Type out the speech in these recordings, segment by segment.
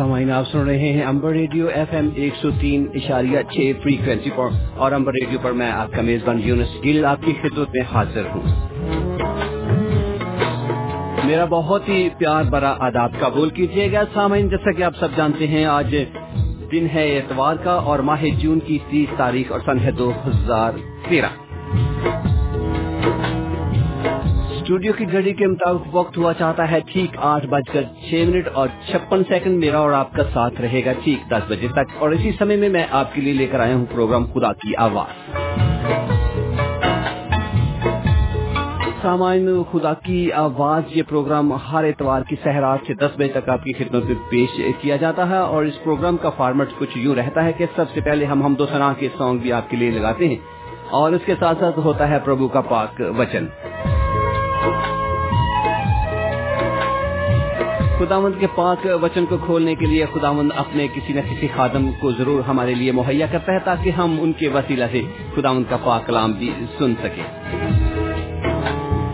سامعین، آپ سن رہے ہیں امبر ریڈیو ایف ایم ایک سو تین اشاریہ چھ فریکوینسی پر اور امبر ریڈیو پر میں آپ کا میزبان یونس گل آپ کی خدمت میں حاضر ہوں۔ میرا بہت ہی پیار برا آداب قبول کیجیے گا سامعین، جیسا کہ آپ سب جانتے ہیں، آج دن ہے اتوار کا اور ماہ جون کی تیس تاریخ اور سن ہے دو ہزار تیرہ۔ اسٹوڈیو کی گھڑی کے مطابق وقت ہوا چاہتا ہے ٹھیک آٹھ بج کر چھ منٹ اور چھپن سیکنڈ میرا اور آپ کا ساتھ رہے گا ٹھیک دس بجے تک اور اسی سمے میں میں آپ کے لیے لے کر آیا ہوں پروگرام خدا کی آواز۔ سامعین، خدا کی آواز، یہ پروگرام ہر اتوار کی سہرات سے دس بجے تک آپ کی خدمت میں پیش کیا جاتا ہے اور اس پروگرام کا فارمیٹ کچھ یوں رہتا ہے کہ سب سے پہلے ہم ہم دو سنا کے سانگ بھی آپ کے لیے لگاتے ہیں اور اس کے ساتھ ساتھ ہوتا ہے پربھو کا پاک وچن۔ خداوند کے پاک وچن کو کھولنے کے لیے خداوند اپنے کسی نہ کسی خادم کو ضرور ہمارے لیے مہیا کرتا ہے تاکہ ہم ان کے وسیلہ سے خداوند کا پاک کلام بھی سن سکیں۔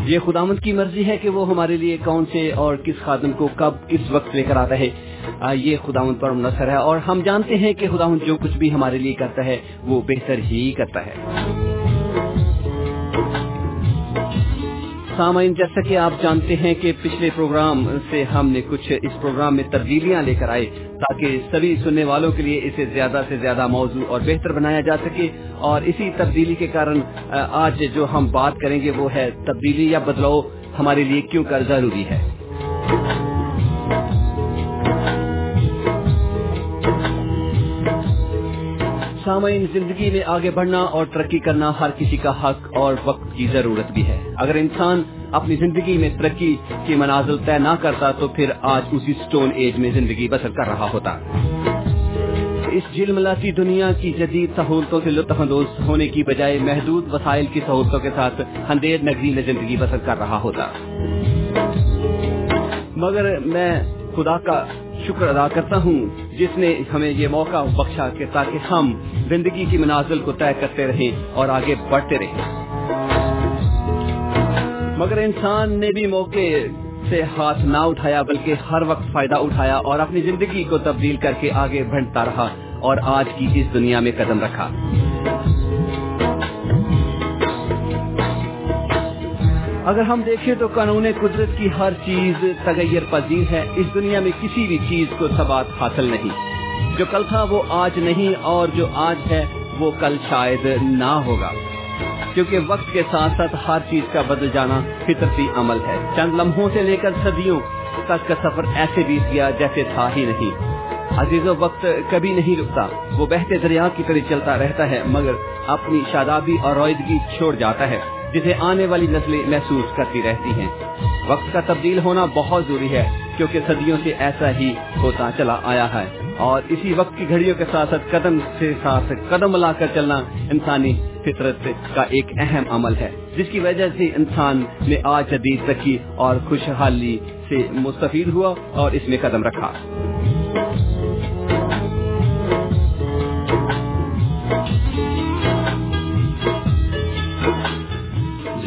یہ خداوند کی مرضی ہے کہ وہ ہمارے لیے کون سے اور کس خادم کو کب کس وقت لے کر آتا ہے۔ یہ خداوند پر منحصر ہے اور ہم جانتے ہیں کہ خداوند جو کچھ بھی ہمارے لیے کرتا ہے وہ بہتر ہی کرتا ہے۔ سامعین، جیسا کہ آپ جانتے ہیں کہ پچھلے پروگرام سے ہم نے کچھ اس پروگرام میں تبدیلیاں لے کر آئے تاکہ سبھی سننے والوں کے لیے اسے زیادہ سے زیادہ موضوع اور بہتر بنایا جا سکے۔ اور اسی تبدیلی کے کارن آج جو ہم بات کریں گے وہ ہے تبدیلی یا بدلاؤ ہمارے لیے کیوں کر ضروری ہے؟ سامعین، زندگی میں آگے بڑھنا اور ترقی کرنا ہر کسی کا حق اور وقت کی ضرورت بھی ہے۔ اگر انسان اپنی زندگی میں ترقی کی منازل طے نہ کرتا تو پھر آج اسی سٹون ایج میں زندگی بسر کر رہا ہوتا۔ اس جل ملاتی دنیا کی جدید سہولتوں سے لطف اندوز ہونے کی بجائے محدود وسائل کی سہولتوں کے ساتھ اندھیر نگری میں زندگی بسر کر رہا ہوتا۔ مگر میں خدا کا شکر ادا کرتا ہوں جس نے ہمیں یہ موقع بخشا کہ تاکہ ہم زندگی کی منازل کو طے کرتے رہیں اور آگے بڑھتے رہیں۔ مگر انسان نے بھی موقع سے ہاتھ نہ اٹھایا، بلکہ ہر وقت فائدہ اٹھایا اور اپنی زندگی کو تبدیل کر کے آگے بڑھتا رہا اور آج کی اس دنیا میں قدم رکھا۔ اگر ہم دیکھیں تو قانون قدرت کی ہر چیز تغیر پذیر ہے۔ اس دنیا میں کسی بھی چیز کو ثبات حاصل نہیں۔ جو کل تھا وہ آج نہیں، اور جو آج ہے وہ کل شاید نہ ہوگا۔ کیونکہ وقت کے ساتھ ساتھ ہر چیز کا بدل جانا فطرتی عمل ہے۔ چند لمحوں سے لے کر صدیوں تک کا سفر ایسے بیت گیا جیسے تھا ہی نہیں۔ عزیز و وقت کبھی نہیں رکتا۔ وہ بہتے دریا کی طرح چلتا رہتا ہے، مگر اپنی شادابی اور رویدگی چھوڑ جاتا ہے۔ جسے آنے والی نسلیں محسوس کرتی رہتی ہیں۔ وقت کا تبدیل ہونا بہت ضروری ہے، کیونکہ صدیوں سے ایسا ہی ہوتا چلا آیا ہے۔ اور اسی وقت کی گھڑیوں کے ساتھ ساتھ قدم سے ساتھ قدم ملا کر چلنا انسانی فطرت کا ایک اہم عمل ہے، جس کی وجہ سے انسان نے آج جدید رکھی اور خوشحالی سے مستفید ہوا اور اس میں قدم رکھا۔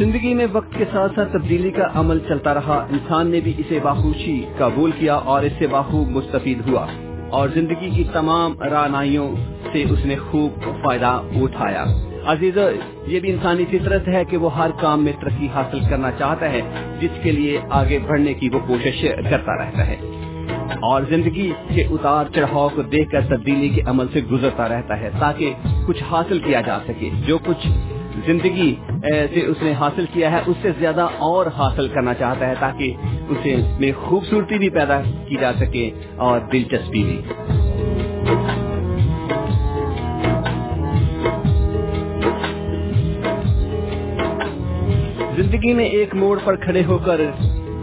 زندگی میں وقت کے ساتھ ساتھ تبدیلی کا عمل چلتا رہا۔ انسان نے بھی اسے باخوشی قبول کیا اور اس سے باخوب مستفید ہوا۔ اور زندگی کی تمام رانائیوں سے اس نے خوب فائدہ اٹھایا۔ عزیز یہ بھی انسانی فطرت ہے کہ وہ ہر کام میں ترقی حاصل کرنا چاہتا ہے، جس کے لیے آگے بڑھنے کی وہ کوشش کرتا رہتا ہے۔ اور زندگی کے اتار چڑھاؤ کو دیکھ کر تبدیلی کے عمل سے گزرتا رہتا ہے تاکہ کچھ حاصل کیا جا سکے۔ جو کچھ زندگی سے اس نے حاصل کیا ہے، اس سے زیادہ اور حاصل کرنا چاہتا ہے تاکہ اسے میں خوبصورتی بھی پیدا کی جا سکے اور دلچسپی بھی۔ زندگی میں ایک موڑ پر کھڑے ہو کر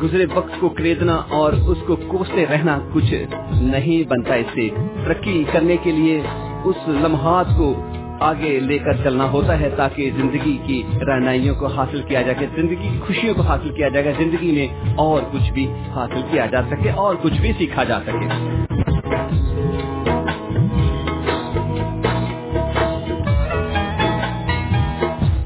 گزرے وقت کو کریدنا اور اس کو کوستے رہنا کچھ نہیں بنتا۔ اس سے ترقی کرنے کے لیے اس لمحات کو آگے لے کر چلنا ہوتا ہے تاکہ زندگی کی رہنائیوں کو حاصل کیا جائے، زندگی کی خوشیوں کو حاصل کیا جائے گا زندگی میں اور کچھ بھی حاصل کیا جا سکے اور کچھ بھی سیکھا جا سکے۔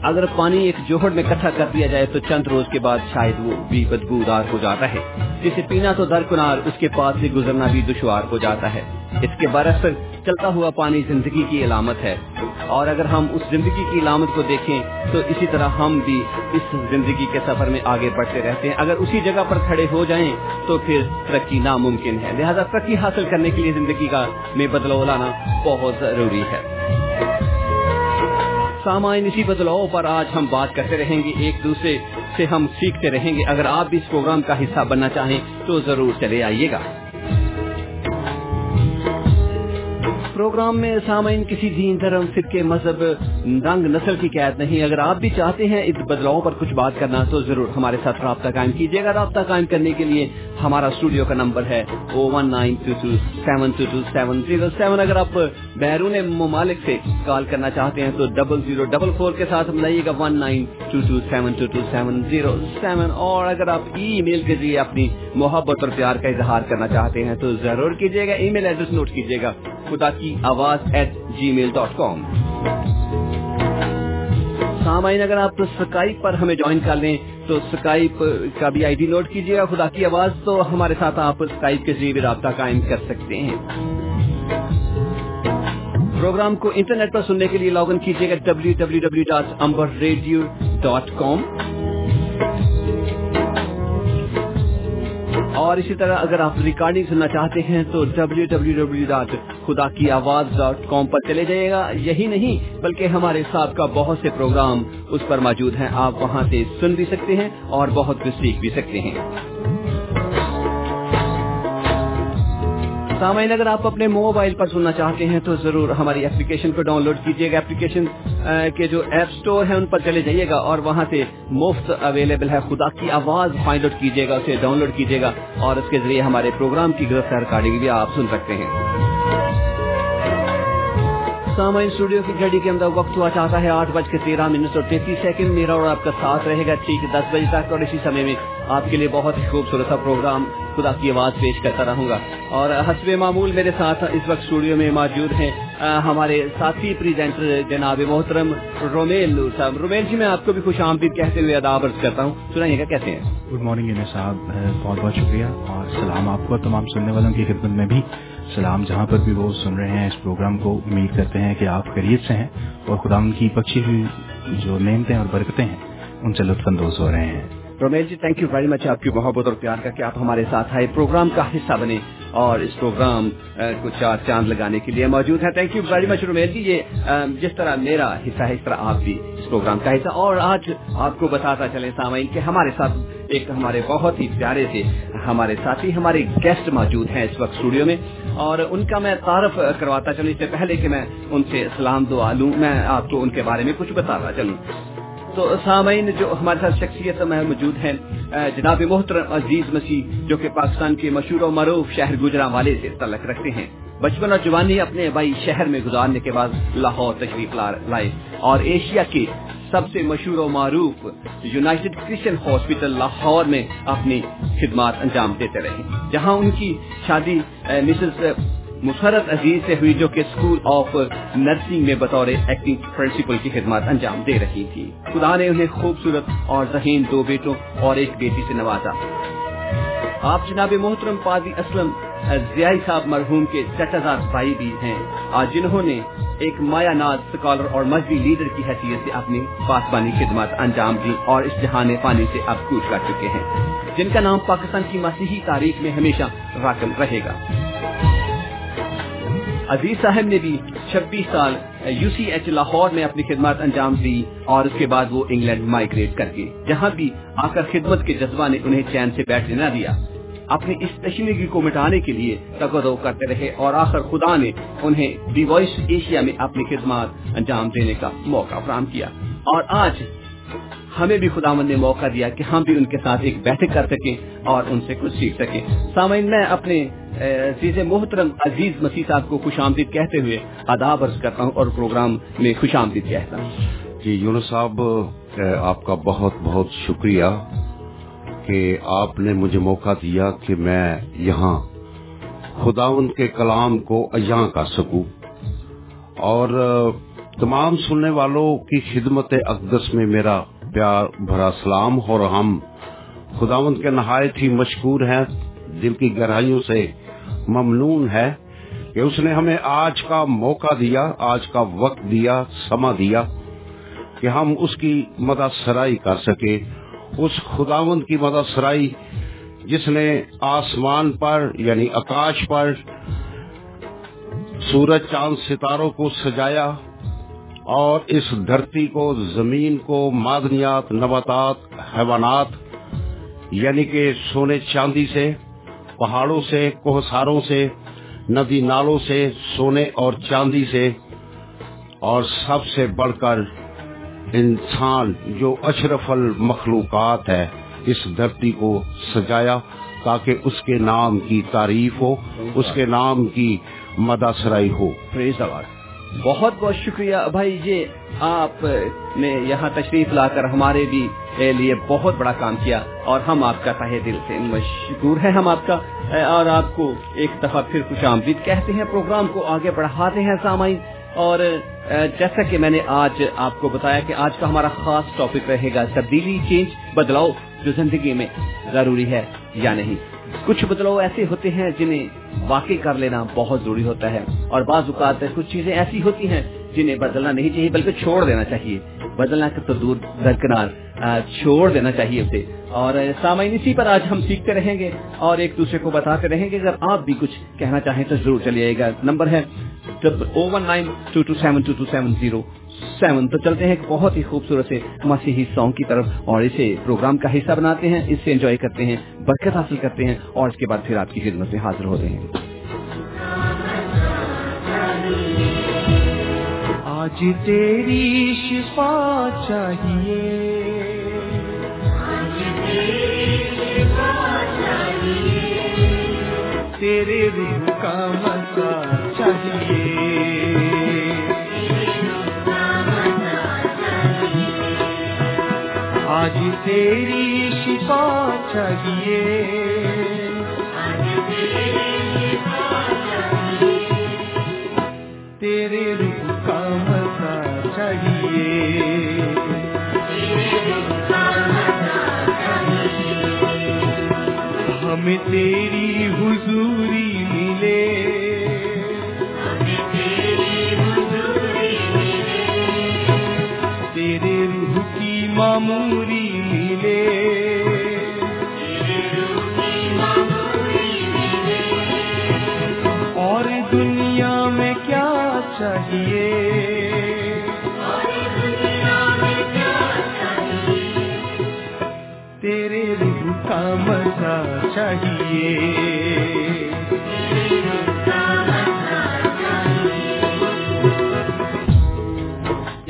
اگر پانی ایک جوہر میں کٹھا کر دیا جائے تو چند روز کے بعد شاید وہ بھی بدبودار ہو جاتا ہے۔ جسے پینا تو درکنار اس کے پاس سے گزرنا بھی دشوار ہو جاتا ہے۔ اس کے برعکس چلتا ہوا پانی زندگی کی علامت ہے۔ اور اگر ہم اس زندگی کی علامت کو دیکھیں، تو اسی طرح ہم بھی اس زندگی کے سفر میں آگے بڑھتے رہتے ہیں۔ اگر اسی جگہ پر کھڑے ہو جائیں، تو پھر ترقی ناممکن ہے۔ لہذا ترقی حاصل کرنے کے لیے زندگی کا میں بدلاؤ لانا بہت ضروری ہے۔ سامعین، اسی بدلاؤ پر آج ہم بات کرتے رہیں گے۔ ایک دوسرے سے ہم سیکھتے رہیں گے۔ اگر آپ بھی اس پروگرام کا حصہ بننا چاہیں، تو ضرور چلے آئیے گا۔ پروگرام میں سامعین کسی دین دھرم، فرقے، مذہب رنگ نسل کی قید نہیں۔ اگر آپ بھی چاہتے ہیں اس بدلاؤ پر کچھ بات کرنا، تو ضرور ہمارے ساتھ رابطہ قائم کیجیے گا رابطہ قائم کرنے کے لیے ہمارا اسٹوڈیو کا نمبر ہے O one nine two two seven two two seven zero seven. اگر آپ بیرون ممالک سے کال کرنا چاہتے ہیں، تو ڈبل زیرو ڈبل فور کے ساتھ ملائیے گا one nine two two seven two two seven zero seven اور اگر آپ ای میل کے ذریعے اپنی محبت اور پیار کا اظہار کرنا چاہتے ہیں، تو ضرور کیجیے گا۔ ای میل ایڈریس نوٹ کیجیے گا۔ خدا کی آواز at G mile dot com سامعین، اگر آپ سکائپ پر ہمیں جوائن کر لیں، تو سکائپ کا بھی آئی ڈی نوٹ کیجیے گا خدا کی آواز، تو ہمارے ساتھ آپ سکائپ کے ذریعے بھی رابطہ قائم کر سکتے ہیں۔ پروگرام کو انٹرنیٹ پر سننے کے لیے لاگ ان کیجیے گا W W W dot Amber Radio dot com اور اسی طرح اگر آپ ریکارڈنگ سننا چاہتے ہیں تو ڈبلو ڈبلو ڈبلو ڈاٹ خدا کی آواز ڈاٹ کام پر چلے جائے گا۔ یہی نہیں، بلکہ ہمارے ساتھ کا بہت سے پروگرام اس پر موجود ہیں۔ آپ وہاں سے سن بھی سکتے ہیں اور بہت کچھ سیکھ بھی سکتے ہیں۔ سامعین اگر آپ اپنے موبائل پر سننا چاہتے ہیں تو ضرور ہماری اپلیکیشن کو ڈاؤن لوڈ کیجیے گا۔ اپلیکیشن کے جو ایپ سٹور ہیں ان پر چلے جائیے گا اور وہاں سے مفت اویلیبل ہے۔ خدا کی آواز فائنڈ آؤٹ کیجیے گا، اسے ڈاؤن لوڈ کیجیے گا اور اس کے ذریعے ہمارے پروگرام کی گرفت ریکارڈنگ بھی آپ سن سکتے ہیں۔ سامعین اسٹوڈیو کی گھڑی کے اندر وقت ہوا چاہتا ہے، آٹھ بج کے تیرہ منٹ اور تینتیس سیکنڈ۔ میرا اور آپ کا ساتھ رہے گا۔ ٹھیک دس بجے تک اور اسی سمے میں آپ کے لیے بہت ہی خوبصورت سا پروگرام خدا کی آواز پیش کرتا رہوں گا۔ اور حسب معمول میرے ساتھ اس وقت اسٹوڈیو میں موجود ہیں ہمارے ساتھی پریزنٹر جناب محترم رومیل نور صاحب۔ رومیل جی میں آپ کو بھی خوش آمدید کہتے ہوئے اداب عرض کرتا ہوں۔ سنائیے گا، کیسے ہیں؟ گڈ مارننگ صاحب، بہت بہت شکریہ۔ اور سلام آپ کو، تمام سننے والوں کی خدمت میں بھی۔ سلام، جہاں پر بھی وہ سن رہے ہیں اس پروگرام کو، امید کرتے ہیں کہ آپ قریب سے ہیں۔ اور خدا ان کی بخشی ہوئی جو نعمتیں اور برکتیں ہیں، ان سے لطف اندوز ہو رہے ہیں۔ Romail ji thank you very much آپ کی محبت اور پیار کا کہ آپ ہمارے ساتھ آئے۔ پروگرام کا حصہ بنے اور اس پروگرام کو چار چاند لگانے کے لیے موجود ہے thank you very much Romail ji یہ جس طرح میرا حصہ ہے، اس طرح آپ بھی اس پروگرام کا حصہ۔ اور آج آپ کو بتاتا چلے سامعین کہ ہمارے ساتھ ایک ہمارے بہت ہی پیارے سے ہمارے ساتھی، ہمارے گیسٹ موجود ہیں اس وقت اسٹوڈیو میں۔ اور ان کا میں تعارف کرواتا چلوں، اس سے پہلے کہ میں ان سے سلام دعا لوں۔ میں آپ کو ان کے بارے میں کچھ بتاتا چلوں۔ تو سامعین جو ہمارے ساتھ شخصیت میں موجود ہیں جناب محترم عزیز مسیح، جو کہ پاکستان کے مشہور و معروف شہر گجرا والے سے تعلق رکھتے ہیں۔ بچپن اور جوانی اپنے بھائی شہر میں گزارنے کے بعد لاہور تشریف لائے۔ اور ایشیا کے سب سے مشہور و معروف یونائٹڈ کرسچن ہاسپٹل لاہور میں اپنی خدمات انجام دیتے رہے۔ جہاں ان کی شادی مسز مسرت عزیز سے ہوئی جو کہ اسکول آف نرسنگ میں بطور ایکٹنگ پرنسپل کی خدمات انجام دے رہی تھی۔ خدا نے انہیں خوبصورت اور ذہین دو بیٹوں اور ایک بیٹی سے نوازا۔ آپ جناب محترم پادی اسلم ضیائی صاحب مرحوم کے چچا بھائی بھی ہیں۔ آج جنہوں نے ایک مایا ناز اسکالر اور مذہبی لیڈر کی حیثیت سے اپنی پاسبانی خدمات انجام دی اور اس جہان پانی سے اب کوچ کر چکے ہیں۔ جن کا نام پاکستان کی مسیحی تاریخ میں ہمیشہ راکم رہے گا۔ عزیز صاحب نے بھی چھبیس سال یو سی ایچ لاہور میں اپنی خدمات انجام دی اور اس کے بعد وہ انگلینڈ مائگریٹ کر کے جہاں بھی آ کر خدمت کے جذبہ نے انہیں چین سے بیٹھنے نہ دیا۔ اپنی اس تشنگی کو مٹانے کے لیے تگدو کرتے رہے اور آخر خدا نے انہیں دی وائس ایشیا میں اپنی خدمات انجام دینے کا موقع فراہم کیا۔ اور آج ہمیں بھی خدا نے موقع دیا کہ ہم بھی ان کے ساتھ ایک بیٹھک کر سکیں اور ان سے کچھ سیکھ سکیں۔ سامعین، میں اپنے عزیز محترم عزیز مسیح صاحب کو خوش آمدید کہتے ہوئے آداب عرض کرتا ہوں اور پروگرام میں خوش آمدید کہتا ہوں۔ جی یونس صاحب آپ کا بہت بہت شکریہ کہ آپ نے مجھے موقع دیا کہ میں یہاں خداون کے کلام کو اجاں کر سکوں اور تمام سننے والوں کی خدمت اقدس میں میرا پیار بھرا سلام اور ہم خداوند کے نہایت ہی مشکور ہیں، دل کی گہرائیوں سے ممنون ہے کہ اس نے ہمیں آج کا موقع دیا، آج کا وقت دیا سما دیا کہ ہم اس کی مدد سرائی کر سکے اس خداوند کی مدد سرائی جس نے آسمان پر یعنی آکاش پر سورج، چاند، ستاروں کو سجایا اور اس دھرتی کو، زمین کو، معدنیات، نباتات، حیوانات یعنی کہ سونے چاندی سے پہاڑوں سے، کوہساروں سے، ندی نالوں سے، سونے اور چاندی سے، اور سب سے بڑھ کر انسان جو اشرف المخلوقات ہے، اس دھرتی کو سجایا تاکہ اس کے نام کی تعریف ہو، اس کے نام کی مداسرائی ہو۔ بہت بہت شکریہ بھائی یہ آپ نے یہاں تشریف لا کر ہمارے بھی لیے بہت بڑا کام کیا اور ہم آپ کا تہ دل سے مشکور ہیں ہم آپ کا۔ اور آپ کو ایک دفعہ پھر خوش آمدید کہتے ہیں، پروگرام کو آگے بڑھاتے ہیں سامعین۔ اور جیسا کہ میں نے آج آپ کو بتایا کہ آج کا ہمارا خاص ٹاپک رہے گا تبدیلی، چینج، بدلاؤ جو زندگی میں ضروری ہے یا نہیں۔ کچھ بدلاؤ ایسے ہوتے ہیں جنہیں واقع کر لینا بہت ضروری ہوتا ہے اور بعض اوقات کچھ چیزیں ایسی ہوتی ہیں جنہیں بدلنا نہیں چاہیے بلکہ چھوڑ دینا چاہیے۔ بدلنا تو دور درکنار چھوڑ دینا چاہیے اسے۔ اور سامعین، اسی پر آج ہم سیکھتے رہیں گے اور ایک دوسرے کو بتاتے رہیں گے۔ اگر آپ بھی کچھ کہنا چاہیں تو ضرور چلیے گا۔ نمبر ہے O one nine two two seven two two seven zero. Seven تو چلتے ہیں بہت ہی خوبصورت سے مسیحی سانگ کی طرف اور اسے پروگرام کا حصہ بناتے ہیں اس سے انجوائے کرتے ہیں برکت حاصل کرتے ہیں اور اس کے بعد پھر آپ کی خدمت میں حاضر ہوتے ہیں۔ آج تیری شفا چاہیے۔ تیرے روح کا مسا چاہیے۔ آج تیری شفا چاہیے۔ تیرے روح کا مسا چاہیے۔ ہمیں تیری حضوری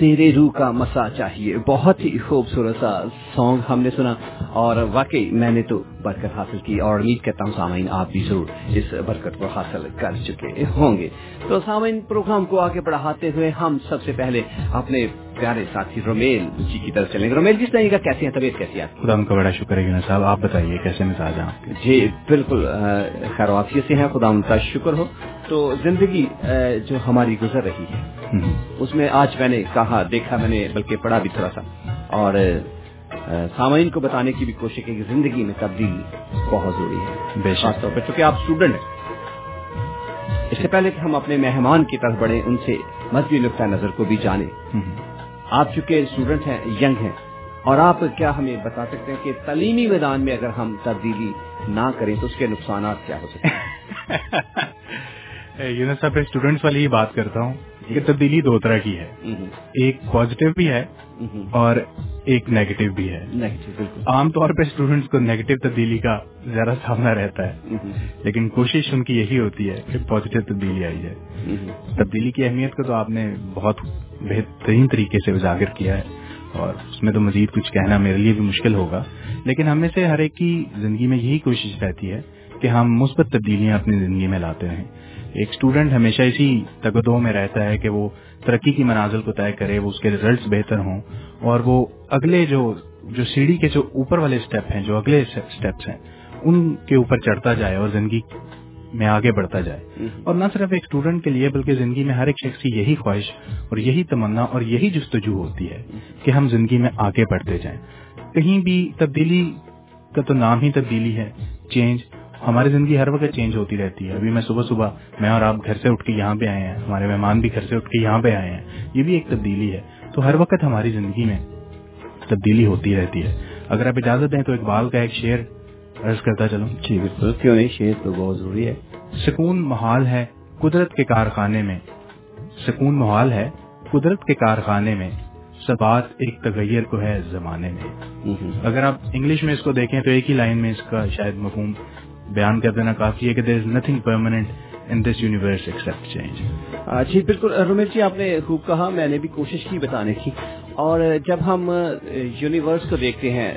تیرے روح کا مسا چاہیے۔ بہت ہی خوبصورت سا سانگ ہم نے سنا اور واقعی میں نے تو برکت حاصل کی اور امید کرتا ہوں سامعین آپ بھی ضرور اس برکت کو حاصل کر چکے ہوں گے۔ تو سامعین پروگرام کو آگے بڑھاتے ہوئے ہم سب سے پہلے اپنے پیارے ساتھی رومیل جی کی طرف چلیں گے۔ رومیل جس طرح کا کیسی ہیں طبیعت کیسی ہے خدا ان کا بڑا شکر ہے صاحب آپ بتائیے کیسے مزاج ہیں آپ جی بالکل خیر وافیت سے ہیں خدا ان کا شکر ہو۔ تو زندگی جو ہماری گزر رہی ہے اس میں آج میں نے کہا دیکھا میں نے بلکہ پڑھا بھی تھوڑا سا۔ اور سامعین کو بتانے کی بھی کوشش کی کہ زندگی میں تبدیلی بہت ضروری ہے۔ بے خاص طور پر چونکہ آپ اسٹوڈنٹ ہیں۔ اس سے پہلے کہ ہم اپنے مہمان کی طرف بڑھیں ان سے مذہبی نقطۂ نظر کو بھی جانیں۔ آپ چونکہ اسٹوڈنٹ ہیں ینگ ہیں اور آپ کیا ہمیں بتا سکتے ہیں کہ تعلیمی میدان میں اگر ہم تبدیلی نہ کریں تو اس کے نقصانات کیا ہو سکتے ہیں؟ یونس صاحب اسٹوڈینٹس والی ہی بات کرتا ہوں۔ کہ تبدیلی دو طرح کی ہے۔ ایک پازیٹیو بھی ہے اور ایک نیگیٹو بھی ہے۔ عام طور پہ اسٹوڈینٹس کو نیگیٹو تبدیلی کا زیادہ سامنا رہتا ہے۔ لیکن کوشش ان کی یہی ہوتی ہے کہ پازیٹیو تبدیلی آئی جائے۔ تبدیلی کی اہمیت کو تو آپ نے بہت بہترین طریقے سے اجاگر کیا ہے اور اس میں تو مزید کچھ کہنا میرے لیے بھی مشکل ہوگا۔ لیکن ہم میں سے ہر ایک کی زندگی میں یہی کوشش رہتی ہے کہ ہم مثبت تبدیلیاں اپنی زندگی میں لاتے رہیں۔ ایک اسٹوڈنٹ ہمیشہ اسی تگدوں میں رہتا ہے کہ وہ ترقی کی منازل کو طے کرے وہ اس کے ریزلٹس بہتر ہوں۔ اور وہ اگلے جو جو سیڑھی کے جو اوپر والے اسٹیپ ہیں جو اگلے اسٹیپس ہیں ان کے اوپر چڑھتا جائے اور زندگی میں آگے بڑھتا جائے۔ اور نہ صرف ایک اسٹوڈنٹ کے لیے بلکہ زندگی میں ہر ایک شخص کی یہی خواہش اور یہی تمنا اور یہی جستجو ہوتی ہے کہ ہم زندگی میں آگے بڑھتے جائیں۔ کہیں بھی تبدیلی کا تو نام ہی تبدیلی ہے چینج ہماری زندگی ہر وقت چینج ہوتی رہتی ہے۔ ابھی میں صبح صبح میں اور آپ گھر سے اٹھ کے یہاں پہ آئے ہیں۔ ہمارے مہمان بھی گھر سے اٹھ کے یہاں پہ آئے ہیں۔ یہ بھی ایک تبدیلی ہے۔ تو ہر وقت ہماری زندگی میں تبدیلی ہوتی رہتی ہے۔ اگر آپ اجازت دیں تو اقبال کا ایک شعر عرض کرتا چلوں۔ جی بالکل۔ کیوں نہیں؟ شعر تو بہت ضروری ہے۔ سکون محال ہے قدرت کے کارخانے میں۔ سکون محال ہے قدرت کے کارخانے میں۔ سبات ایک تغیر کو ہے زمانے میں۔ اگر آپ انگلش میں اس کو دیکھیں تو ایک ہی لائن میں اس کا شاید مفہوم بیان کر دینا کافی ہے کہ there is nothing permanent in this universe except change جی بالکل رومیش جی آپ نے خوب کہا میں نے بھی کوشش کی بتانے کی۔ اور جب ہم یونیورس کو دیکھتے ہیں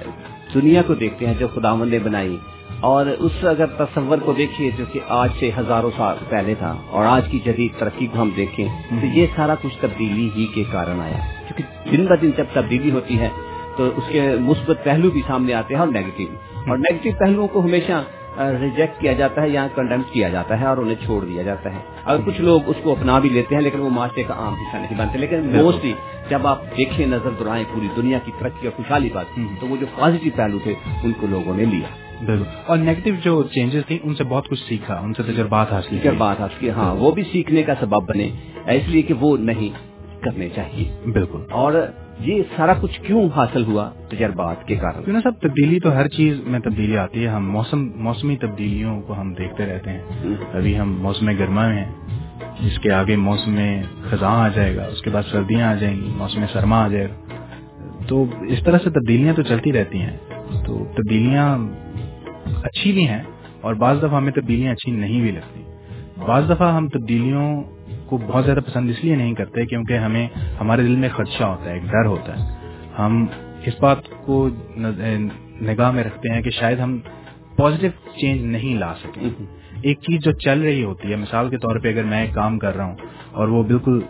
دنیا کو دیکھتے ہیں جو خدا نے بنائی اور اس اگر تصور کو دیکھیے جو کہ آج سے ہزاروں سال پہلے تھا اور آج کی جدید ترقی کو ہم دیکھیں تو یہ سارا کچھ تبدیلی ہی کے کارن آیا۔ کیونکہ دن ب دن جب تبدیلی ہوتی ہے تو اس کے مثبت پہلو بھی سامنے آتے ہیں اور نیگیٹو اور نیگیٹو پہلوؤں کو ہمیشہ ریجیکٹ کیا جاتا ہے یا کنڈیم کیا جاتا ہے اور انہیں چھوڑ دیا جاتا ہے۔ اگر کچھ لوگ اس کو اپنا بھی لیتے ہیں لیکن وہ معاشرے کا عام حصہ نہیں بنتے۔ لیکن موسٹلی جب آپ دیکھیں نظر دورائیں پوری دنیا کی ترقی اور خوشحالی بات تو وہ جو پازیٹو پہلو تھے ان کو لوگوں نے لیا۔ بالکل۔ اور نیگیٹو جو چینجز تھیں ان سے بہت کچھ سیکھا ان سے تجربات حاصل تجربات حاصل کیا ہاں وہ بھی سیکھنے کا سبب بنے اس لیے کہ وہ نہیں کرنے چاہیے۔ بالکل۔ اور یہ سارا کچھ کیوں حاصل ہوا تجربات کے کارن؟ کیوں صاحب تبدیلی تو ہر چیز میں تبدیلی آتی ہے، ہم موسم، موسمی تبدیلیوں کو ہم دیکھتے رہتے ہیں۔ ابھی ہم موسم گرما میں ہیں جس کے آگے موسم خزاں آ جائے گا، اس کے بعد سردیاں آ جائیں گی، موسم سرما آ جائے گا۔ تو اس طرح سے تبدیلیاں تو چلتی رہتی ہیں۔ تو تبدیلیاں اچھی بھی ہیں اور بعض دفعہ ہمیں تبدیلیاں اچھی نہیں بھی لگتی۔ بعض دفعہ ہم تبدیلیوں کو بہت زیادہ پسند اس لیے نہیں کرتے کیونکہ ہمیں ہمارے دل میں خدشہ ہوتا ہے ایک ڈر ہوتا ہے۔ ہم اس بات کو نگاہ میں رکھتے ہیں کہ شاید ہم پازیٹو چینج نہیں لا سکیں۔ ایک چیز جو چل رہی ہوتی ہے مثال کے طور پہ اگر میں ایک کام کر رہا ہوں اور وہ بالکل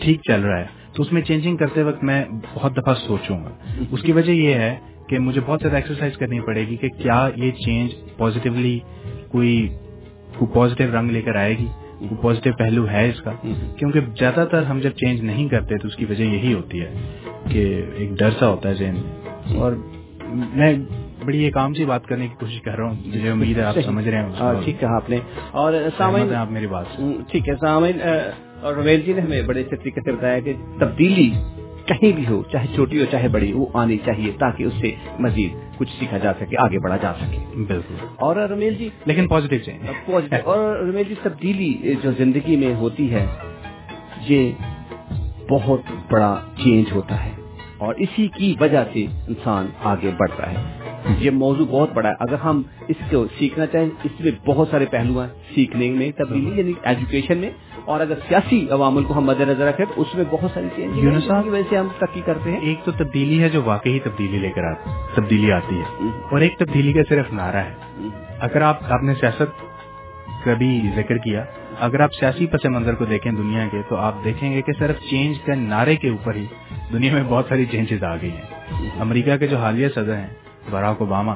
ٹھیک چل رہا ہے تو اس میں چینجنگ کرتے وقت میں بہت دفعہ سوچوں گا۔ اس کی وجہ یہ ہے کہ مجھے بہت زیادہ ایکسرسائز کرنی پڑے گی کہ کیا یہ چینج پازیٹیولی کوئی پازیٹیو رنگ لے کر آئے گی۔ پازیٹیو پہلو ہے اس کا کیونکہ زیادہ تر ہم جب چینج نہیں کرتے تو اس کی وجہ یہی ہوتی ہے کہ ایک ڈر سا ہوتا ہے ذہن میں۔ اور میں بڑی ایک عام سی بات کرنے کی کوشش کر رہا ہوں مجھے امید ہے آپ سمجھ رہے ہیں۔ ہاں، ٹھیک کہا آپ نے۔ اور سامعین آپ میری بات ٹھیک ہے سامعین اور رویل جی نے ہمیں بڑے اچھے طریقے سے بتایا کہ تبدیلی کہیں بھی ہو چاہے چھوٹی ہو چاہے بڑی وہ آنی چاہیے تاکہ اس سے مزید کچھ سیکھا جا سکے آگے بڑھا جا سکے۔ بالکل۔ اور رمیل جی؟ لیکن پازیٹیو چینج اور رمیل جی تبدیلی جو زندگی میں ہوتی ہے یہ بہت بڑا چینج ہوتا ہے۔ اور اسی کی وجہ سے انسان آگے بڑھتا ہے۔ یہ موضوع بہت بڑا ہے۔ اگر ہم اس کو سیکھنا چاہیں اس میں بہت سارے پہلو ہیں سیکھنے میں تبدیلی یعنی ایجوکیشن میں اور اگر سیاسی عوامل کو ہم مد نظر رکھیں تو اس میں بہت ساری چینج کی وجہ سے ہم ترقی کرتے ہیں۔ ایک تو تبدیلی ہے جو واقعی تبدیلی لے کر آتی تبدیلی آتی ہے۔ اور ایک تبدیلی کا صرف نعرہ ہے۔ اگر آپ آپ نے سیاست کا بھی ذکر کیا اگر آپ سیاسی پس منظر کو دیکھیں دنیا کے تو آپ دیکھیں گے کہ صرف چینج کا نعرے کے اوپر ہی دنیا میں بہت ساری چینجز آ گئی ہیں۔ امریکہ کے جو حالیہ صدر ہیں براک اوباما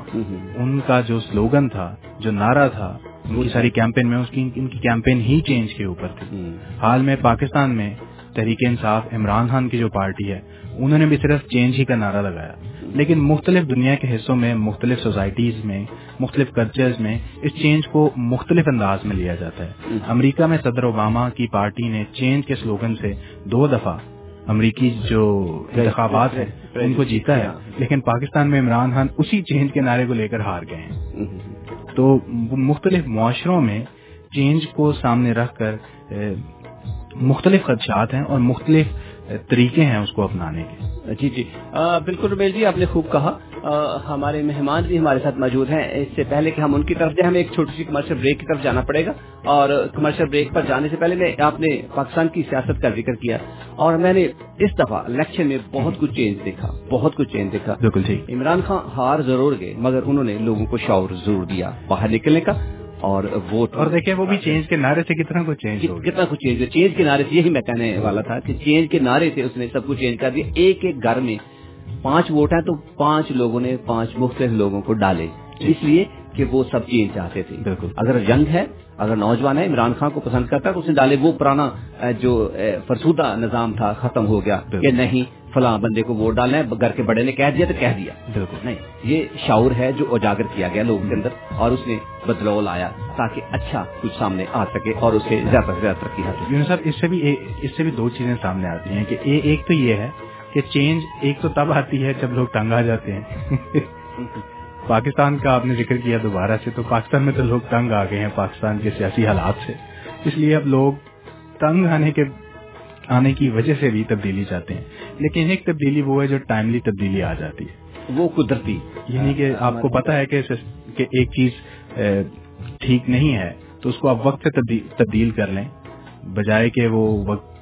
ان کا جو سلوگن تھا جو نعرہ تھا ان کی ساری کیمپین میں اس کی ان کی کیمپین ہی چینج کے اوپر تھی حال میں پاکستان میں تحریک انصاف عمران خان کی جو پارٹی ہے انہوں نے بھی صرف چینج ہی کا نعرہ لگایا لیکن مختلف دنیا کے حصوں میں مختلف سوسائٹیز میں مختلف کلچرز میں اس چینج کو مختلف انداز میں لیا جاتا ہے امریکہ میں صدر اوباما کی پارٹی نے چینج کے سلوگن سے دو دفعہ امریکی جو انتخابات ہیں، ان کو جیتا ہے۔ لیکن پاکستان میں عمران خان اسی چینج کے نعرے کو لے کر ہار گئے ہیں۔ تو مختلف معاشروں میں چینج کو سامنے رکھ کر مختلف خدشات ہیں اور مختلف طریقے ہیں اس کو اپنانے کے۔ جی جی۔ بالکل رمیش جی آپ نے خوب کہا۔ ہمارے مہمان بھی ہمارے ساتھ موجود ہیں۔ اس سے پہلے کہ ہم ان کی طرف جائیں ہمیں ایک چھوٹی سی کمرشل بریک کی طرف جانا پڑے گا۔ اور کمرشل بریک پر جانے سے پہلے میں آپ نے پاکستان کی سیاست کا ذکر کیا۔ اور میں نے اس دفعہ الیکشن میں بہت کچھ چینج دیکھا بہت کچھ چینج دیکھا۔ بالکل جی عمران خان ہار ضرور گئے مگر انہوں نے لوگوں کو شعور ضرور دیا باہر نکلنے کا۔ اور ووٹ اور دیکھیں وہ بھی چینج کے نعرے سے کتنا کچھ چینج کتنا کچھ چینج چینج کے نعرے سے یہی میں کہنے والا تھا کہ چینج کے نعرے سے اس نے سب کچھ چینج کر دیا۔ ایک ایک گھر میں پانچ ووٹ ہیں تو پانچ لوگوں نے پانچ مختلف لوگوں کو ڈالے۔ اس لیے کہ وہ سب چینج چاہتے تھے۔ بالکل۔ اگر جنگ ہے اگر نوجوان ہے عمران خان کو پسند کرتا ہے تو اس نے ڈالے وہ پرانا جو فرسودہ نظام تھا ختم ہو گیا کہ نہیں فلاں بندے کو ووٹ ڈالنا ہے گھر کے بڑے نے کہہ دیا تو کہہ دیا۔ بالکل۔ نہیں یہ شعور ہے جو اجاگر کیا گیا لوگوں کے اندر اور اس نے بدلاؤ لایا تاکہ اچھا کچھ سامنے آ سکے اور اس سے زیادہ سے زیادہ ترقی حاصل صاحب اس سے بھی اس سے بھی دو چیزیں سامنے آتی ہیں کہ ایک تو یہ ہے کہ چینج ایک تو تب آتی ہے جب لوگ تنگ آ جاتے ہیں۔ پاکستان کا آپ نے ذکر کیا دوبارہ سے تو پاکستان میں تو لوگ تنگ آ گئے ہیں پاکستان کے سیاسی حالات سے۔ اس لیے اب لوگ تنگ آنے کے آنے کی وجہ سے بھی تبدیلی چاہتے ہیں۔ لیکن ایک تبدیلی وہ ہے جو ٹائملی تبدیلی آ جاتی ہے۔ وہ قدرتی۔ یعنی کہ آپ کو پتا ہے کہ ایک چیز ٹھیک نہیں ہے تو اس کو آپ وقت سے تبدیل کر لیں۔ بجائے کہ وہ وقت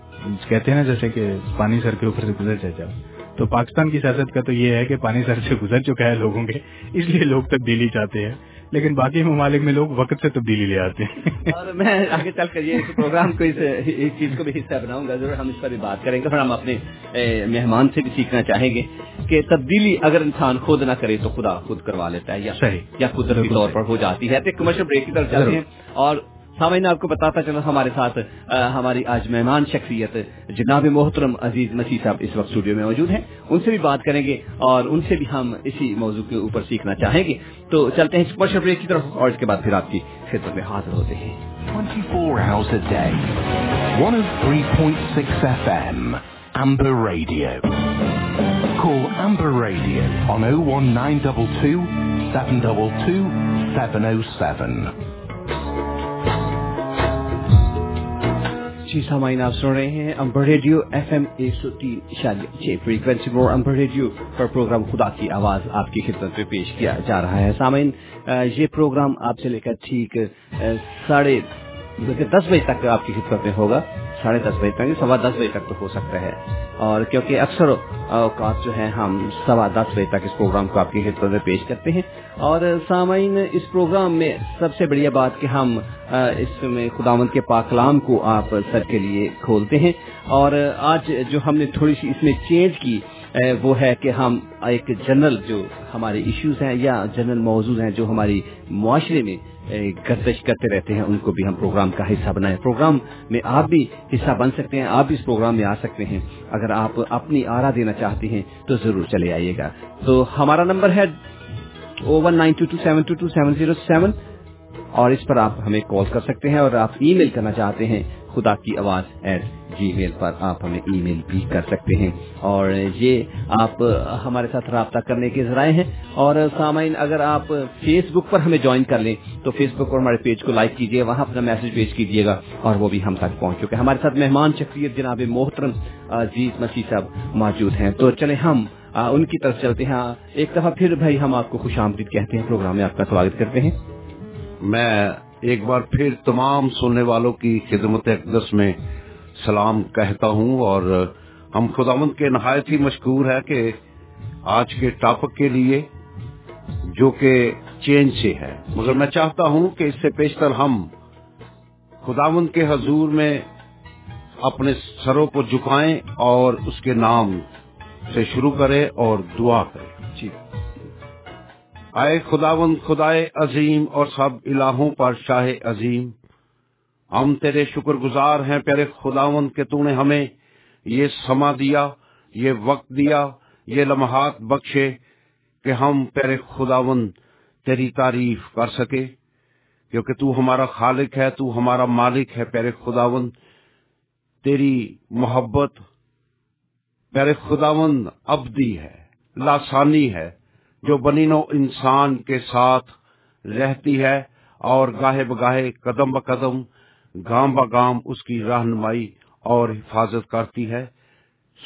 کہتے ہیں نا جیسے کہ پانی سر کے اوپر سے گزر جائے جاؤ تو پاکستان کی سیاست کا تو یہ ہے کہ پانی سر سے گزر چکا ہے لوگوں کے اس لیے لوگ تبدیلی چاہتے ہیں۔ لیکن باقی ممالک میں لوگ وقت سے تبدیلی لے آتے ہیں۔ اور میں آگے چل کر یہ پروگرام کو اس چیز کو بھی حصہ بناؤں گا۔ ضرور ہم اس پر بھی بات کریں گے پھر ہم اپنے مہمان سے بھی سیکھنا چاہیں گے کہ تبدیلی اگر انسان خود نہ کرے تو خدا خود کروا لیتا ہے یا یا قدرتی طور پر ہو جاتی ہے۔ کمرشل بریک کی طرف چلتے ہیں اور سامعین آپ کو بتاتا چلو ہمارے ساتھ ہماری آج مہمان شخصیت جناب محترم عزیز مسیح صاحب اس وقت اسٹوڈیو میں موجود ہیں۔ ان سے بھی بات کریں گے اور ان سے بھی ہم اسی موضوع کے اوپر سیکھنا چاہیں گے۔ تو چلتے ہیں اسپیشل بریک کی طرف اور اس کے بعد پھر آپ کی خدمت میں حاضر ہوتے ہیں۔ 24 hours a day. 103.6 FM Amber Radio. Call Amber Radio on 01922 722 707 جی سامعین، آپ سن رہے ہیں امبر ریڈیو ایف ایم ایک سو تین چھ فریکوینسی پر امبر ریڈیو پر پروگرام خدا کی آواز آپ کی خدمت میں پیش کیا جا رہا ہے۔ سامعین یہ پروگرام آپ سے لے کر ٹھیک ساڑھے دس بجے تک آپ کی خدمت میں ہوگا، ساڑھے دس بجے تک، سوا دس بجے تک تو ہو سکتا ہے۔ اور کیونکہ اکثر اوقات جو ہے ہم سوا دس بجے تک اس پروگرام کو آپ کی خدمت میں پیش کرتے ہیں۔ اور سامعین، اس پروگرام میں سب سے بڑھیا بات کہ ہم اس میں خداوند کے پاکلام کو آپ سب کے لیے کھولتے ہیں۔ اور آج جو ہم نے تھوڑی سی اس میں چینج کی وہ ہے کہ ہم ایک جنرل جو ہمارے ایشوز ہیں یا جنرل موضوع ہیں جو ہماری معاشرے میں گردش کرتے رہتے ہیں، ان کو بھی ہم پروگرام کا حصہ بنائیں۔ پروگرام میں آپ بھی حصہ بن سکتے ہیں، آپ بھی اس پروگرام میں آ سکتے ہیں۔ اگر آپ اپنی آرا دینا چاہتے ہیں تو ضرور چلے آئیے گا۔ تو ہمارا نمبر ہے O one nine two two seven two two seven zero seven اور اس پر آپ ہمیں کال کر سکتے ہیں اور آپ ای میل کرنا چاہتے ہیں خدا کی آواز ایٹ جی میل پر آپ ہمیں ای میل بھی کر سکتے ہیں۔ اور یہ آپ ہمارے ساتھ رابطہ کرنے کے ذرائع ہیں۔ اور سامعین، اگر آپ فیس بک پر ہمیں جوائن کر لیں، تو فیس بک پر ہمارے پیج کو لائک کیجیے وہاں اپنا میسج پیش کیجیے گا اور وہ بھی ہم تک پہنچ چکے ہمارے ساتھ مہمان شخصیت جناب محترم عزیز مسیح صاحب موجود ہیں۔ تو چلے ہم ان کی طرف چلتے ہیں۔ ایک دفعہ پھر بھائی ہم آپ کو خوش آمدید کہتے ہیں۔ پروگرام میں آپ کا سواگت کرتے ہیں۔ میں ایک بار پھر تمام سننے والوں کی خدمت اقدس میں سلام کہتا ہوں اور ہم خداوند کے نہایت ہی مشکور ہے کہ آج کے ٹاپک کے لیے جو کہ چینج سے ہے۔ مگر میں چاہتا ہوں کہ اس سے پیشتر ہم خداوند کے حضور میں اپنے سروں کو جھکائیں اور اس کے نام سے شروع کرے اور دعا کرے جی آئے خداون خدائے عظیم اور سب الہوں پر شاہ عظیم۔ ہم تیرے شکر گزار ہیں پیارے خداون کہ تو نے ہمیں یہ سما دیا، یہ وقت دیا، یہ لمحات بخشے کہ ہم پیارے خداون تیری تعریف کر سکے۔ کیونکہ تو ہمارا خالق ہے، تو ہمارا مالک ہے پیارے خداون تیری محبت پیارے خداون ابدی ہے، لاسانی ہے۔ جو بنینو انسان کے ساتھ رہتی ہے اور گاہے بگاہے قدم ب قدم، گام ب گام اس کی رہنمائی اور حفاظت کرتی ہے۔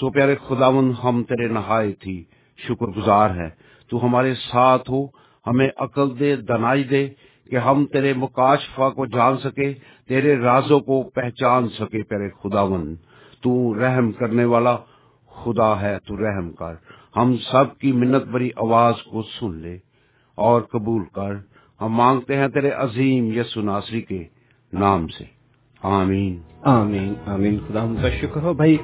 سو پیارے خداون ہم تیرے نہائے تھی شکر گزار ہے تو ہمارے ساتھ ہو، ہمیں عقل دے، دنائی دے کہ ہم تیرے مکاشفہ کو جان سکے، تیرے رازوں کو پہچان سکے پیارے خداون تو رحم کرنے والا خدا ہے، تو رحم کر۔ ہم سب کی منت بری آواز کو سن لے اور قبول کر ہم مانگتے ہیں تیرے عظیم یسو ناصری کے نام سے۔ آمین۔ آمین۔ آمین۔ خدا ان کا شکر ہو۔ بھائی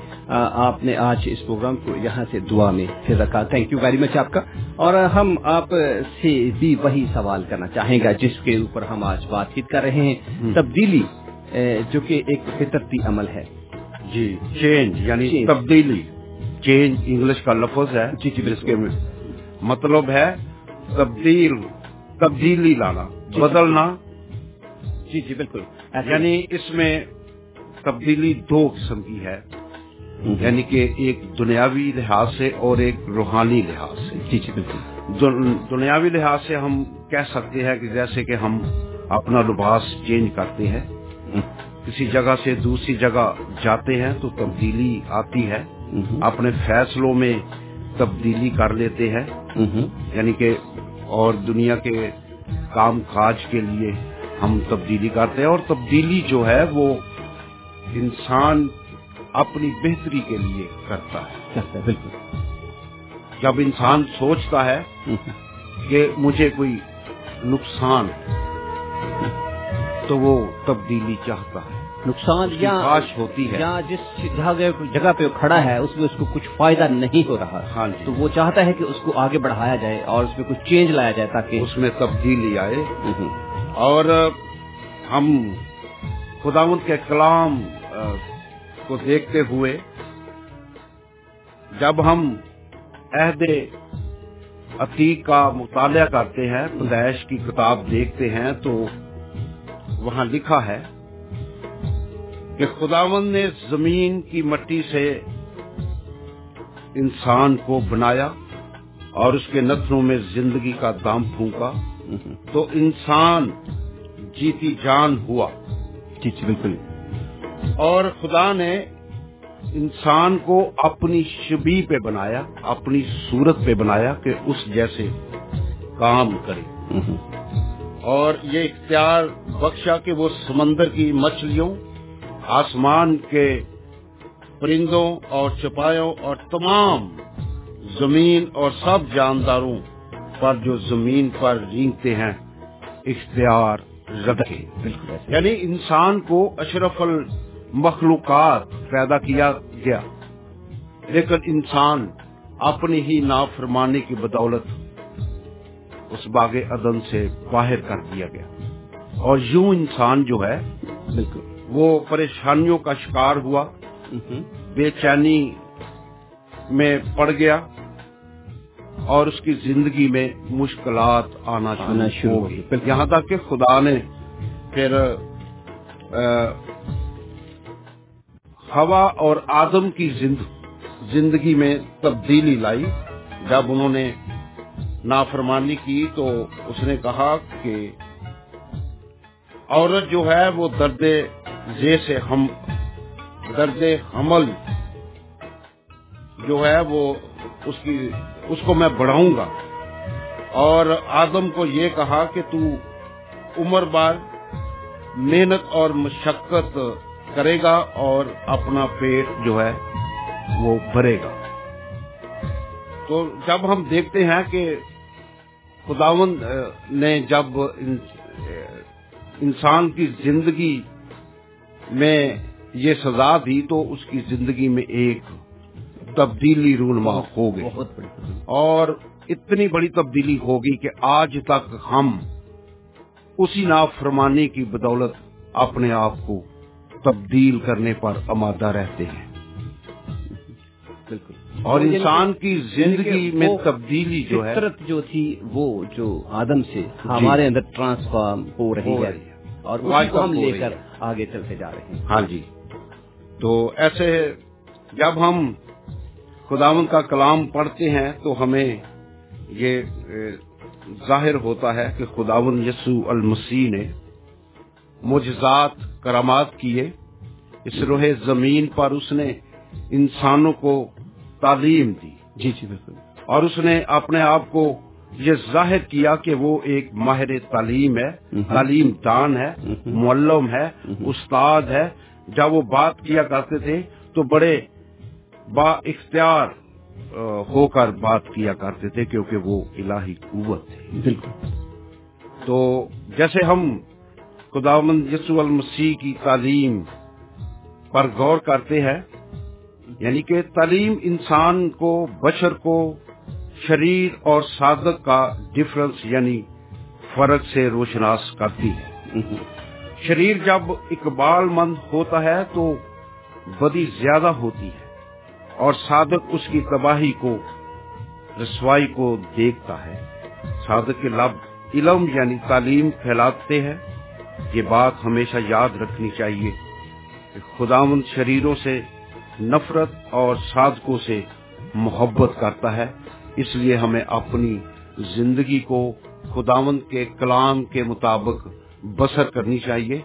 آپ نے آج اس پروگرام کو یہاں سے دعا میں پھر رکھا۔ تھینک یو ویری مچ آپ کا۔ اور ہم آپ سے بھی وہی سوال کرنا چاہیں گا جس کے اوپر ہم آج بات چیت کر رہے ہیں۔ تبدیلی جو کہ ایک فطرتی عمل ہے۔ جی چینج یعنی تبدیلی۔ چینج انگلش کا لفظ ہے جی جی جس کے مطلب ہے تبدیل تبدیلی لانا بدلنا۔ جی جی بالکل۔ یعنی اس میں تبدیلی دو قسم کی ہے۔ یعنی کہ ایک دنیاوی لحاظ سے اور ایک روحانی لحاظ سے۔ جی جی بالکل۔ دنیاوی لحاظ سے ہم کہہ سکتے ہیں کہ جیسے کہ ہم اپنا لباس چینج کرتے ہیں۔ کسی جگہ سے دوسری جگہ جاتے ہیں تو تبدیلی آتی ہے۔ اپنے فیصلوں میں تبدیلی کر لیتے ہیں. یعنی کہ اور دنیا کے کام کاج کے لیے ہم تبدیلی کرتے ہیں اور تبدیلی جو ہے وہ انسان اپنی بہتری کے لیے کرتا ہے بالکل. جب انسان سوچتا ہے کہ مجھے کوئی نقصان تو وہ تبدیلی چاہتا ہے. نقصان یا ہوتی ہے۔ یا جس جگہ پہ کھڑا ہے اس میں اس کو کچھ فائدہ نہیں ہو رہا۔ ہاں جی۔ تو وہ چاہتا ہے کہ اس کو آگے بڑھایا جائے اور اس میں کچھ چینج لایا جائے تاکہ اس میں تبدیلی آئے۔ اور ہم خداوند کے کلام کو دیکھتے ہوئے جب ہم عہد عتیق کا مطالعہ کرتے ہیں پیدائش کی کتاب دیکھتے ہیں تو وہاں لکھا ہے کہ خداون نے زمین کی مٹی سے انسان کو بنایا اور اس کے نتنوں میں زندگی کا دام پھونکا تو انسان جیتی جان ہوا۔ جی جی بالکل۔ اور خدا نے انسان کو اپنی شبی پہ بنایا اپنی صورت پہ بنایا کہ اس جیسے کام کرے۔ اور یہ اختیار بخشا کہ وہ سمندر کی مچھلیوں آسمان کے پرندوں اور چپایوں اور تمام زمین اور سب جانداروں پر جو زمین پر رینگتے ہیں اختیار رکھے یعنی انسان کو اشرف المخلوقات پیدا کیا گیا۔ لیکن انسان اپنی ہی نافرمانی کی بدولت اس باغ عدن سے باہر کر دیا گیا۔ اور یوں انسان جو ہے بالکل۔ وہ پریشانیوں کا شکار ہوا۔ بے چینی میں پڑ گیا اور اس کی زندگی میں مشکلات آنا شروع ہو گئی۔ یہاں تک کہ خدا نے پھر ہوا اور آدم کی زندگی میں تبدیلی لائی۔ جب انہوں نے نافرمانی کی تو اس نے کہا کہ عورت جو ہے وہ درد زے سے ہم درد حمل جو ہے وہ اس کی اس کو میں بڑھاؤں گا۔ اور آدم کو یہ کہا کہ تو عمر بار محنت اور مشقت کرے گا اور اپنا پیٹ جو ہے وہ بھرے گا۔ تو جب ہم دیکھتے ہیں کہ خداون نے جب انسان کی زندگی میں یہ سزا دی تو اس کی زندگی میں ایک تبدیلی رونما ہو گئی اور اتنی بڑی تبدیلی ہوگی کہ آج تک ہم اسی نافرمانی کی بدولت اپنے آپ کو تبدیل کرنے پر آمادہ رہتے ہیں۔ بالکل۔ اور انسان کی زندگی میں تبدیلی جو ہے فطرت جو تھی وہ جو آدم سے ہمارے اندر ٹرانسفارم ہو رہی ہے۔ اور ہم لے کر آگے چلتے جا رہے ہیں۔ ہاں جی۔ تو ایسے جب ہم خداون کا کلام پڑھتے ہیں تو ہمیں یہ ظاہر ہوتا ہے کہ خداون یسو المسیح نے مجزات کرامات کیے۔ اس روح زمین پر اس نے انسانوں کو تعلیم دی۔ جی جی بالکل۔ اور اس نے اپنے آپ کو یہ ظاہر کیا کہ وہ ایک ماہر تعلیم ہے تعلیم دان ہے معلم ہے استاد ہے۔ جب وہ بات کیا کرتے تھے تو بڑے با اختیار ہو کر بات کیا کرتے تھے کیونکہ وہ الہی قوت تھے۔ بالکل۔ تو جیسے ہم شریر اور صادق کا ڈفرنس یعنی فرق سے روشناس کرتی ہے۔ شریر جب اقبال مند ہوتا ہے تو بدی زیادہ ہوتی ہے اور صادق اس کی تباہی کو، رسوائی کو دیکھتا ہے۔ صادق کے لب علم یعنی تعلیم پھیلاتے ہیں۔ یہ بات ہمیشہ یاد رکھنی چاہیے کہ خداوند شریروں سے نفرت اور صادقوں سے محبت کرتا ہے۔ اس لیے ہمیں اپنی زندگی کو خداوند کے کلام کے مطابق بسر کرنی چاہیے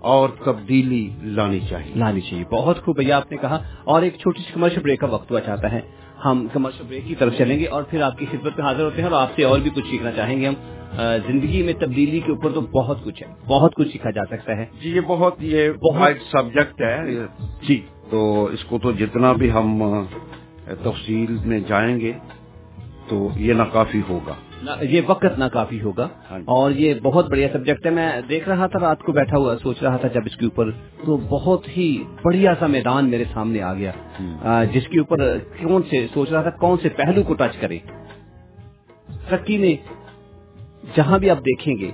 اور تبدیلی لانی چاہیے۔ لانی چاہیے۔ بہت خوب بھیا آپ نے کہا اور ایک چھوٹی سی کمرشل بریک کا وقت ہوا چاہتا ہے۔ ہم کمرشل بریک کی طرف چلیں گے اور پھر آپ کی خدمت میں حاضر ہوتے ہیں اور آپ سے اور بھی کچھ سیکھنا چاہیں گے ہم۔ زندگی میں تبدیلی کے اوپر تو بہت کچھ ہے۔ بہت کچھ سیکھا جا سکتا ہے۔ جی یہ بہت یہ بہت سبجیکٹ ہے۔ جی۔ تو اس کو تو جتنا بھی ہم تفصیل میں جائیں گے تو یہ ناکافی ہوگا۔ یہ وقت ناکافی ہوگا۔ ہاں جی۔ اور یہ بہت بڑھیا سبجیکٹ ہے۔ میں دیکھ رہا تھا رات کو بیٹھا ہوا سوچ رہا تھا جب اس کے اوپر تو بہت ہی بڑھیا سا میدان میرے سامنے آ گیا۔ ہاں۔ جس کے اوپر کون سے سوچ رہا تھا کون سے پہلو کو ٹچ کرے۔ ترقی میں جہاں بھی آپ دیکھیں گے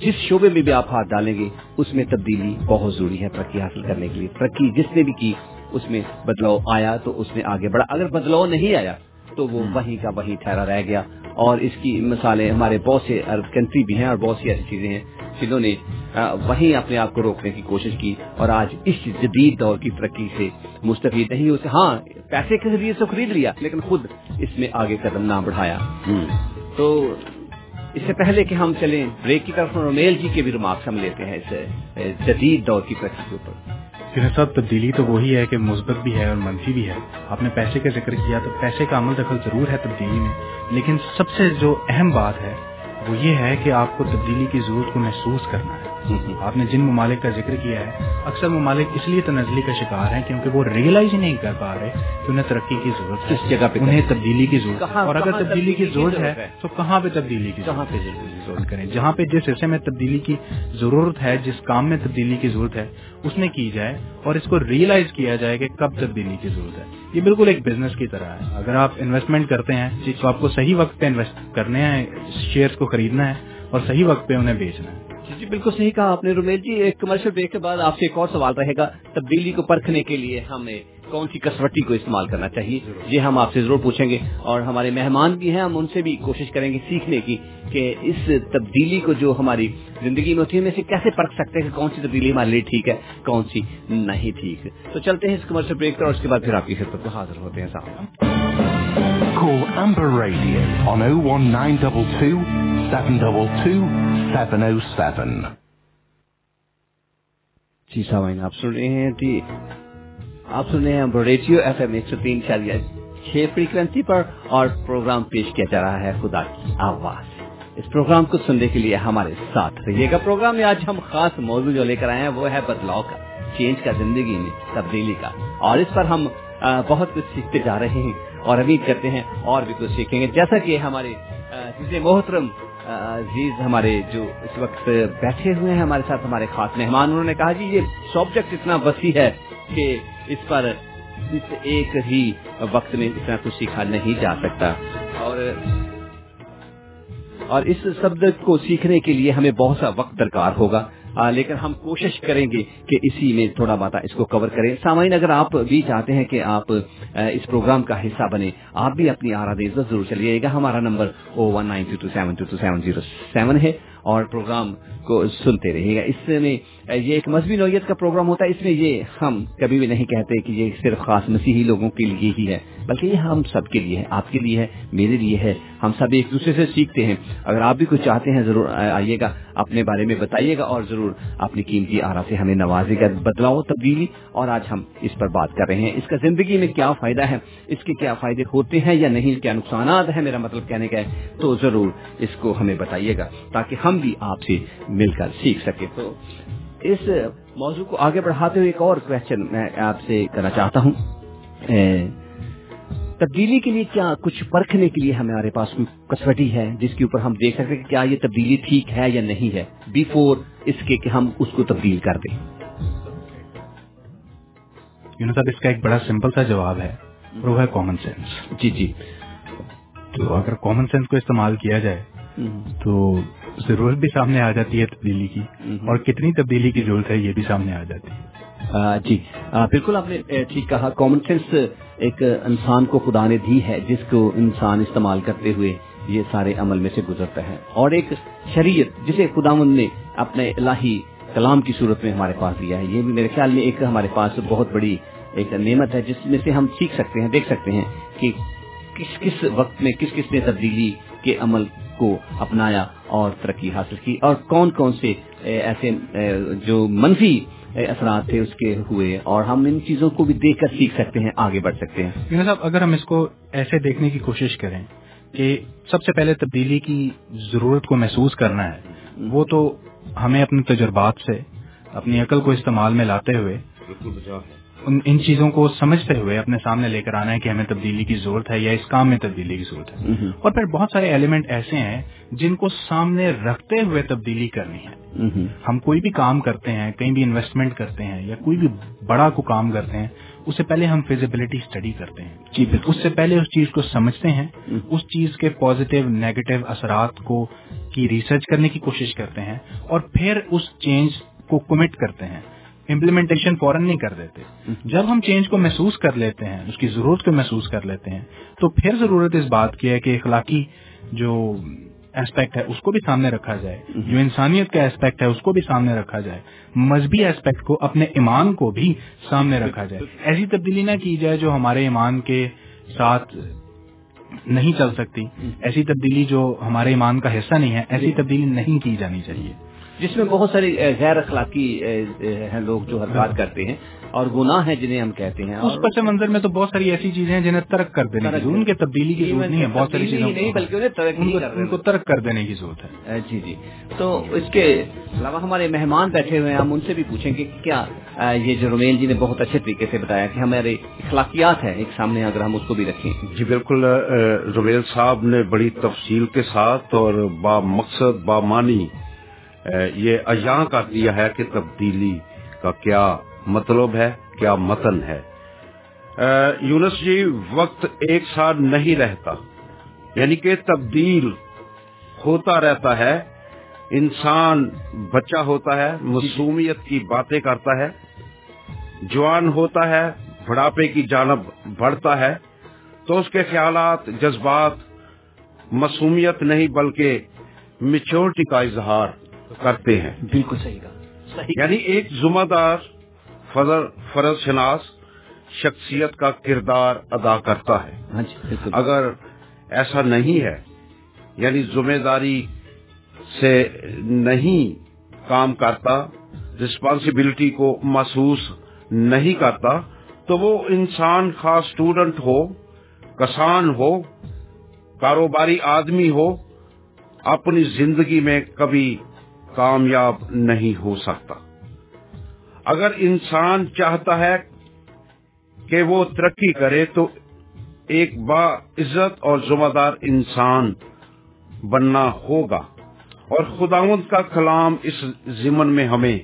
جس شعبے میں بھی آپ ہاتھ ڈالیں گے اس میں تبدیلی بہت ضروری ہے ترقی حاصل کرنے کے لیے۔ ترقی جس نے بھی کی اس میں بدلاؤ آیا تو اس نے آگے بڑھا۔ اگر بدلاؤ نہیں آیا تو وہ وہیں کا وہیں ٹھہرا رہ گیا۔ اور اس کی مثالیں ہمارے بہت سے عرب کنٹری بھی ہیں اور بہت سی ایسی چیزیں ہیں جنہوں نے وہیں اپنے آپ کو روکنے کی کوشش کی اور آج اس جدید دور کی ترقی سے مستفید نہیں ہوتے ہاں پیسے کے ذریعے سے خرید لیا لیکن خود اس میں آگے قدم نہ بڑھایا۔ تو اس سے پہلے کہ ہم چلیں، بریک کی طرف رومیل جی کے بھی رمارکس ہم لیتے ہیں اسے جدید دور کی پریکٹس کے اوپر۔ صاحب تبدیلی تو وہی ہے کہ مثبت بھی ہے اور منفی بھی ہے۔ آپ نے پیسے کا ذکر کیا تو پیسے کا عمل دخل ضرور ہے تبدیلی میں۔ لیکن سب سے جو اہم بات ہے وہ یہ ہے کہ آپ کو تبدیلی کی ضرورت کو محسوس کرنا ہے۔ آپ نے جن ممالک کا ذکر کیا ہے اکثر ممالک اس لیے تنزلی کا شکار ہیں کیونکہ وہ ریئلائز ہی نہیں کر پا رہے کہ انہیں ترقی کی ضرورت ہے اس جگہ پہ انہیں تبدیلی کی ضرورت ہے۔ اور اگر تبدیلی کی ضرورت ہے؟ تو کہاں پہ تبدیلی کی کہاں پہ ضرورت کریں۔ جہاں پہ جس حصے میں تبدیلی کی ضرورت ہے جس کام میں تبدیلی کی ضرورت ہے اس میں کی جائے اور اس کو ریئلائز کیا جائے کہ کب تبدیلی کی ضرورت ہے۔ یہ بالکل ایک بزنس کی طرح ہے۔ اگر آپ انویسٹمنٹ کرتے ہیں تو آپ کو صحیح وقت پہ انویسٹ کرنے ہیں شیئرس کو خریدنا ہے اور صحیح وقت پہ انہیں بیچنا ہے۔ جی،, جی بالکل صحیح کہا آپ نے۔ رومیل جی ایک کمرشل بریک کے بعد آپ سے ایک اور سوال رہے گا۔ تبدیلی کو پرکھنے کے لیے ہمیں کون سی کسوٹی کو استعمال کرنا چاہیے؟ یہ ہم آپ سے ضرور پوچھیں گے اور ہمارے مہمان بھی ہیں ہم ان سے بھی کوشش کریں گے سیکھنے کی کہ اس تبدیلی کو جو ہماری زندگی میں ہوتی ہے میں اسے کیسے پرکھ سکتے ہیں کہ کون سی تبدیلی ہمارے لیے ٹھیک ہے کون سی نہیں ٹھیک۔ تو چلتے ہیں اس کمرشل بریک پر اور اس کے بعد پھر آپ کی خدمت کو حاضر ہوتے ہیں۔ صاحب Call Amber Radio on 01922 722 707 جی سامعین آپ سن رہے ہیں دی... آپ سن رہے ہیں ریڈیو ایف ایم ایک سو تین، چالیس، چھ فریکوینسی پر اور پروگرام پیش کیا جا رہا ہے خدا کی آواز۔ اس پروگرام کو سننے کے لیے ہمارے ساتھ رہیے گا۔ پروگرام میں آج ہم خاص موضوع جو لے کر آئے ہیں وہ ہے بدلاؤ کا، چینج کا زندگی میں تبدیلی کا۔ اور اس پر ہم بہت کچھ سیکھتے جا رہے ہیں اور امید کرتے ہیں اور بھی کچھ سیکھیں گے۔ جیسا کہ ہمارے جسے محترم عزیز ہمارے جو اس وقت بیٹھے ہوئے ہیں ہمارے ساتھ ہمارے خاص مہمان، انہوں نے کہا جی یہ سبجیکٹ اتنا وسیع ہے کہ اس پر اس ایک ہی وقت میں اتنا کچھ سیکھا نہیں جا سکتا۔ اور اور اس سبجیکٹ کو سیکھنے کے لیے ہمیں بہت سا وقت درکار ہوگا۔ لیکن ہم کوشش کریں گے کہ اسی میں تھوڑا بات اس کو کور کریں۔ سامعین، اگر آپ بھی چاہتے ہیں کہ آپ اس پروگرام کا حصہ بنے آپ بھی اپنی آرا دے ضرور چلیے گا۔ ہمارا number O one nine two two seven two two seven zero seven ہے اور پروگرام کو سنتے رہیے گا۔ اس میں یہ ایک مذہبی نوعیت کا پروگرام ہوتا ہے، اس میں یہ ہم کبھی بھی نہیں کہتے کہ یہ صرف خاص مسیحی لوگوں کے لیے ہی ہے، بلکہ یہ ہم سب کے لیے ہے، آپ کے لیے ہے، میرے لیے ہے، ہم سب ایک دوسرے سے سیکھتے ہیں۔ اگر آپ بھی کچھ چاہتے ہیں، ضرور آئیے گا، اپنے بارے میں بتائیے گا، اور ضرور اپنی قیمتی آرا سے ہمیں نوازے گا بدلاؤ تبدیلی، اور آج ہم اس پر بات کر رہے ہیں۔ اس کا زندگی میں کیا فائدہ ہے؟ اس کے کیا فائدے ہوتے ہیں یا نہیں؟ کیا نقصانات ہیں؟ میرا مطلب کہنے کا ہے، تو ضرور اس کو ہمیں بتائیے گا، تاکہ ہم بھی آپ سے مل کر سیکھ سکے تو اس موضوع کو آگے بڑھاتے ہوئے ایک اور کوشچن میں آپ سے کرنا چاہتا ہوں۔ تبدیلی کے لیے کیا کچھ پرکھنے کے لیے ہمارے پاس کسوٹی ہے جس کے اوپر ہم دیکھ سکتے ہیں کہ کیا یہ تبدیلی ٹھیک ہے یا نہیں ہے بیفور اس کے کہ ہم اس کو تبدیل کر دیں۔ یونس صاحب اس کا ایک بڑا سمپل سا جواب ہے وہ ہے کامن سینس جی جی۔ تو اگر کامن سینس کو استعمال کیا جائے تو ضرورت بھی سامنے آ جاتی ہے تبدیلی کی اور کتنی تبدیلی کی ضرورت ہے یہ بھی سامنے آ جاتی ہے۔ جی بالکل آپ نے ٹھیک کہا۔ کامن سینس ایک انسان کو خدا نے دی ہے جس کو انسان استعمال کرتے ہوئے یہ سارے عمل میں سے گزرتا ہے۔ اور ایک شریعت جسے خدا نے اپنے الہی کلام کی صورت میں ہمارے پاس دیا ہے یہ بھی میرے خیال میں ایک ہمارے پاس بہت بڑی ایک نعمت ہے جس میں سے ہم سیکھ سکتے ہیں دیکھ سکتے ہیں کہ کس کس وقت میں کس کس نے تبدیلی کے عمل کو اپنایا اور ترقی حاصل کی اور کون کون سے ایسے جو منفی اثرات تھے اس کے ہوئے اور ہم ان چیزوں کو بھی دیکھ کر سیکھ سکتے ہیں آگے بڑھ سکتے ہیں۔ صاحب اگر ہم اس کو ایسے دیکھنے کی کوشش کریں کہ سب سے پہلے تبدیلی کی ضرورت کو محسوس کرنا ہے وہ تو ہمیں اپنے تجربات سے اپنی عقل کو استعمال میں لاتے ہوئے ان چیزوں کو سمجھتے ہوئے اپنے سامنے لے کر آنا ہے کہ ہمیں تبدیلی کی ضرورت ہے یا اس کام میں تبدیلی کی ضرورت ہے۔ اور پھر بہت سارے ایلیمنٹ ایسے ہیں جن کو سامنے رکھتے ہوئے تبدیلی کرنی ہے۔ ہم کوئی بھی کام کرتے ہیں کہیں بھی انویسٹمنٹ کرتے ہیں یا کوئی بھی بڑا کو کام کرتے ہیں اس سے پہلے ہم فیزیبلٹی اسٹڈی کرتے ہیں۔ جی اس سے پہلے اس چیز کو سمجھتے ہیں۔ اس چیز کے پازیٹیو نیگیٹو اثرات کو کی ریسرچ کرنے کی کوشش کرتے ہیں اور پھر اس چینج کو کمٹ کرتے ہیں۔ امپلیمنٹیشن فوراً نہیں کر دیتے۔ جب ہم چینج کو محسوس کر لیتے ہیں، اس کی ضرورت کو محسوس کر لیتے ہیں، تو پھر ضرورت اس بات کی ہے کہ اخلاقی جو اسپیکٹ ہے، اس کو بھی سامنے رکھا جائے۔ جو انسانیت کا اسپیکٹ ہے، اس کو بھی سامنے رکھا جائے۔ مذہبی اسپیکٹ کو، اپنے ایمان کو بھی سامنے رکھا جائے۔ ایسی تبدیلی نہ کی جائے جو ہمارے ایمان کے ساتھ نہیں چل سکتی۔ ایسی تبدیلی جو ہمارے ایمان کا حصہ نہیں ہے، ایسی تبدیلی نہیں کی جانی چاہیے۔ جس میں بہت ساری غیر اخلاقی ہیں لوگ جو حرکات کرتے ہیں اور گناہ ہیں جنہیں ہم کہتے ہیں اس پس منظر میں تو بہت ساری ایسی چیزیں ہیں جنہیں ترک کر دینے کی ان کے تبدیلی کی ضرورت نہیں ہے بہت ساری چیزیں نہیں بلکہ انہیں ان کو ترک کر دینے کی ضرورت ہے۔ جی جی۔ تو اس کے علاوہ ہمارے مہمان بیٹھے ہوئے ہیں ہم ان سے بھی پوچھیں کہ کیا یہ جو رومین جی نے بہت اچھے طریقے سے بتایا کہ ہمارے اخلاقیات ہیں ایک سامنے اگر ہم اس کو بھی رکھیں۔ جی بالکل رومیل صاحب نے بڑی تفصیل کے ساتھ اور با مقصد با مانی یہ اجاں کر دیا ہے کہ تبدیلی کا کیا مطلب ہے، کیا متن ہے؟ یونس جی وقت ایک ساتھ نہیں رہتا۔ یعنی کہ تبدیل ہوتا رہتا ہے، انسان بچہ ہوتا ہے معصومیت کی باتیں کرتا ہے، جوان ہوتا ہے، بڑھاپے کی جانب بڑھتا ہے۔ تو اس کے خیالات، جذبات معصومیت نہیں، بلکہ میچورٹی کا اظہار۔ کرتے ہیں۔ بالکل صحیح صحیح۔ یعنی ایک ذمہ دار فرض شناس شخصیت کا کردار ادا کرتا ہے۔ ہاں جی اگر ایسا نہیں ہے یعنی ذمہ داری سے نہیں کام کرتا رسپانسبلٹی کو محسوس نہیں کرتا تو وہ انسان خاص اسٹوڈنٹ ہو کسان ہو کاروباری آدمی ہو اپنی زندگی میں کبھی کامیاب نہیں ہو سکتا۔ اگر انسان چاہتا ہے کہ وہ ترقی کرے تو ایک با عزت اور ذمہ دار انسان بننا ہوگا۔ اور خداوند کا کلام اس ضمن میں ہمیں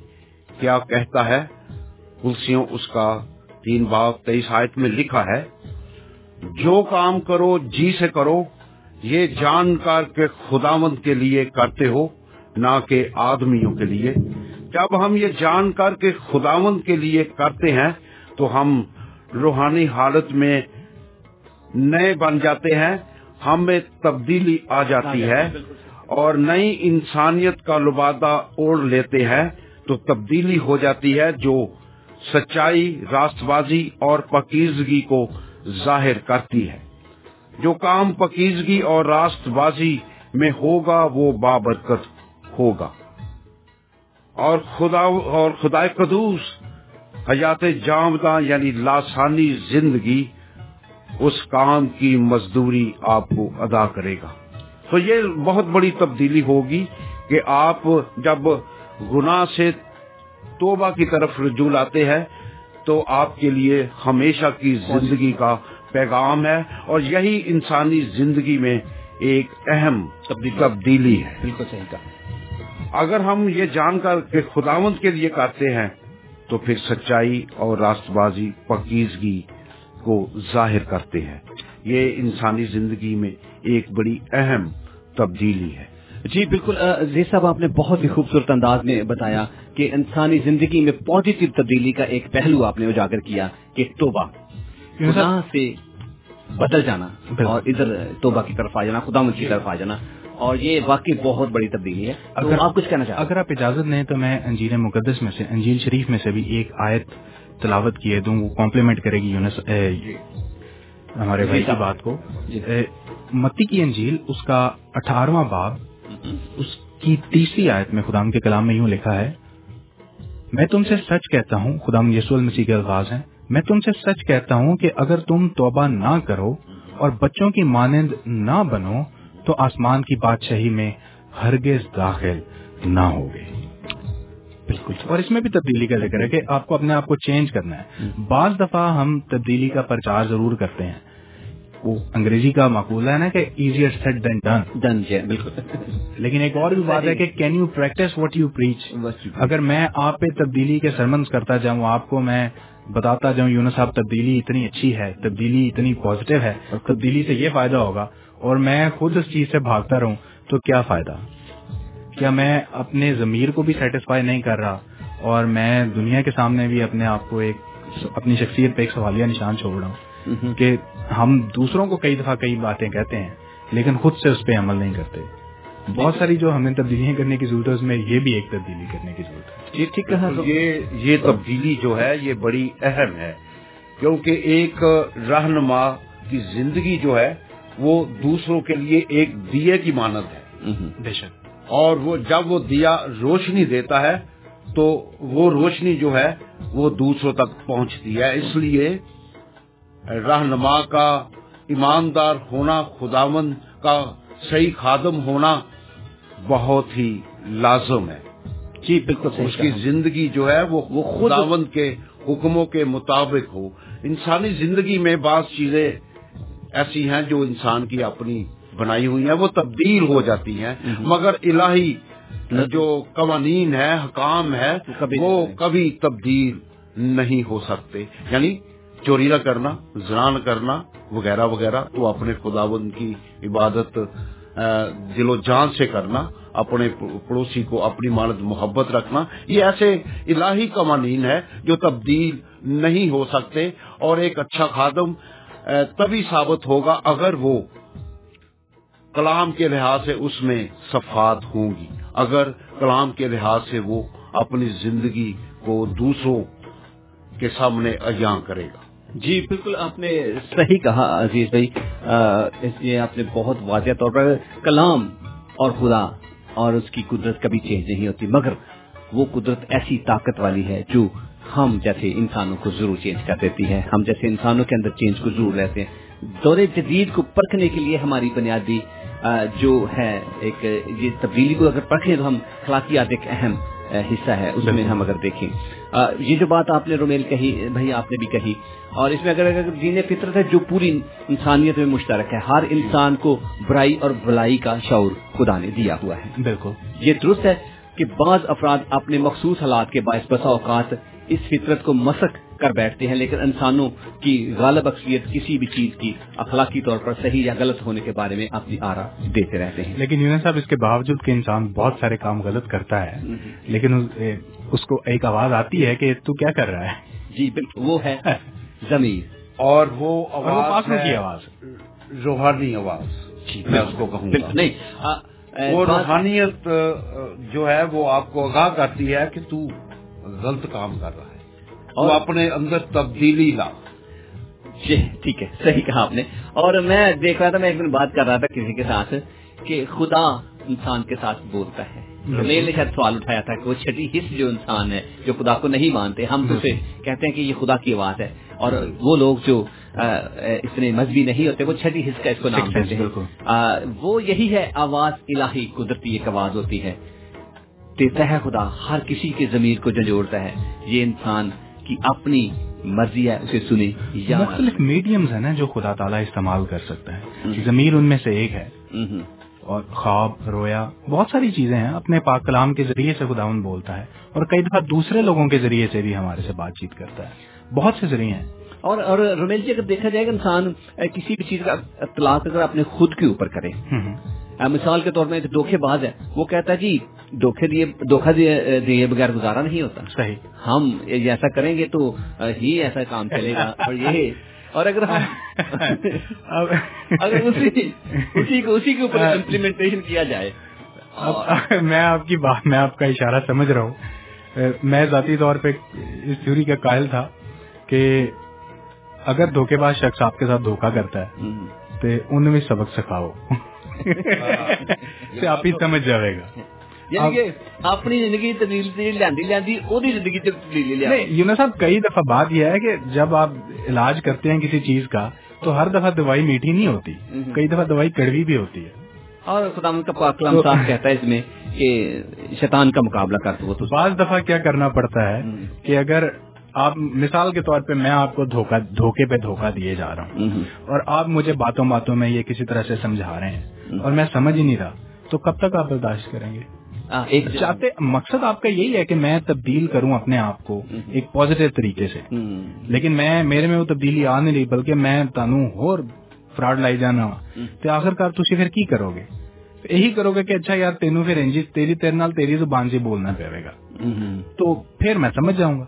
کیا کہتا ہے؟ تلسیوں اس کا تین باغ تیئیس آیت میں لکھا ہے، جو کام کرو جی سے کرو، یہ جان کر کے خداوند کے لیے کرتے ہو۔ نہ کہ آدمیوں کے لیے۔ جب ہم یہ جان کر کے خداون کے لیے کرتے ہیں، تو ہم روحانی حالت میں نئے بن جاتے ہیں ہمیں تبدیلی آ جاتی ہے اور نئی انسانیت کا لبادہ اوڑھ لیتے ہیں، تو تبدیلی ہو جاتی ہے جو سچائی راست بازی اور پکیزگی کو ظاہر کرتی ہے۔ جو کام پکیزگی اور راست بازی میں ہوگا، وہ بابرکت ہوگا۔ اور خدا اور خدا قدوس، حیات جامدہ یعنی لاسانی زندگی اس کام کی مزدوری آپ کو ادا کرے گا۔ تو یہ بہت بڑی تبدیلی ہوگی کہ آپ جب گناہ سے توبہ کی طرف رجوع لاتے ہیں، تو آپ کے لیے ہمیشہ کی زندگی کا پیغام ہے۔ اور یہی انسانی زندگی میں ایک اہم تبدیلی ہے۔ بالکل صحیح کہا۔ اگر ہم یہ جان کر کہ خداوند کے لیے کرتے ہیں تو پھر سچائی اور راست بازی پکیزگی کو ظاہر کرتے ہیں۔ یہ انسانی زندگی میں ایک بڑی اہم تبدیلی ہے۔ جی بالکل زی صاحب آپ نے بہت ہی خوبصورت انداز میں بتایا کہ انسانی زندگی میں پازیٹیو تبدیلی کا ایک پہلو آپ نے اجاگر کیا کہ توبہ۔ گناہ سے بدل جانا اور ادھر توبہ کی طرف آ جانا خدا کی طرف آ جانا۔ اور یہ واقعی بہت بڑی تبدیلی ہے۔ اگر آپ کچھ کہنا چاہتے اگر آپ اجازت دیں تو میں انجیل مقدس میں سے انجیل شریف میں سے بھی ایک آیت تلاوت کیے دوں وہ کمپلیمنٹ کرے گی یونس ہمارے بھائی کی بات کو۔ جی۔ متی کی انجیل اس کا اٹھارہواں باب اس کی تیسری آیت میں خدام کے کلام میں یوں لکھا ہے میں تم سے سچ کہتا ہوں خدا یسو المسیح کے الفاظ ہیں میں تم سے سچ کہتا ہوں کہ اگر تم توبہ نہ کرو اور بچوں کی مانند نہ بنو تو آسمان کی بادشاہی میں ہرگز داخل نہ ہوگے بالکل اور اس میں بھی تبدیلی کا ذکر ہے کہ آپ کو اپنے آپ کو چینج کرنا ہے۔ بعض دفعہ ہم تبدیلی کا پرچار ضرور کرتے ہیں۔ وہ انگریزی کا مقولہ ہے نا کہ easier said than done done بالکل۔ لیکن ایک اور بھی بات ہے کہ can you practice what you preach اگر میں آپ پہ تبدیلی کے سرمنس کرتا جاؤں آپ کو میں بتاتا جاؤں یونس صاحب تبدیلی اتنی اچھی ہے تبدیلی اتنی پازیٹو ہے تبدیلی سے یہ فائدہ ہوگا۔ اور میں خود اس چیز سے بھاگتا رہوں تو کیا فائدہ؟ کیا میں اپنے ضمیر کو بھی سیٹسفائی نہیں کر رہا اور میں دنیا کے سامنے بھی اپنے آپ کو ایک اپنی شخصیت پہ ایک سوالیہ نشان چھوڑ رہا ہوں کہ ہم دوسروں کو کئی دفعہ کئی باتیں کہتے ہیں لیکن خود سے اس پہ عمل نہیں کرتے۔ بہت ساری جو ہمیں تبدیلیاں کرنے کی ضرورت ہے اس میں یہ بھی ایک تبدیلی کرنے کی ضرورت ہے۔ یہ ٹھیک ہے یہ تبدیلی جو ہے یہ بڑی اہم ہے۔ کیونکہ ایک رہنما کی زندگی جو ہے وہ دوسروں کے لیے ایک دیے کی مانت ہے۔ بے شک۔ اور وہ جب وہ دیا روشنی دیتا ہے تو وہ روشنی جو ہے وہ دوسروں تک پہنچتی ہے۔ اس لیے رہنما کا ایماندار ہونا خداون کا صحیح خادم ہونا بہت ہی لازم ہے۔ جی بالکل اس کی زندگی جو ہے وہ خداون کے حکموں کے مطابق ہو۔ انسانی زندگی میں بعض چیزیں ایسی ہیں جو انسان کی اپنی بنائی ہوئی ہیں وہ تبدیل ہو جاتی ہیں۔ مگر الہی جو قوانین ہے حکام ہے وہ کبھی تبدیل نہیں ہو سکتے۔ یعنی چوری نہ کرنا زران کرنا وغیرہ وغیرہ تو اپنے خداون کی عبادت دل و جان سے کرنا اپنے پڑوسی کو اپنی مانت محبت رکھنا یہ ایسے الہی قوانین ہے جو تبدیل نہیں ہو سکتے۔ اور ایک اچھا خادم تبھی ثابت ہوگا اگر وہ کلام کے لحاظ سے اس میں صفات ہوں گی۔ اگر کلام کے لحاظ سے وہ اپنی زندگی کو دوسروں کے سامنے اجاں کرے گا۔ جی بالکل آپ نے صحیح کہا عزیز بھائی۔ اس لیے آپ نے بہت واضح طور پر کلام اور خدا اور اس کی قدرت کبھی چینج نہیں ہوتی مگر وہ قدرت ایسی طاقت والی ہے جو ہم جیسے انسانوں کو ضرور چینج کر دیتی ہے ہم جیسے انسانوں کے اندر چینج کو ضرور رہتے ہیں۔ دور جدید کو پرکھنے کے لیے ہماری بنیادی جو ہے ایک یہ تبدیلی کو اگر پرکھیں تو ہم اخلاقیات ایک اہم حصہ ہے۔ اس میں ہم اگر دیکھیں یہ جو بات آپ نے رومیل کہی بھائی آپ نے بھی کہی اور اس میں اگر اگر دین فطرت ہے جو پوری انسانیت میں مشترک ہے ہر انسان کو برائی اور بلائی کا شعور خدا نے دیا ہوا ہے۔ بالکل۔ یہ درست ہے کہ بعض افراد اپنے مخصوص حالات کے باعث بسا اوقات اس فطرت کو مسک کر بیٹھتے ہیں لیکن انسانوں کی غالب اکثریت کسی بھی چیز کی اخلاقی طور پر صحیح یا غلط ہونے کے بارے میں اپنی آرا دیتے رہتے ہیں۔ لیکن یونس صاحب اس کے باوجود کہ انسان بہت سارے کام غلط کرتا ہے لیکن اس کو ایک آواز آتی ہے کہ تو کیا کر رہا ہے؟ جی بالکل وہ ہے زمین۔ اور وہ آواز کی آواز۔ روحانی آواز۔ جی، میں اس کو کہوں گا۔ نہیں وہ روحانیت جو ہے وہ آپ کو آگاہ کرتی ہے کہ تو غلط کام کر رہا ہے۔ اور اپنے اندر تبدیلی لا۔ جی ٹھیک ہے صحیح کہا آپ نے۔ اور میں دیکھ رہا تھا میں ایک دن بات کر رہا تھا کسی کے ساتھ کہ خدا انسان کے ساتھ بولتا ہے۔ میں نے شاید سوال اٹھایا تھا کہ وہ چھٹی حص جو انسان ہے جو خدا کو نہیں مانتے ہم اسے کہتے ہیں کہ یہ خدا کی آواز ہے۔ اور وہ لوگ جو اتنے مذہبی نہیں ہوتے وہ چھٹی حص کا اس کو نام دیتے ہیں۔ وہ یہی ہے آواز الہی قدرتی ایک آواز ہوتی ہے۔ دیتا ہے خدا ہر کسی کے ضمیر کو جنجوڑتا ہے۔ یہ انسان کی اپنی مرضی ہے اسے سنیں یا مختلف میڈیمز ہیں نا جو خدا تعالیٰ استعمال کر سکتا ہے ضمیر ان میں سے ایک ہے۔ اور خواب رویا بہت ساری چیزیں ہیں۔ اپنے پاک کلام کے ذریعے سے خداون بولتا ہے۔ اور کئی دفعہ دوسرے لوگوں کے ذریعے سے بھی ہمارے سے بات چیت کرتا ہے۔ بہت سے ذریعے ہیں۔ اور اور رمیل جی اگر دیکھا جائے کہ انسان کسی بھی چیز کا اطلاق اگر اپنے خود کے اوپر کرے مثال کے طور میں ایک دھوکے باز ہے۔ وہ کہتا ہے جی دھوکے دیے دھوکہ دیے بغیر گزارا نہیں ہوتا۔ صحیح۔ ہم ایسا کریں گے تو ہی ایسا کام چلے گا۔ اور یہ اور اگر اگر اسی کو اسی کے اوپر امپلیمنٹیشن کیا جائے۔ میں آپ کی بات میں آپ کا اشارہ سمجھ رہا ہوں۔ میں ذاتی طور پہ اس تھیوری کا قائل تھا کہ اگر دھوکے باز شخص آپ کے ساتھ دھوکا کرتا ہے تو انہیں بھی سبق سکھاؤ۔ سے آپ ہی سمجھ جائے گا یعنی کہ اپنی زندگی تبدیلی وہی زندگی تبدیلی لیا نہیں یونس صاحب کئی دفعہ بات یہ ہے کہ جب آپ علاج کرتے ہیں کسی چیز کا تو ہر دفعہ دوائی میٹھی نہیں ہوتی۔ کئی دفعہ دوائی کڑوی بھی ہوتی ہے اور خدا کا پاک کلام صاحب کہتا ہے اس میں کہ شیطان کا مقابلہ کر تو وہ تو بعض دفعہ کیا کرنا پڑتا ہے۔ کہ اگر آپ مثال کے طور پہ میں آپ کو دھوکے پہ دھوکا دیے جا رہا ہوں اور آپ مجھے باتوں باتوں میں یہ کسی طرح سے سمجھا رہے ہیں اور میں سمجھ ہی نہیں رہا۔ تو کب تک آپ برداشت کریں گے؟ ایک چاہتے مقصد آپ کا یہی ہے کہ میں تبدیل کروں اپنے آپ کو ایک پازیٹیو طریقے سے۔ لیکن میں میرے میں وہ تبدیلی آ نہیں رہی بلکہ میں تانوں اور فراڈ لائی جانا۔ تو آخر کار تھی پھر کی کرو گے؟ یہی کرو گے کہ اچھا یار تینوں پھر انجی تیری تیرے نال تیری زبان سے بولنا پڑے گا۔ تو پھر میں سمجھ جاؤں گا۔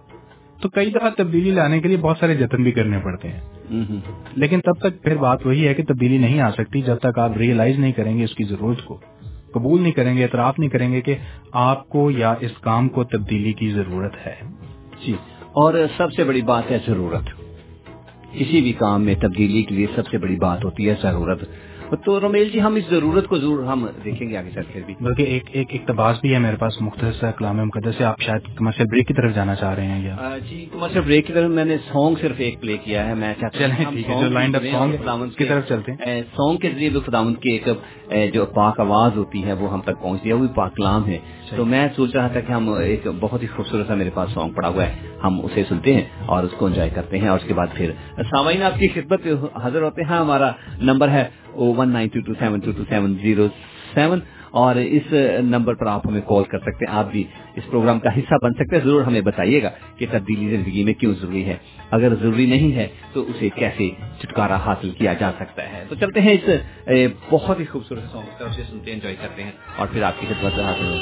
تو کئی دفعہ تبدیلی لانے کے لیے بہت سارے جتن بھی کرنے پڑتے ہیں۔ لیکن تب تک پھر بات وہی ہے کہ تبدیلی نہیں آ سکتی جب تک آپ ریئلائز نہیں کریں گے اس کی ضرورت کو۔ قبول نہیں کریں گے اعتراف نہیں کریں گے کہ آپ کو یا اس کام کو تبدیلی کی ضرورت ہے۔ جی اور سب سے بڑی بات ہے ضرورت۔ کسی بھی کام میں تبدیلی کے لیے سب سے بڑی بات ہوتی ہے ضرورت۔ تو رمیل جی ہم اس ضرورت کو ضرور ہم دیکھیں گے آگے چل کے بھی۔ بلکہ ایک ایک اقتباس بھی ہے میرے پاس مختصر کلام مقدس سے آپ شاید کمرشل بریک کی طرف جانا چاہ رہے ہیں یا جی کمرشل بریک کی طرف میں نے سانگ صرف ایک پلے کیا ہے میں چلیں ٹھیک ہے، جو song اور ہے، خداوند کی طرف چلتے ہیں۔ سانگ کے ذریعے بھی خداوند کی ایک جو پاک آواز ہوتی ہے وہ ہم تک پہنچتی ہے وہ پاک کلام ہے۔ تو میں سوچ رہا تھا کہ ہم ایک بہت ہی خوبصورت سا میرے پاس سانگ پڑا ہوا ہے ہم اسے سنتے ہیں اور اس کو انجوائے کرتے ہیں۔ اور اس کے بعد پھر سامعین آپ کی خدمت حاضر ہوتے ہیں ہمارا نمبر ہے one nine two two seven two two seven zero seven اور اس نمبر پر آپ ہمیں کال کر سکتے ہیں۔ آپ بھی اس پروگرام کا حصہ بن سکتے ہیں۔ ضرور ہمیں بتائیے گا کہ تبدیلی زندگی میں کیوں ضروری ہے۔ اگر ضروری نہیں ہے تو اسے کیسے چھٹکارا حاصل کیا جا سکتا ہے۔ تو چلتے ہیں اس بہت ہی خوبصورت سانگ طرف سے سنتے انجوائے کرتے ہیں اور پھر آپ کی خدمت سے حاصل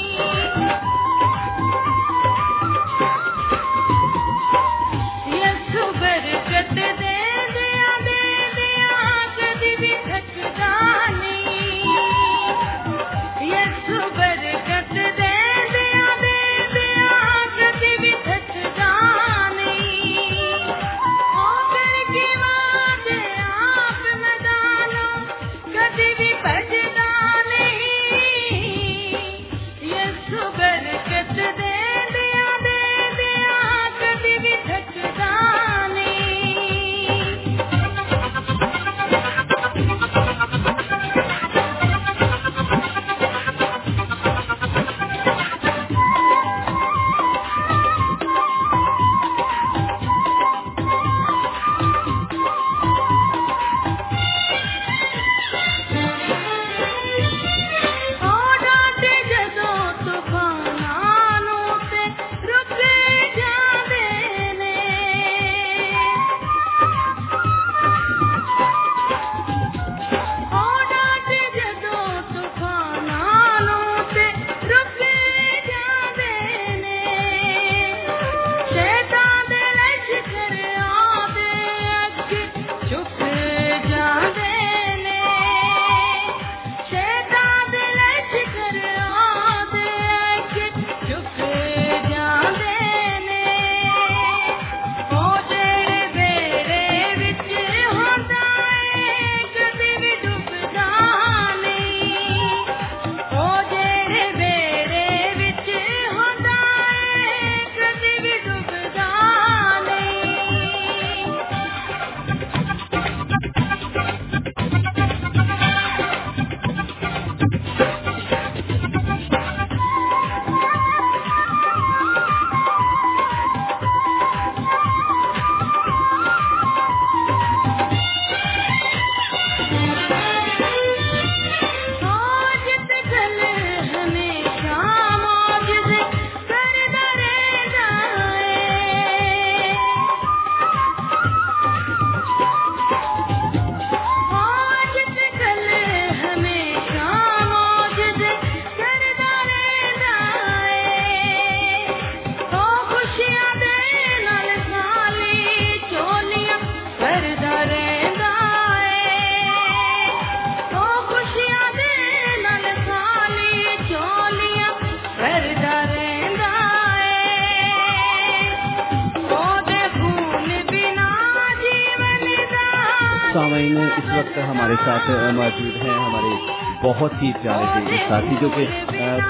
بہت ہی پیارے کے ساتھی جو کہ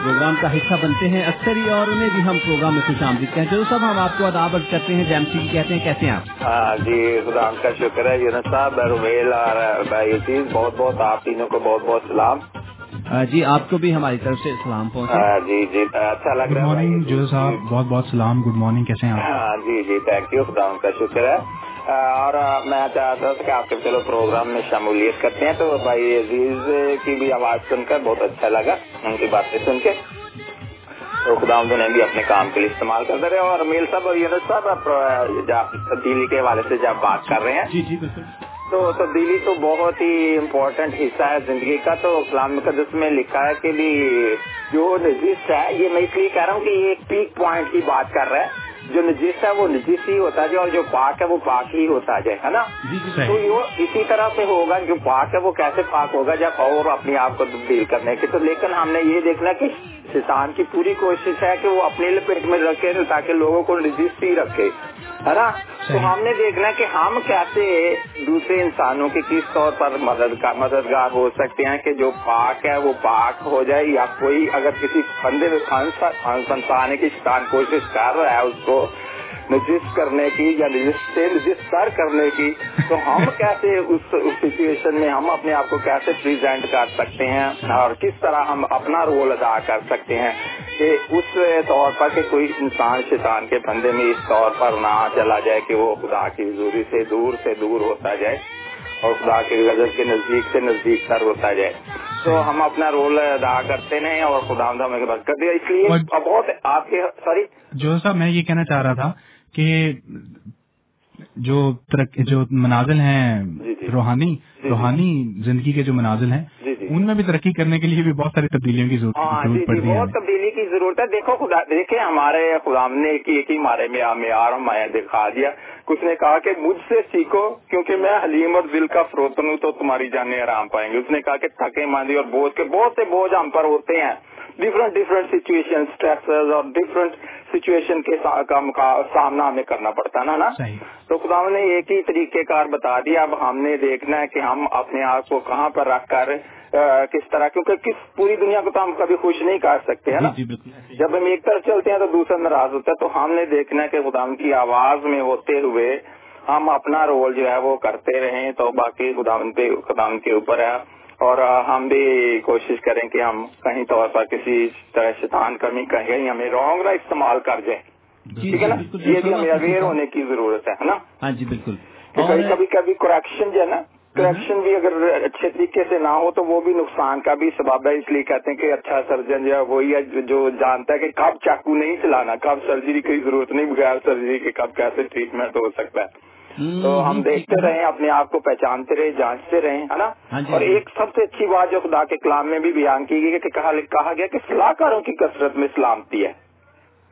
پروگرام کا حصہ بنتے ہیں اکثر ہی اور انہیں بھی ہم پروگرام میں خوش آمدید کہتے ہیں۔ صاحب ہم آپ کو اداب کرتے ہیں۔ جیم سی کہتے ہیں۔ کیسے ہیں آپ؟ ہاں جی خدا کا شکر ہے۔ یونس صاحب رویل اور چیز بہت بہت آپ تینوں کو بہت بہت سلام۔ جی آپ کو بھی ہماری طرف سے سلام پہنچے۔ ہاں جی جی اچھا لگ گڈ رہا ہے۔ مارننگ بھائی جو صاحب بہت بہت سلام گڈ مارننگ کیسے ہیں آپ؟ ہاں جی جی تھینک یو خدا کا شکر ہے۔ اور میں چاہتا تھا کہ آپ کے چلو پروگرام میں شمولیت کرتے ہیں تو بھائی عزیز کی بھی آواز سن کر بہت اچھا لگا ان کی باتیں سن کے۔ تو خدا نے بھی اپنے کام کے لیے استعمال کرتے رہے اور میل صاحب اور یونس صاحب آپ تبدیلی کے حوالے سے جب بات کر رہے ہیں۔ جی جی بالکل۔ تو تبدیلی تو بہت ہی امپورٹنٹ حصہ ہے زندگی کا تو اسلام مقدس میں لکھا ہے کہ بھی جو نجس ہے یہ میں اس لیے کہہ رہا ہوں کہ یہ ایک پیک پوائنٹ کی بات کر رہا ہے۔ جو نجس ہے وہ نجس ہی ہوتا جائے اور جو پاک ہے وہ پاک ہی ہوتا جائے ہے نا؟ تو یہ اسی طرح سے ہوگا جو پاک ہے وہ کیسے پاک ہوگا جب اور اپنے آپ کو تبدیل کرنے کی۔ تو لیکن ہم نے یہ دیکھنا کہ شیطان کی پوری کوشش ہے کہ وہ اپنے لپیٹ میں رکھے تاکہ لوگوں کو نجس ہی رکھے ہے نا؟ تو ہم نے دیکھنا کہ ہم کیسے دوسرے انسانوں کے کس طور پر مددگار مددگار ہو سکتے ہیں کہ جو پاک ہے وہ پاک ہو جائے یا کوئی اگر کسی بندے میں پھنس آنے کی شیطان کوشش کر رہا ہے اس کو نجس کرنے کی یا نجس سے کرنے کی تو ہم کیسے اس سچویشن میں ہم اپنے آپ کو کیسے پریزنٹ کر سکتے ہیں اور کس طرح ہم اپنا رول ادا کر سکتے ہیں کہ اس طور پر کہ کوئی انسان شیطان کے بندے میں اس طور پر نہ چلا جائے کہ وہ خدا کی حضوری سے دور سے دور ہوتا جائے اور خدا کے غزل کے نزدیک سے نزدیک تر ہوتا جائے۔ تو ہم اپنا رول ادا کرتے ہیں اور خدا ہمیں کر دیا اس لیے بہت آپ کے سوری جو صاحب میں یہ کہنا چاہ رہا تھا کہ جو ترق- جو منازل ہیں جی، جی۔ روحانی روحانی زندگی کے جو منازل ہیں جی، جی۔ ان میں بھی ترقی کرنے کے لیے بھی بہت ساری تبدیلیوں کی ضرورت ہاں جی جی ہے۔ بہت تبدیلی کی ضرورت ہے۔ دیکھو خدا دیکھیں ہمارے خدا نے ایک ہی ہمارے میں معیار ہمیں دکھا دیا۔ کچھ نے کہا کہ مجھ سے سیکھو کیونکہ میں حلیم اور دل کا فروتن ہوں تو تمہاری جانیں آرام پائیں گے اس نے کہا کہ تھکے ماندی اور بوجھ کے بہت سے بوجھ ہم پر ہوتے ہیں۔ ڈفرنٹ ڈفرنٹ سچویشن اور ڈفرنٹ سچویشن کے سا- کا مقا- سامنا ہمیں کرنا پڑتا نا نا؟ تو خدا نے ایک ہی طریقہ کار بتا دیا۔ اب ہم نے دیکھنا ہے کہ ہم اپنے آپ کو کہاں پر رکھ کر کس طرح کیونکہ کس پوری دنیا کو تو ہم کبھی خوش نہیں کر سکتے ہیں نا؟ جی بالکل۔ جب ہم ایک طرف چلتے ہیں تو دوسرا ناراض ہوتا ہے تو ہم نے دیکھنا ہے کہ خدا کی آواز میں ہوتے ہوئے ہم اپنا رول جو ہے وہ کرتے رہیں۔ تو باقی خدا کے اوپر ہے۔ اور ہم بھی کوشش کریں کہ ہم کہیں طور پر کسی طرح شیطان کمی کہیں ہمیں رونگ نہ استعمال کر جائیں جی ٹھیک ہے نا؟ بالکل یہ بھی ہمیں اویئر۔ ہونے کی ضرورت ہے نا؟ ہاں جی بالکل۔ کبھی کبھی کریکشن جو ہے نا کریکشن بھی اگر اچھے طریقے سے نہ ہو تو وہ بھی نقصان کا بھی سبب ہے اس لیے کہتے ہیں کہ اچھا سرجن جو ہے وہی ہے جو- جانتا ہے کہ کب چاقو نہیں چلانا کب سرجری کی ضرورت نہیں بغیر سرجری کے کب کیسے ٹریٹمنٹ ہو سکتا ہے۔ تو ہم دیکھتے۔ رہیں اپنے آپ کو پہچانتے رہے جانچتے رہیں ہے نا ہاں جی، اور ہاں جی۔ ایک سب سے اچھی بات جو خدا کے کلام میں بھی بیان کی گئی کہ کہا گیا کہ صلاح کاروں کی کثرت میں سلامتی ہے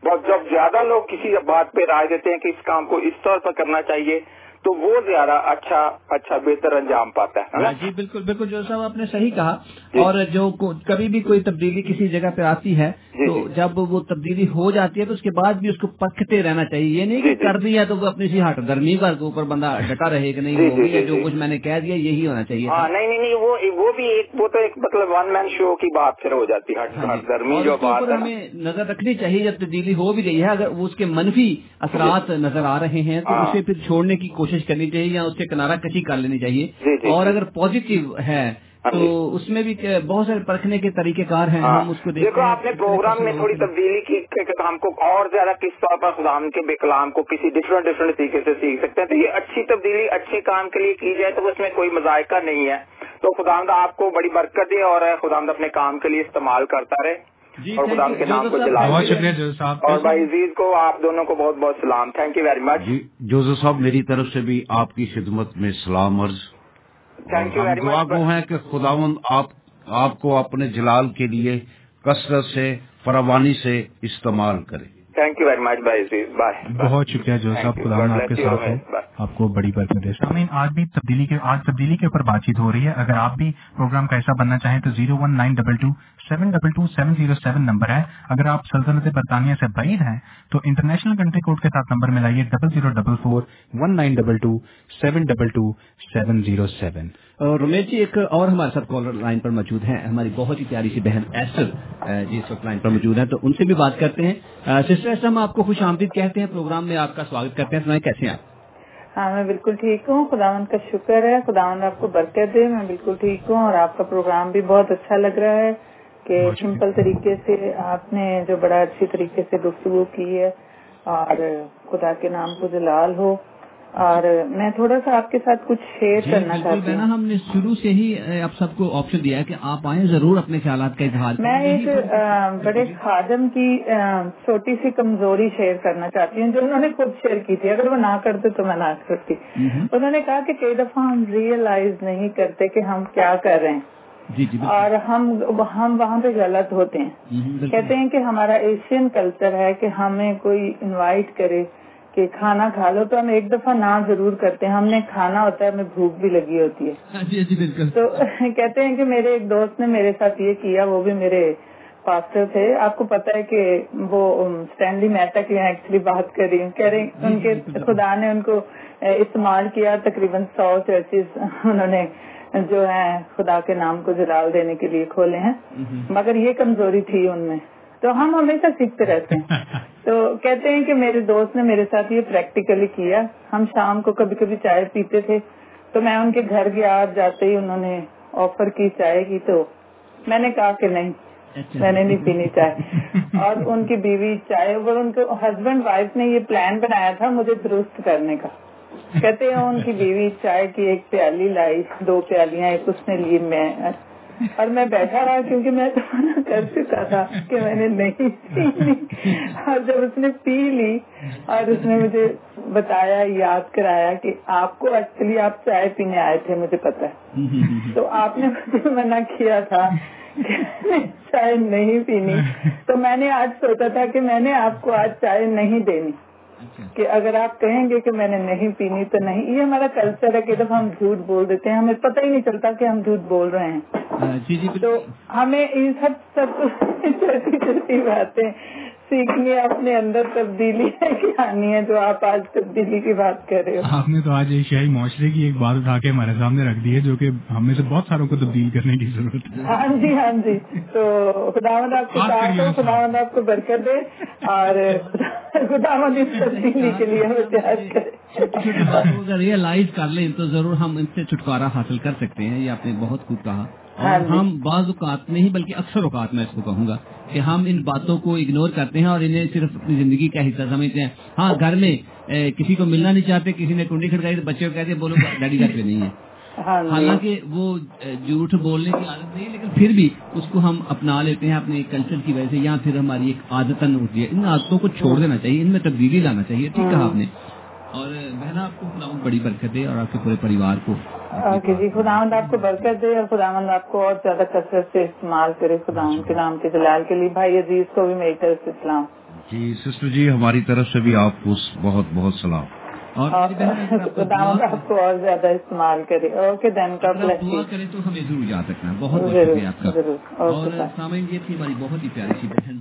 بہت جب زیادہ لوگ کسی بات پہ رائے دیتے ہیں کہ اس کام کو اس طور پر کرنا چاہیے تو وہ زیادہ اچھا اچھا بہتر انجام پاتا ہے جی بالکل بالکل جو صاحب آپ نے صحیح کہا جی۔ اور جو کبھی بھی کوئی تبدیلی کسی جگہ پہ آتی ہے جی، تو جی۔ جب وہ تبدیلی ہو جاتی ہے تو اس کے بعد بھی اس کو پکتے رہنا چاہیے یہ نہیں کہ۔ کر دیا تو وہ اپنی سی ہٹ گرمی پر کے اوپر بندہ ڈٹا رہے کہ نہیں جو۔ کچھ میں نے کہہ دیا یہی ہونا چاہیے ہاں نہیں نہیں نہیں وہ بھی ایک وہ تو ایک مطلب ون مین شو کی بات پھر ہو جاتی ہے ہاں۔ گرمی جو بات ہمیں نظر رکھنی چاہیے جب تبدیلی ہو بھی گئی ہے اگر اس کے منفی اثرات نظر آ رہے ہیں تو ہاں۔ اسے پھر چھوڑنے کی کوشش کرنی چاہیے یا اس سے کنارہ کشی کر لینی چاہیے جی، جی، اور جی۔ اگر پازیٹیو ہے ہاں تو۔ اس میں بھی بہت سارے پرکھنے کے طریقہ کار ہیں ہاں۔ ہم اس کو دیکھو آپ نے پروگرام میں تھوڑی تبدیلی کی ہم کو اور زیادہ کس طور پر خدا کے بے کلام کو کسی ڈفرنٹ ڈفرنٹ طریقے سے سیکھ سکتے ہیں تو یہ اچھی تبدیلی اچھے کام کے لیے کی جائے تو اس میں کوئی مذائقہ نہیں ہے تو خدا آپ کو بڑی برکت دے اور خدا اپنے کام کے لیے استعمال کرتا رہے اور thank خدا. کے نام کو جوزف صاحب، جلا بہت شکریہ صاحب۔ اور بھائی عزیز کو آپ دونوں کو بہت بہت سلام۔ تھینک یو ویری مچ جی جوزف صاحب میری طرف سے بھی آپ کی خدمت میں سلام عرض۔ تھینک یو ویری دعا مچ گو ہیں کہ خداون آپ آپ کو اپنے جلال کے لیے کثرت سے فراوانی سے استعمال کرے۔ تھینک یو ویری مچ بھائی بائے بہت شکریہ جو صاحب خدا آپ کے ساتھ ہے آپ کو بڑی برکت دے سامعین آج بھی تبدیلی کے آج تبدیلی کے اوپر بات چیت ہو رہی ہے. اگر آپ بھی پروگرام کا حصہ بننا چاہیں تو zero one nine double two seven double two seven zero seven number ہے. اگر آپ سلطنت برطانیہ سے بعید ہیں تو انٹرنیشنل کنٹری کوڈ کے ساتھ number ملائیے double zero double four one nine double two seven double two seven zero seven اور جی ایک اور ہمارے ساتھ کالر لائن پر موجود ہیں۔ ہماری بہت ہی پیاری سی بہن ایسر جی اس وقت لائن پر موجود ہیں تو ان سے بھی بات کرتے ہیں۔ سسٹر ایسر ہم آپ کو خوش آمدید کہتے ہیں پروگرام میں آپ کا سواگت کرتے ہیں۔ سنائیں کیسے ہیں ہاں میں بالکل ٹھیک ہوں۔ خداون کا شکر ہے۔ خداون آپ کو برکت دے۔ میں بالکل ٹھیک ہوں اور آپ کا پروگرام بھی بہت اچھا لگ رہا ہے کہ سمپل طریقے سے آپ نے جو بڑا اچھی طریقے سے گفتگو کی ہے اور خدا کے نام کو جلال ہو۔ اور میں تھوڑا سا آپ کے ساتھ کچھ شیئر جی، کرنا چاہتی ہوں۔ ہم نے شروع سے ہی آپ سب کو آپشن دیا ہے کہ آپ آئیں ضرور اپنے خیالات کا اظہار میں ایک اچھا بڑے خادم کی چھوٹی سی کمزوری شیئر کرنا چاہتی ہوں جو انہوں نے خود شیئر کی تھی۔ اگر وہ نہ کرتے تو میں نہ کرتی۔ انہوں نے کہا کہ کئی دفعہ ہم ریئلائز نہیں کرتے کہ ہم کیا کر رہے ہیں۔ جی، جی، اور ہم ہم وہاں پہ غلط ہوتے ہیں۔ کہتے ہیں کہ ہمارا ایشین کلچر ہے کہ ہمیں کوئی انوائٹ کرے۔ کہ کھانا کھا لو تو ہم ایک دفعہ نہ ضرور کرتے ہیں۔ ہم نے کھانا ہوتا ہے ہمیں بھوک بھی لگی ہوتی ہے۔ ہاں جی، ہاں جی، تو کہتے ہیں کہ میرے ایک دوست نے میرے ساتھ یہ کیا وہ بھی میرے پاسٹر تھے۔ آپ کو پتا ہے کہ وہ اسٹینلی مہتا کی ایکچولی بات کر رہی ہوں کہہ رہی ہاں جی، ان کے خدا نے ان کو استعمال کیا تقریباً سو چرچز انہوں نے جو ہے خدا کے نام کو جلال دینے کے لیے کھولے ہیں۔ مگر یہ کمزوری تھی ان میں۔ تو ہم ہمیشہ سیکھتے رہتے ہیں۔ تو کہتے ہیں کہ میرے دوست نے میرے ساتھ یہ پریکٹیکلی کیا۔ ہم شام کو کبھی کبھی چائے پیتے تھے۔ تو میں ان کے گھر گیا جاتے ہی انہوں نے آفر کی چائے کی تو میں نے کہا کہ نہیں میں نے نہیں پینی چائے۔ اور ان کی بیوی چائے اور ان کے ہسبینڈ وائف نے یہ پلان بنایا تھا مجھے درست کرنے کا۔ کہتے ہیں ان کی بیوی چائے کی ایک پیالی لائی دو پیالیاں ایک اس نے لی میں اور میں بیٹھا رہا کیونکہ میں کھانا کر چکا تھا کہ میں نے نہیں پی اور جب اس نے پی لی اور اس نے مجھے بتایا، یاد کرایا کہ آپ کو ایکچولی آپ چائے پینے آئے تھے، مجھے پتا تو آپ نے مجھے منع کیا تھا چائے نہیں پینی۔ تو میں نے آج سوچا تھا کہ میں نے آپ کو آج چائے نہیں دینی۔ کہ اگر آپ کہیں گے کہ میں نے نہیں پینی تو نہیں یہ ہمارا کلچر ہے کہ جب ہم جھوٹ بول دیتے ہیں ہمیں پتہ ہی نہیں چلتا کہ ہم جھوٹ بول رہے ہیں۔ ہاں، جی، جی، تو ہمیں ان سب سب چھوٹی چھوٹی باتیں سیکھنی اپنے اندر تبدیلی ہے کہ آنی ہے جو آپ آج تبدیلی کی بات کر رہے ہو۔ آپ نے تو آج ایشیائی معاشرے کی ایک بات اٹھا کے ہمارے سامنے رکھ دی ہے جو کہ ہم میں سے بہت ساروں کو تبدیل کرنے کی ضرورت ہے۔ ہاں جی ہاں جی۔ تو خدا مند آپ کو ساتھ ہو خدا مند آپ کو برکت دے اور خدا مند اس تبدیلی کے لیے ہمیں تیار کرے۔ ریئلائز کر لیں تو ضرور ہم ان سے چھٹکارا حاصل کر سکتے ہیں یہ آپ نے بہت خوب کہا۔ اور ہاں، ہم بعض اوقات میں ہی بلکہ اکثر اوقات میں اس کو کہوں گا کہ ہم ان باتوں کو اگنور کرتے ہیں اور انہیں صرف اپنی زندگی کا حصہ سمجھتے ہیں۔ ہاں گھر میں کسی کو ملنا نہیں چاہتے کسی نے کنڈی کھڑکائی تو بچے کو کہتے ہیں بولو ڈیڈی گھر پہ نہیں ہے۔ ہاں جی۔ حالانکہ وہ جھوٹ بولنے کی عادت نہیں لیکن پھر بھی اس کو ہم اپنا لیتے ہیں اپنے کلچر کی وجہ سے یا پھر ہماری ایک عادت ہوتی ہے۔ ان عادتوں کو چھوڑ دینا چاہیے ان میں تبدیلی لانا چاہیے ٹھیک کہا آپ نے۔ اور بہن آپ کو خدا بڑی برکت دے اور آپ کے پورے پریوار کو اوکے جی خداوند آپ کو برکت دے اور خدا مند آپ کو اور زیادہ کثرت سے استعمال کرے خداوند کے نام کے جلال کے لیے۔ بھائی عزیز کو بھی میری طرف سے سلام۔ جی سسٹر جی ہماری طرف سے بھی آپ کو بہت بہت سلام۔ اور خداوند آپ کو اور زیادہ استعمال کرے۔ اوکے دین کا کرے تو ہمیں ضرور یاد رکھنا۔ بہت بہت شکریہ آپ کا۔ اور سامنے یہ تھی ہماری بہت ہی پیاری سی بہن۔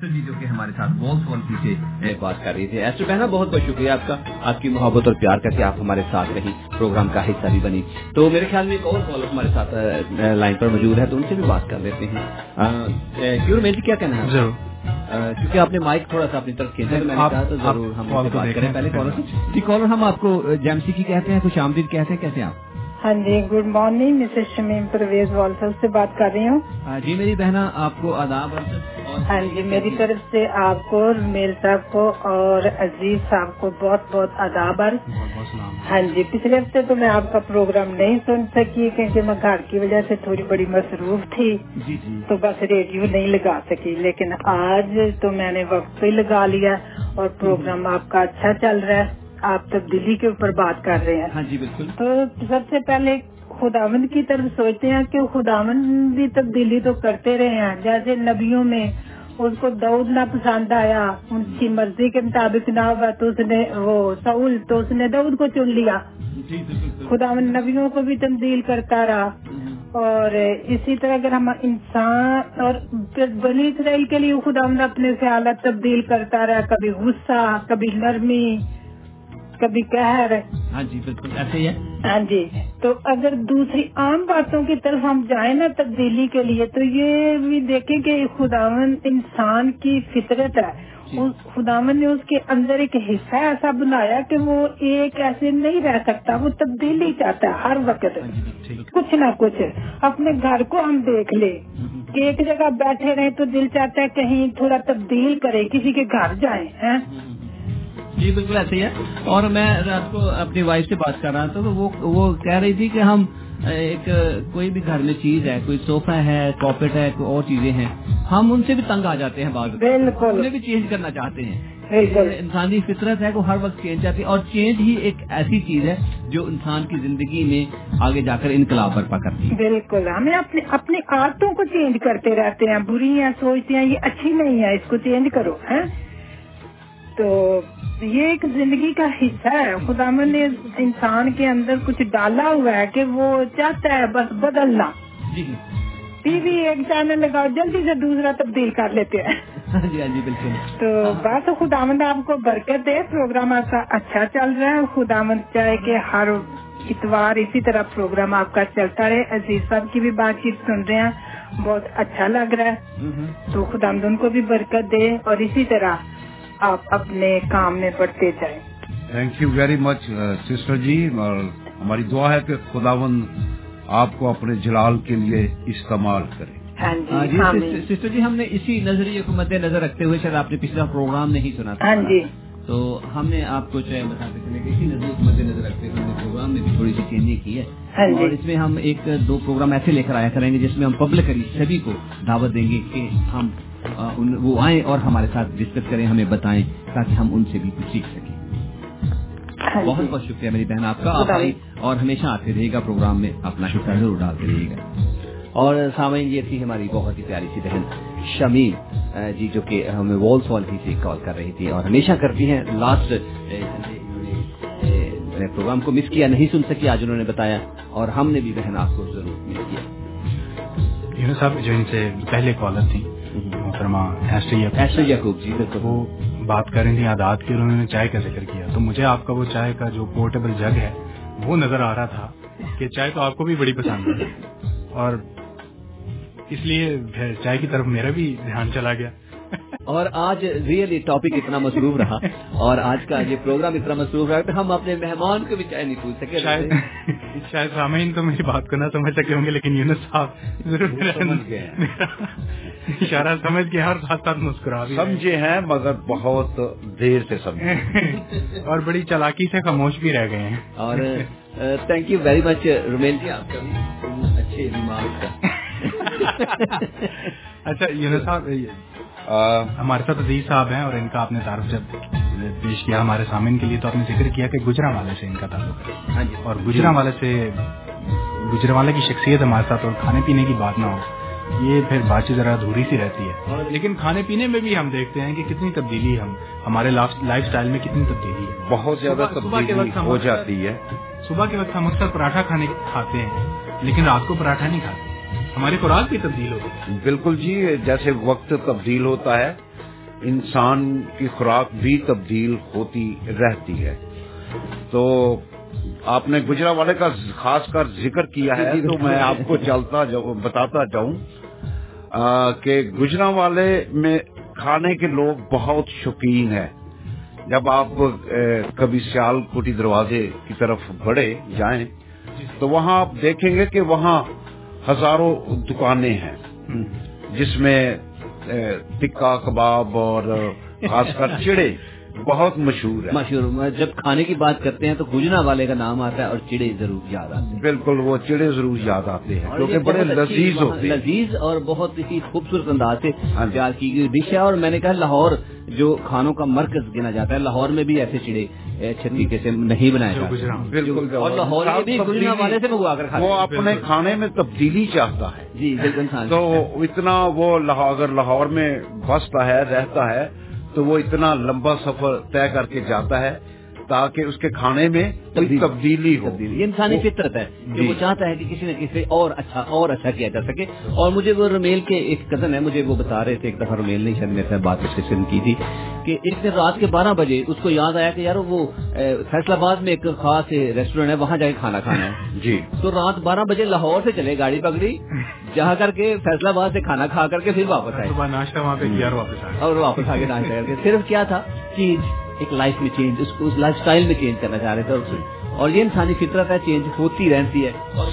ڈاکٹر جی جو کہ ہمارے ساتھ وال فون سے بات کر رہی تھی۔ ایسٹر کہنا بہت بہت شکریہ آپ کا۔ آپ کی محبت اور پیار کر کے آپ ہمارے ساتھ رہی پروگرام کا حصہ بھی بنی تو میرے خیال میں ایک اور کالر ہمارے ساتھ لائن پر موجود ہے تو ان سے بھی بات کر لیتے ہیں۔ کیوں میں جی کیا کہنا ہے؟ کیونکہ آپ نے مائک تھوڑا سا اپنی طرف کھینچا میں نے کہا تو ضرور ہم بات کریں۔ پہلے کالر سے کالر ہم آپ کو جیمسی کی کہتے ہیں خوش آمدید کہتے ہیں۔ کیسے آپ؟ ہاں جی good morning Mrs Shamim Parvez Walsall سے بات کر رہی ہوں۔ ہاں جی میری بہنا آپ کو آداب ہاں جی میری طرف سے آپ کو میل صاحب کو اور عزیز صاحب کو بہت بہت آداب ہاں جی پچھلے ہفتے تو میں آپ کا پروگرام نہیں سن سکی کیونکہ میں گھر کی وجہ سے تھوڑی بڑی مصروف تھی۔ جی، جی۔ تو بس ریڈیو نہیں لگا سکی لیکن آج تو میں نے وقت پہ لگا لیا اور پروگرام آپ کا اچھا چل رہا ہے۔ آپ تبدیلی کے اوپر بات کر رہے ہیں۔ ہاں جی بالکل۔ تو سب سے پہلے خداوند کی طرف سوچتے ہیں کہ خداوند بھی تبدیلی تو کرتے رہے ہیں۔ جیسے نبیوں میں اس کو دعود نہ پسند آیا ان کی مرضی کے مطابق نہ ہوا تو اس نے وہ سعود تو اس نے دعود کو چن لیا۔ جی، خدا نبیوں کو بھی تبدیل کرتا رہا۔ اور اسی طرح اگر ہم انسان اور بنی اسرائیل کے لیے خدا اپنے خیالات تبدیل کرتا رہا کبھی غصہ کبھی نرمی کبھی قہر ہاں جی بالکل ایسے ہی ہے۔ ہاں جی۔ تو اگر دوسری عام باتوں کی طرف ہم جائیں نا تبدیلی کے لیے تو یہ بھی دیکھیں کہ خداون انسان کی فطرت ہے۔ اس خداون نے اس کے اندر ایک حصہ ایسا بنایا کہ وہ ایک ایسے نہیں رہ سکتا وہ تبدیلی چاہتا ہے ہر وقت۔ کچھ نہ کچھ۔ اپنے گھر کو ہم دیکھ لیں۔ کہ ایک جگہ بیٹھے رہے تو دل چاہتا ہے کہیں تھوڑا تبدیل کرے کسی کے گھر جائیں جی بالکل ایسے ہی ہے۔ اور میں رات کو اپنی وائف سے بات کر رہا تھا تو وہ وہ کہہ رہی تھی کہ ہم ایک کوئی بھی گھر میں چیز ہے کوئی صوفہ ہے کاپیٹ ہے کوئی اور چیزیں ہیں ہم ان سے بھی تنگ آ جاتے ہیں بعض بالکل۔ بھی چینج کرنا چاہتے ہیں۔ انسانی فطرت ہے وہ ہر وقت چینج چاہتی ہے اور چینج ہی ایک ایسی چیز ہے جو انسان کی زندگی میں آگے جا کر انقلاب برپا کرتی ہے۔ بالکل۔ ہمیں اپنے اپنی عادتوں کو چینج کرتے رہتے ہیں بری ہیں سوچتے ہیں یہ اچھی نہیں ہے اس کو چینج کرو ہیں تو یہ ایک زندگی کا حصہ ہے۔ خدا نے انسان کے اندر کچھ ڈالا ہوا ہے کہ وہ چاہتا ہے بس بدلنا جی۔ ٹی وی ایک چینل لگاؤ جلدی سے دوسرا تبدیل کر لیتے ہیں۔ ہاں جی ہاں جی بالکل۔ تو بس خدا مند آپ کو برکت دے۔ پروگرام آپ کا اچھا چل رہا ہے۔ خدا مند چاہے کہ ہر اتوار اسی طرح پروگرام آپ کا چلتا رہے۔ عزیز صاحب کی بھی بات چیت سن رہے ہیں۔ بہت اچھا لگ رہا ہے۔ تو خدا مند ان کو بھی برکت دے اور اسی طرح آپ اپنے کام میں بڑھتے جائیں۔ Thank you very much sister ji اور ہماری دعا ہے کہ خداون آپ کو اپنے جلال کے لیے استعمال کرے۔ ہاں ہاں جی ہاں سسٹر- سسٹر جی ہم نے اسی نظریے کو مد نظر رکھتے ہوئے شاید آپ نے پچھلا پروگرام نہیں سنا تھا۔ ہاں جی۔ تو ہم نے آپ کو چاہے بتاتے چلے کہ اسی نظریے کو مد نظر رکھتے ہوئے ہم نے پروگرام میں بھی تھوڑی سی چینجنگ کی ہے۔ جی۔ اور اس میں ہم ایک دو پروگرام ایسے لے کر آیا کریں گے جس میں ہم پبلکلی سبھی کو دعوت دیں گے کہ ہم وہ آئیں اور ہمارے ساتھ ڈسکس کریں ہمیں بتائیں تاکہ ہم ان سے بھی کچھ سیکھ سکیں۔ ہاں بہت جی۔ بہت شکریہ میری بہن آپ کا آپ۔ اور ہمیشہ آتے رہے گا پروگرام میں اپنا حصہ ضرور ڈالتے رہیے گا۔ اور سامعین یہ تھی ہماری بہت ہی پیاری سی بہن شمیم اہ، جی جو کہ ہمیں وال سال بھی سے کال کر رہی تھی اور ہمیشہ کرتی ہیں۔ لاسٹ پروگرام کو مس کیا نہیں سن سکی آج انہوں نے بتایا اور ہم نے بھی بہن آپ کو ضرور مس کیا۔ یونس صاحب جو ان سے پہلے کالر تھی محترمہ ایسٹر یعقوب جی وہ بات کر رہی تھی عادات کی انہوں نے چائے کا ذکر کیا۔ تو مجھے آپ کا وہ چائے کا جو پورٹیبل جگ ہے وہ نظر آ رہا تھا کہ چائے تو آپ کو بھی بڑی پسند ہے۔ اور اس لیے چائے کی طرف میرا بھی دھیان چلا گیا۔ اور آج ریئلی ٹاپک اتنا مصروف رہا اور آج کا یہ پروگرام اتنا مصروف رہا کہ ہم اپنے مہمان کو بھی چائے نہیں پوچھ سکے شاید شاید سامعین تو میری بات کو نہ سمجھ سکے ہوں گے لیکن یونس صاحب ضرور اشارہ سمجھ کے ہر ساتھ ساتھ مسکرا۔ سمجھے ہیں مگر بہت دیر سے سمجھے۔ اور بڑی چلاکی سے خاموش بھی رہ گئے ہیں۔ اور thank you very much Romil ji آپ کا بھی۔ اچھے دماغ کا۔ اچھا یونس صاحب ہمارے ساتھ عزیز صاحب ہیں اور ان کا آپ نے تعارف جب پیش کیا ہمارے سامعین کے لیے تو آپ نے ذکر کیا کہ گجرا والے سے ان کا تعلق ہے۔ ہاں جی۔ اور گجرا والے سے گجرا والے کی شخصیت ہمارے ساتھ اور کھانے پینے کی بات نہ ہو یہ پھر بات چیت ذرا ادھوری سی رہتی ہے۔ لیکن کھانے پینے میں بھی ہم دیکھتے ہیں کہ کتنی تبدیلی ہم ہمارے لائف سٹائل میں کتنی تبدیلی ہے۔ بہت زیادہ صبح- صبح کے تبدیلی وقت ہم ہو جاتی ہے۔ صبح کے وقت ہم اکثر پراٹھا کھانے کھاتے ہیں لیکن رات کو پراٹھا نہیں کھاتے۔ ہماری خوراک بھی تبدیل ہوتی ہے۔ بالکل جی جیسے وقت تبدیل ہوتا ہے انسان کی خوراک بھی تبدیل ہوتی رہتی ہے۔ تو آپ نے گجرا والے کا خاص کر ذکر کیا ہے تو میں آپ کو چلتا بتاتا جاؤں کہ گجرا والے میں کھانے کے لوگ بہت شوقین ہیں۔ جب آپ کبھی سیال کوٹی دروازے کی طرف بڑھے جائیں تو وہاں آپ دیکھیں گے کہ وہاں ہزاروں دکانیں ہیں۔ جس میں ٹکا کباب اور خاص کر چڑے۔ بہت مشہور ہے۔ مشہور جب کھانے کی بات کرتے ہیں تو گجنا والے کا نام آتا ہے اور چڑے ضرور یاد آتے ہیں۔ بالکل وہ چڑے ضرور یاد آتے ہیں کیونکہ بڑے لذیذ ہوتے ہیں۔ لذیذ اور بہت ہی خوبصورت انداز سے ہاں جی۔ تیار کی گئی ڈش ہے اور میں نے کہا لاہور جو کھانوں کا مرکز گنا جاتا ہے لاہور میں بھی ایسے چڑے اچھے طریقے سے نہیں بنائے جاتے۔ گجرات بالکل اور لاہور میں بھی گجنا والے سے منگوا کر کھاتے وہ اپنے کھانے میں تبدیلی چاہتا ہے۔ جی بالکل تو اتنا وہ لاہور اگر لاہور میں بستا ہے رہتا ہے تو وہ اتنا لمبا سفر طے کر کے جاتا ہے تاکہ اس کے کھانے میں کوئی تبدیلی ہو۔ یہ انسانی فطرت ہے کہ جی۔ وہ چاہتا ہے کہ کسی نہ کسی اور اچھا اور اچھا کیا جا سکے۔ اور مجھے وہ رمیل کے ایک کزن ہے مجھے وہ بتا رہے تھے ایک دفعہ رمیل نے شاید میرے سے بات اس سے کی تھی کہ ایک دن رات کے بارہ بجے اس کو یاد آیا کہ یار وہ فیصلہ آباد میں ایک خاص ریسٹورینٹ ہے وہاں جا کے کھانا کھانا ہے۔ جی۔ تو رات بارہ بجے لاہور سے چلے گاڑی پکڑی جہاں کر کے فیصلہ آباد سے کھانا کھا کر کے پھر واپس آئے۔ ناشتہ وہاں پہ کیا اور واپس آ اور واپس آگے ناشتہ کر کے۔ صرف کیا تھا؟ چینج ایک لائف میں چینج اس کو اس لائف اسٹائل میں چینج کرنا چاہ رہے تھے اور- اور یہ انسانی فطرت ہے چینج ہوتی رہتی ہے۔ اور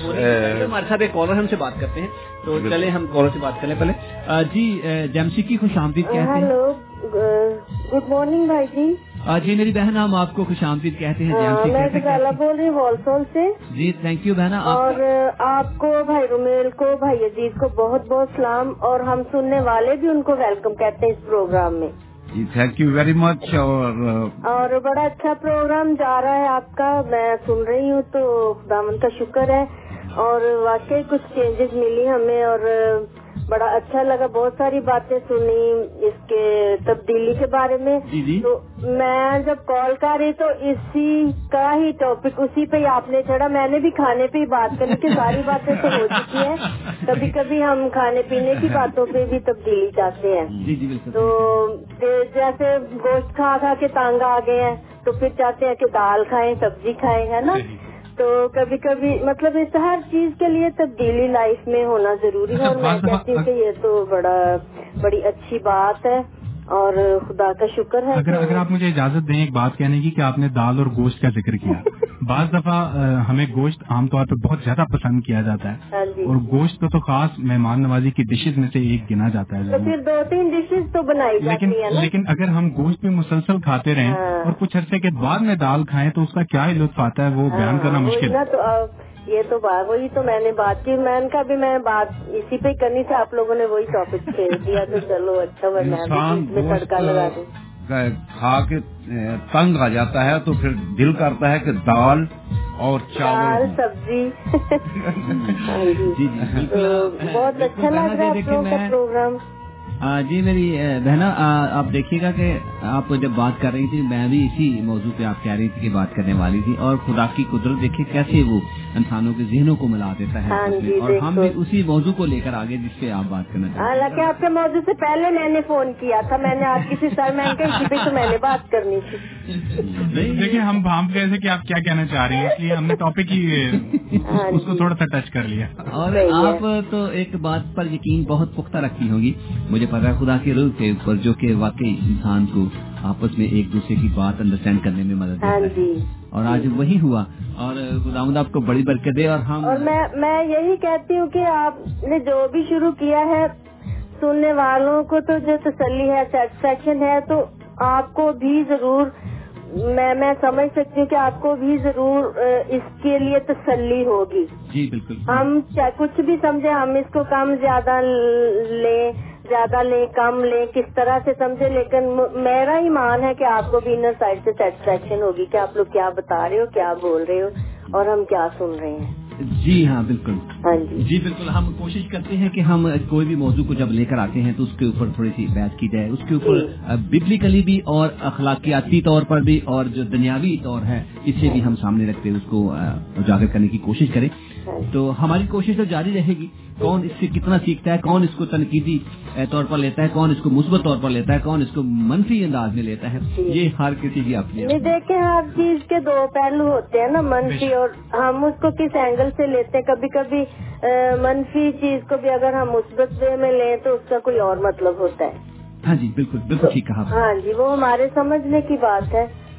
ہمارے ساتھ ایک کالر ہم سے بات کرتے ہیں۔ تو چلے ہم کالر سے بات کریں پہلے۔ آ، جی جیمسی کی خوش آمدید کہتے ہیں۔ ہیلو گڈ مارننگ بھائی جی۔ جی میری بہن ہم آپ کو خوش آمدید کہتے ہیں۔ ہاں، میں بول رہی ہوں سے۔ جی تھینک یو بہنا آپ اور آپ کو بھائی رومیل کو بھائی عزیز کو بہت بہت سلام۔ اور ہم سننے والے بھی ان کو ویلکم کہتے ہیں اس پروگرام میں۔ جی تھینک یو ویری مچ اور اور بڑا اچھا پروگرام جا رہا ہے آپ کا، میں سن رہی ہوں تو دامن کا شکر ہے، اور واقعی کچھ چینجز ملی ہمیں، اور بڑا اچھا لگا بہت ساری باتیں سنی اس کے تبدیلی کے بارے میں۔ جی جی۔ تو میں جب کال کر رہی تو اسی کا ہی ٹاپک اسی پہ ہی آپ نے چڑھا۔ میں نے بھی کھانے پہ ہی بات کرنی تھی ساری باتیں تو ہو چکی ہیں۔ کبھی کبھی ہم کھانے پینے کی باتوں پہ بھی تبدیلی چاہتے ہیں۔ جی جی تو جیسے گوشت کھا کھا کے تانگ آ گئے ہیں تو پھر چاہتے ہیں کہ دال کھائیں سبزی کھائیں ہے نا؟ تو کبھی کبھی مطلب اس ہر چیز کے لیے تبدیلی لائف میں ہونا ضروری ہے اور میں بعض دفعہ- کہتی ہوں کہ یہ تو بڑا بڑی اچھی بات ہے۔ اور خدا کا شکر ہے اگر اگر آپ مجھے اجازت دیں ایک بات کہنے کی کہ آپ نے دال اور گوشت کا ذکر کیا۔ بعض دفعہ ہمیں گوشت عام طور پہ بہت زیادہ پسند کیا جاتا ہے۔ ہاں جی۔ اور گوشت تو خاص مہمان نوازی کی ڈشز میں سے ایک گنا جاتا ہے۔ پھر دو تین ڈشز تو بنائی لیکن ہے لیکن اگر ہم گوشت بھی مسلسل کھاتے رہیں ہاں۔ اور کچھ عرصے کے بعد میں دال کھائیں تو اس کا کیا لطف آتا ہے وہ بیان کرنا ہاں، وہی مشکل آ، یہ تو بات وہی تو میں نے بات کی۔ میں نے کہا بھی میں بات اسی پہ کرنی تھی آپ لوگوں نے وہی ٹاپک چھیڑ دیا تو چلو اچھا میں تڑکا لگا دوں کھا کے تنگ آ جاتا ہے تو پھر دل کرتا ہے کہ دال اور چاول۔ سبزی۔ ہاں جی۔ جی جی بالکل بہت اچھا لگ رہا ہے آپ لوگوں کا پروگرام۔ جی میری بہنا آپ دیکھیے گا کہ آپ جب بات کر رہی تھی میں بھی اسی موضوع پہ آپ کہہ رہی تھی کہ بات کرنے والی تھی اور خدا کی قدرت دیکھیے کیسے وہ انسانوں کے ذہنوں کو ملا دیتا ہے ہاں جی، اور ہم بھی۔ اسی موضوع کو لے کر آگے جس پہ آپ بات کرنا چاہتے ہیں حالانکہ آپ کے موضوع سے پہلے میں نے فون کیا تھا میں نے آپ کسی سر میں کہ اسی پہ تو میں نے بات کرنی تھی دیکھیں ہم بھانپ گئے تھے کہ آپ کیا کہنا چاہ رہی ہیں اس لیے ہم نے ٹاپک ہی ہاں اس کو جی۔ تھوڑا سا ٹچ کر لیا اور۔ آپ تو ایک بات پر یقین بہت پختہ رکھتی ہوگی مجھے پتا ہے خدا کے روح کے اوپر جو کہ واقعی انسان کو آپس میں ایک دوسرے کی بات انڈرسٹینڈ کرنے میں مدد ہاں دیتا ہے۔ جی۔ اور آج وہی ہوا۔ اور خداوند آپ کو بڑی برکت دے اور ہم اور میں میں یہی کہتی ہوں کہ آپ نے جو بھی شروع کیا ہے سننے والوں کو تو جو تسلی ہے سیٹسفیکشن ہے تو آپ کو بھی ضرور میں میں سمجھ سکتی ہوں کہ آپ کو بھی ضرور اس کے لیے تسلی ہوگی۔ جی بالکل۔ ہم کچھ بھی سمجھے ہم اس کو کم زیادہ لیں۔ زیادہ لیں کم لیں کس طرح سے سمجھے لیکن میرا ہی مان ہے کہ آپ کو بھی انر سائڈ سے سیٹسفیکشن ہوگی کہ آپ لوگ کیا بتا رہے ہو کیا بول رہے ہو اور ہم کیا سن رہے ہیں۔ جی ہاں بالکل۔ ہاں جی۔ جی بالکل۔ ہم کوشش کرتے ہیں کہ ہم کوئی بھی موضوع کو جب لے کر آتے ہیں تو اس کے اوپر تھوڑی سی بحث کی جائے۔ اس کے اوپر ببلیکلی بھی اور اخلاقیاتی طور پر بھی اور جو دنیاوی طور ہے اسے بھی ہم سامنے رکھتے اس کو اجاگر کرنے کی کوشش کریں۔ تو ہماری کوشش تو جاری رہے گی کون اس سے کتنا سیکھتا ہے کون اس کو تنقیدی طور پر لیتا ہے کون اس کو مثبت طور پر لیتا ہے کون اس کو منفی انداز میں لیتا ہے۔ یہ ہر کسی کی اپنی دیکھیں ہر چیز کے دو پہلو ہوتے ہیں نا منفی اور ہم اس کو کس اینگل سے لیتے ہیں؟ کبھی کبھی منفی چیز کو بھی اگر ہم مثبت وے میں لیں تو اس کا کوئی اور مطلب ہوتا ہے۔ ہاں جی بالکل بالکل ٹھیک کہا۔ ہاں جی وہ ہمارے سمجھنے کی بات ہے۔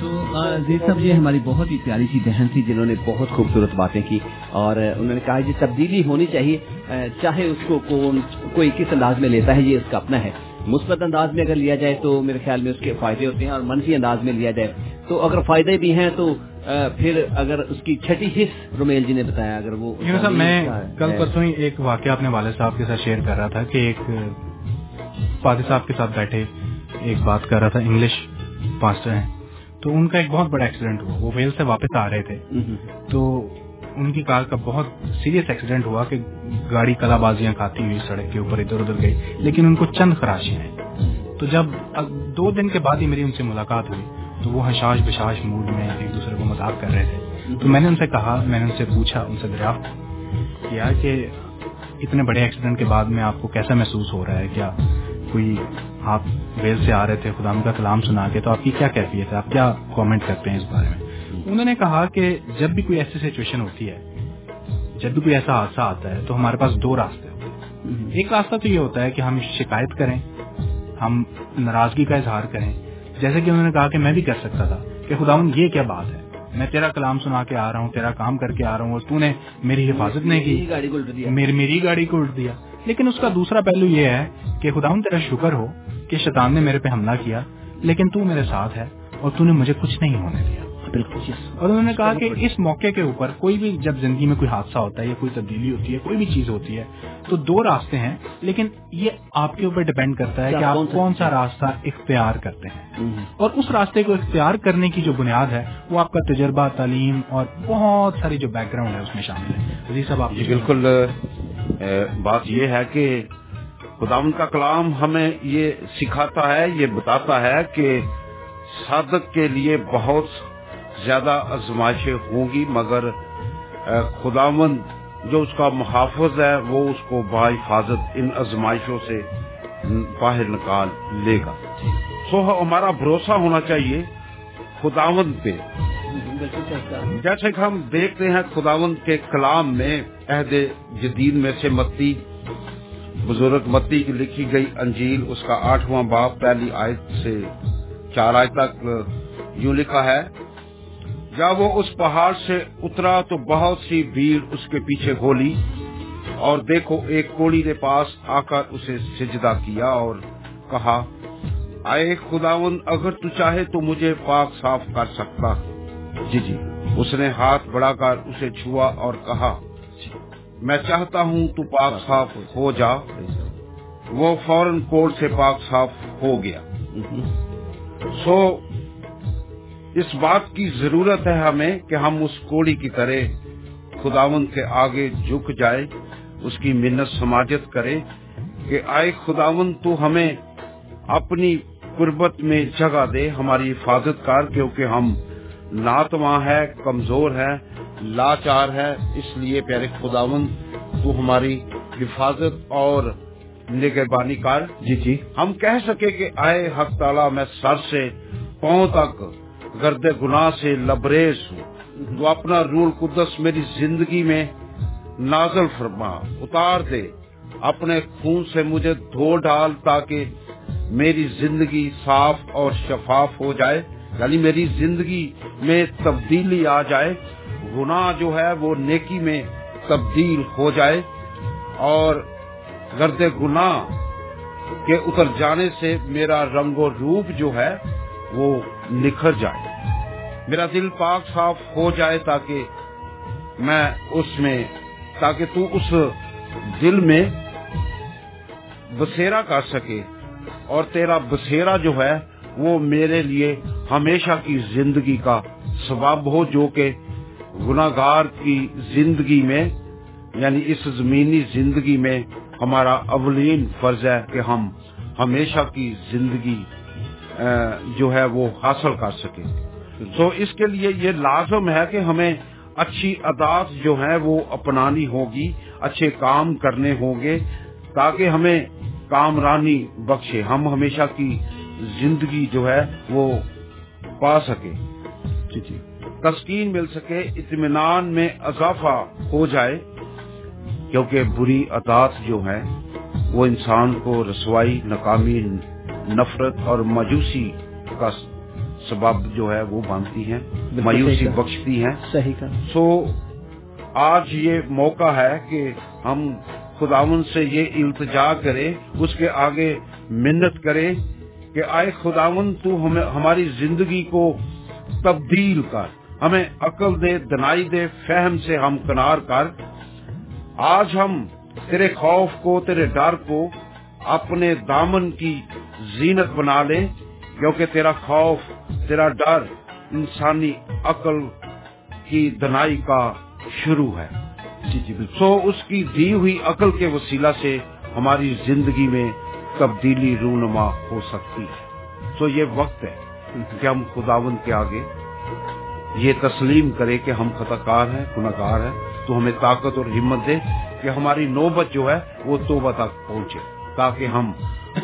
تو صاحب یہ ہماری بہت ہی پیاری سی بہن تھی جنہوں نے بہت خوبصورت باتیں کی اور انہوں نے کہا کہ تبدیلی ہونی چاہیے چاہے اس کو کوئی کس انداز میں لیتا ہے یہ اس کا اپنا ہے۔ مثبت انداز میں اگر لیا جائے تو میرے خیال میں اس کے فائدے ہوتے ہیں اور منفی انداز میں لیا جائے۔ تو اگر فائدے بھی ہیں تو پھر اگر اس کی چھٹی حص رومیل جی نے بتایا اگر وہ جی صاحب میں کل پرسوں ہی ایک واقعہ اپنے والد صاحب کے ساتھ شیئر کر رہا تھا کہ ایک فادر صاحب کے ساتھ بیٹھے ایک بات کر رہا تھا انگلش پاسٹر ہیں۔ تو ان کا ایک بہت بڑا ایکسیڈنٹ ہوا۔ وہ ویل سے واپس آ رہے تھے۔ تو ان کی کار کا بہت سیریس ایکسیڈنٹ ہوا کہ گاڑی کلا بازیاں کھاتی ہوئی سڑک کے اوپر ادھر ادھر گئی۔ لیکن ان کو چند خراشی ہیں۔ تو جب دو دن کے بعد ہی میری ان سے ملاقات ہوئی تو وہ ہشاش بشاش موڈ میں ایک دوسرے کو مذاق کر رہے تھے۔ تو میں نے ان سے کہا میں نے ان سے پوچھا ان سے دریافت کیا کہ اتنے بڑے ایکسیڈنٹ کے بعد میں آپ کو کیسا محسوس ہو رہا ہے؟ کیا کوئی آپ ویل سے آ رہے تھے خدا کا کلام سنا کے تو آپ کی کیا کیفیت ہے؟ آپ کیا کامنٹ کرتے ہیں اس بارے میں؟ انہوں نے کہا کہ جب بھی کوئی ایسی سچویشن ہوتی ہے جب بھی کوئی ایسا حادثہ آتا ہے تو ہمارے پاس دو راستے ہوتے ہیں۔ ایک راستہ تو یہ ہوتا ہے کہ ہم شکایت کریں ہم ناراضگی کا اظہار کریں۔ جیسے کہ انہوں نے کہا کہ میں بھی کر سکتا تھا کہ خدا یہ کیا بات ہے؟ میں تیرا کلام سنا کے آ رہا ہوں تیرا کام کر کے آ رہا ہوں اور تو نے میری حفاظت نہیں کی۔ میری گاڑی کو الٹ دیا۔ لیکن اس کا دوسرا پہلو یہ ہے کہ خدا تیرا شکر ہو۔ کہ شیطان نے میرے پہ حملہ کیا لیکن تو میرے ساتھ ہے اور تو نے مجھے کچھ نہیں ہونے دیا۔ بالکل۔ اور انہوں نے کہا کہ اس موقع کے اوپر کوئی بھی جب زندگی میں کوئی حادثہ ہوتا ہے یا کوئی تبدیلی ہوتی ہے کوئی بھی چیز ہوتی ہے تو دو راستے ہیں لیکن یہ آپ کے اوپر ڈپینڈ کرتا ہے کہ آپ کون سا راستہ اختیار کرتے ہیں۔ اور اس راستے کو اختیار کرنے کی جو بنیاد ہے وہ آپ کا تجربہ تعلیم اور بہت ساری جو بیک گراؤنڈ ہے اس میں شامل ہے۔ صاحب آپ جی، بالکل بات یہ ہے کہ خداون کا کلام ہمیں یہ سکھاتا ہے، یہ بتاتا ہے کہ صادق کے لیے بہت زیادہ ازمائشیں ہوں گی، مگر خداون جو اس کا محافظ ہے، وہ اس کو باحفاظت ان ازمائشوں سے باہر نکال لے گا۔ سو ہمارا بھروسہ ہونا چاہیے خداون پہ۔ جیسے کہ ہم دیکھتے ہیں خداون کے کلام میں عہد جدید میں سے متی بزرگ متی کی لکھی گئی انجیل، اس کا آٹھواں باپ پہلی آیت سے چار آیت تک یوں لکھا ہے جب وہ اس پہاڑ سے اترا تو بہت سی بھیڑ اس کے پیچھے گولی اور دیکھو ایک کوڑی کے پاس آ کر اسے سجدہ کیا اور کہا، آئے خداون اگر تو چاہے تو مجھے پاک صاف کر سکتا جی جی اس نے ہاتھ بڑھا کر اسے چھوا اور کہا میں چاہتا ہوں تو پاک صاف ہو جا۔ وہ فوراً کوڑ سے پاک صاف ہو گیا۔ سو، اس بات کی ضرورت ہے ہمیں کہ ہم اس کوڑی کی طرح خداون کے آگے جھک جائے اس کی منت سماجت کرے کہ آئے خداون تو ہمیں اپنی قربت میں جگہ دے، ہماری حفاظت کار کیونکہ ہم ناتواں ہے کمزور ہے لاچار ہے اس لیے پیارے خداون تو ہماری حفاظت اور نگہبانی کار جی جی۔ ہم کہہ سکے کہ آئے حق تعالیٰ میں سر سے پاؤں تک گرد گناہ سے لبریز ہوں۔ تو اپنا رول قدس میری زندگی میں نازل فرما اتار دے۔ اپنے خون سے مجھے دھو ڈال تاکہ میری زندگی صاف اور شفاف ہو جائے یعنی میری زندگی میں تبدیلی آ جائے۔ گناہ جو ہے وہ نیکی میں تبدیل ہو جائے اور گرد گناہ کے اتر جانے سے میرا رنگ و روپ جو ہے وہ نکھر جائے۔ میرا دل پاک صاف ہو جائے تاکہ میں اس میں، تاکہ تو اس دل میں بسیرا کر سکے اور تیرا بسیرا جو ہے وہ میرے لیے ہمیشہ کی زندگی کا سبب ہو، جو کہ گناگار کی زندگی میں یعنی اس زمینی زندگی میں ہمارا اولین فرض ہے کہ ہم ہمیشہ کی زندگی جو ہے وہ حاصل کر سکے تو اس کے لیے یہ لازم ہے کہ ہمیں اچھی عدات جو ہیں وہ اپنانی ہوگی، اچھے کام کرنے ہوں گے، تاکہ ہمیں کامرانی بخشے، ہم ہمیشہ کی زندگی جو ہے وہ پا سکے جی جی۔ تسکین مل سکے اطمینان میں اضافہ ہو جائے کیونکہ بری عطاط جو ہیں وہ انسان کو رسوائی ناکامی نفرت اور مایوسی کا سبب جو ہے وہ باندھتی ہیں مایوسی بخشتی ہیں۔ صحیح کا سو آج یہ موقع ہے کہ ہم خداون سے یہ التجا کرے اس کے آگے منت کرے کہ آئے خداون تو ہمیں ہماری زندگی کو تبدیل کر۔ ہمیں عقل دے دنائی دے فہم سے ہم کنار کر۔ آج ہم تیرے خوف کو تیرے ڈر کو اپنے دامن کی زینت بنا لیں کیونکہ تیرا خوف تیرا ڈر انسانی عقل کی دنائی کا شروع ہے۔ جی جی سو اس کی دی ہوئی عقل کے وسیلہ سے ہماری زندگی میں تبدیلی رونما ہو سکتی ہے۔ سو یہ وقت ہے کہ ہم خداون کے آگے یہ تسلیم کرے کہ ہم خطا کار ہیں گناہ گار ہیں۔ تو ہمیں طاقت اور ہمت دے کہ ہماری نوبت جو ہے وہ توبہ تک پہنچے تاکہ ہم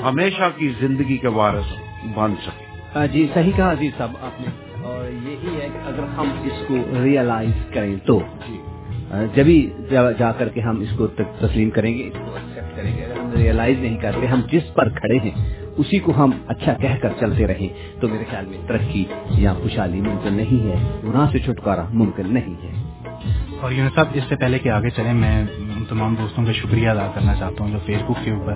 ہمیشہ کی زندگی کے وارث بن سکیں۔ جی صحیح کہا جی صاحب آپ نے۔ اور یہی ہے کہ اگر ہم اس کو ریئلائز کریں تو۔ جی۔ جبھی جا کر کے ہم اس کو تسلیم کریں گے اس کو ایکسیپٹ کریں گے۔ اگر ہم ریئلائز نہیں کرتے ہم جس پر کھڑے ہیں اسی کو ہم اچھا کہہ کر چلتے رہے۔ تو میرے خیال میں ترقی یا خوشحالی ممکن نہیں ہے، گناہ سے چھٹکارا ممکن نہیں ہے۔ اور یونس صاحب، اس سے پہلے کہ آگے چلیں، میں ان تمام دوستوں کا شکریہ ادا کرنا چاہتا ہوں جو فیس بک کے اوپر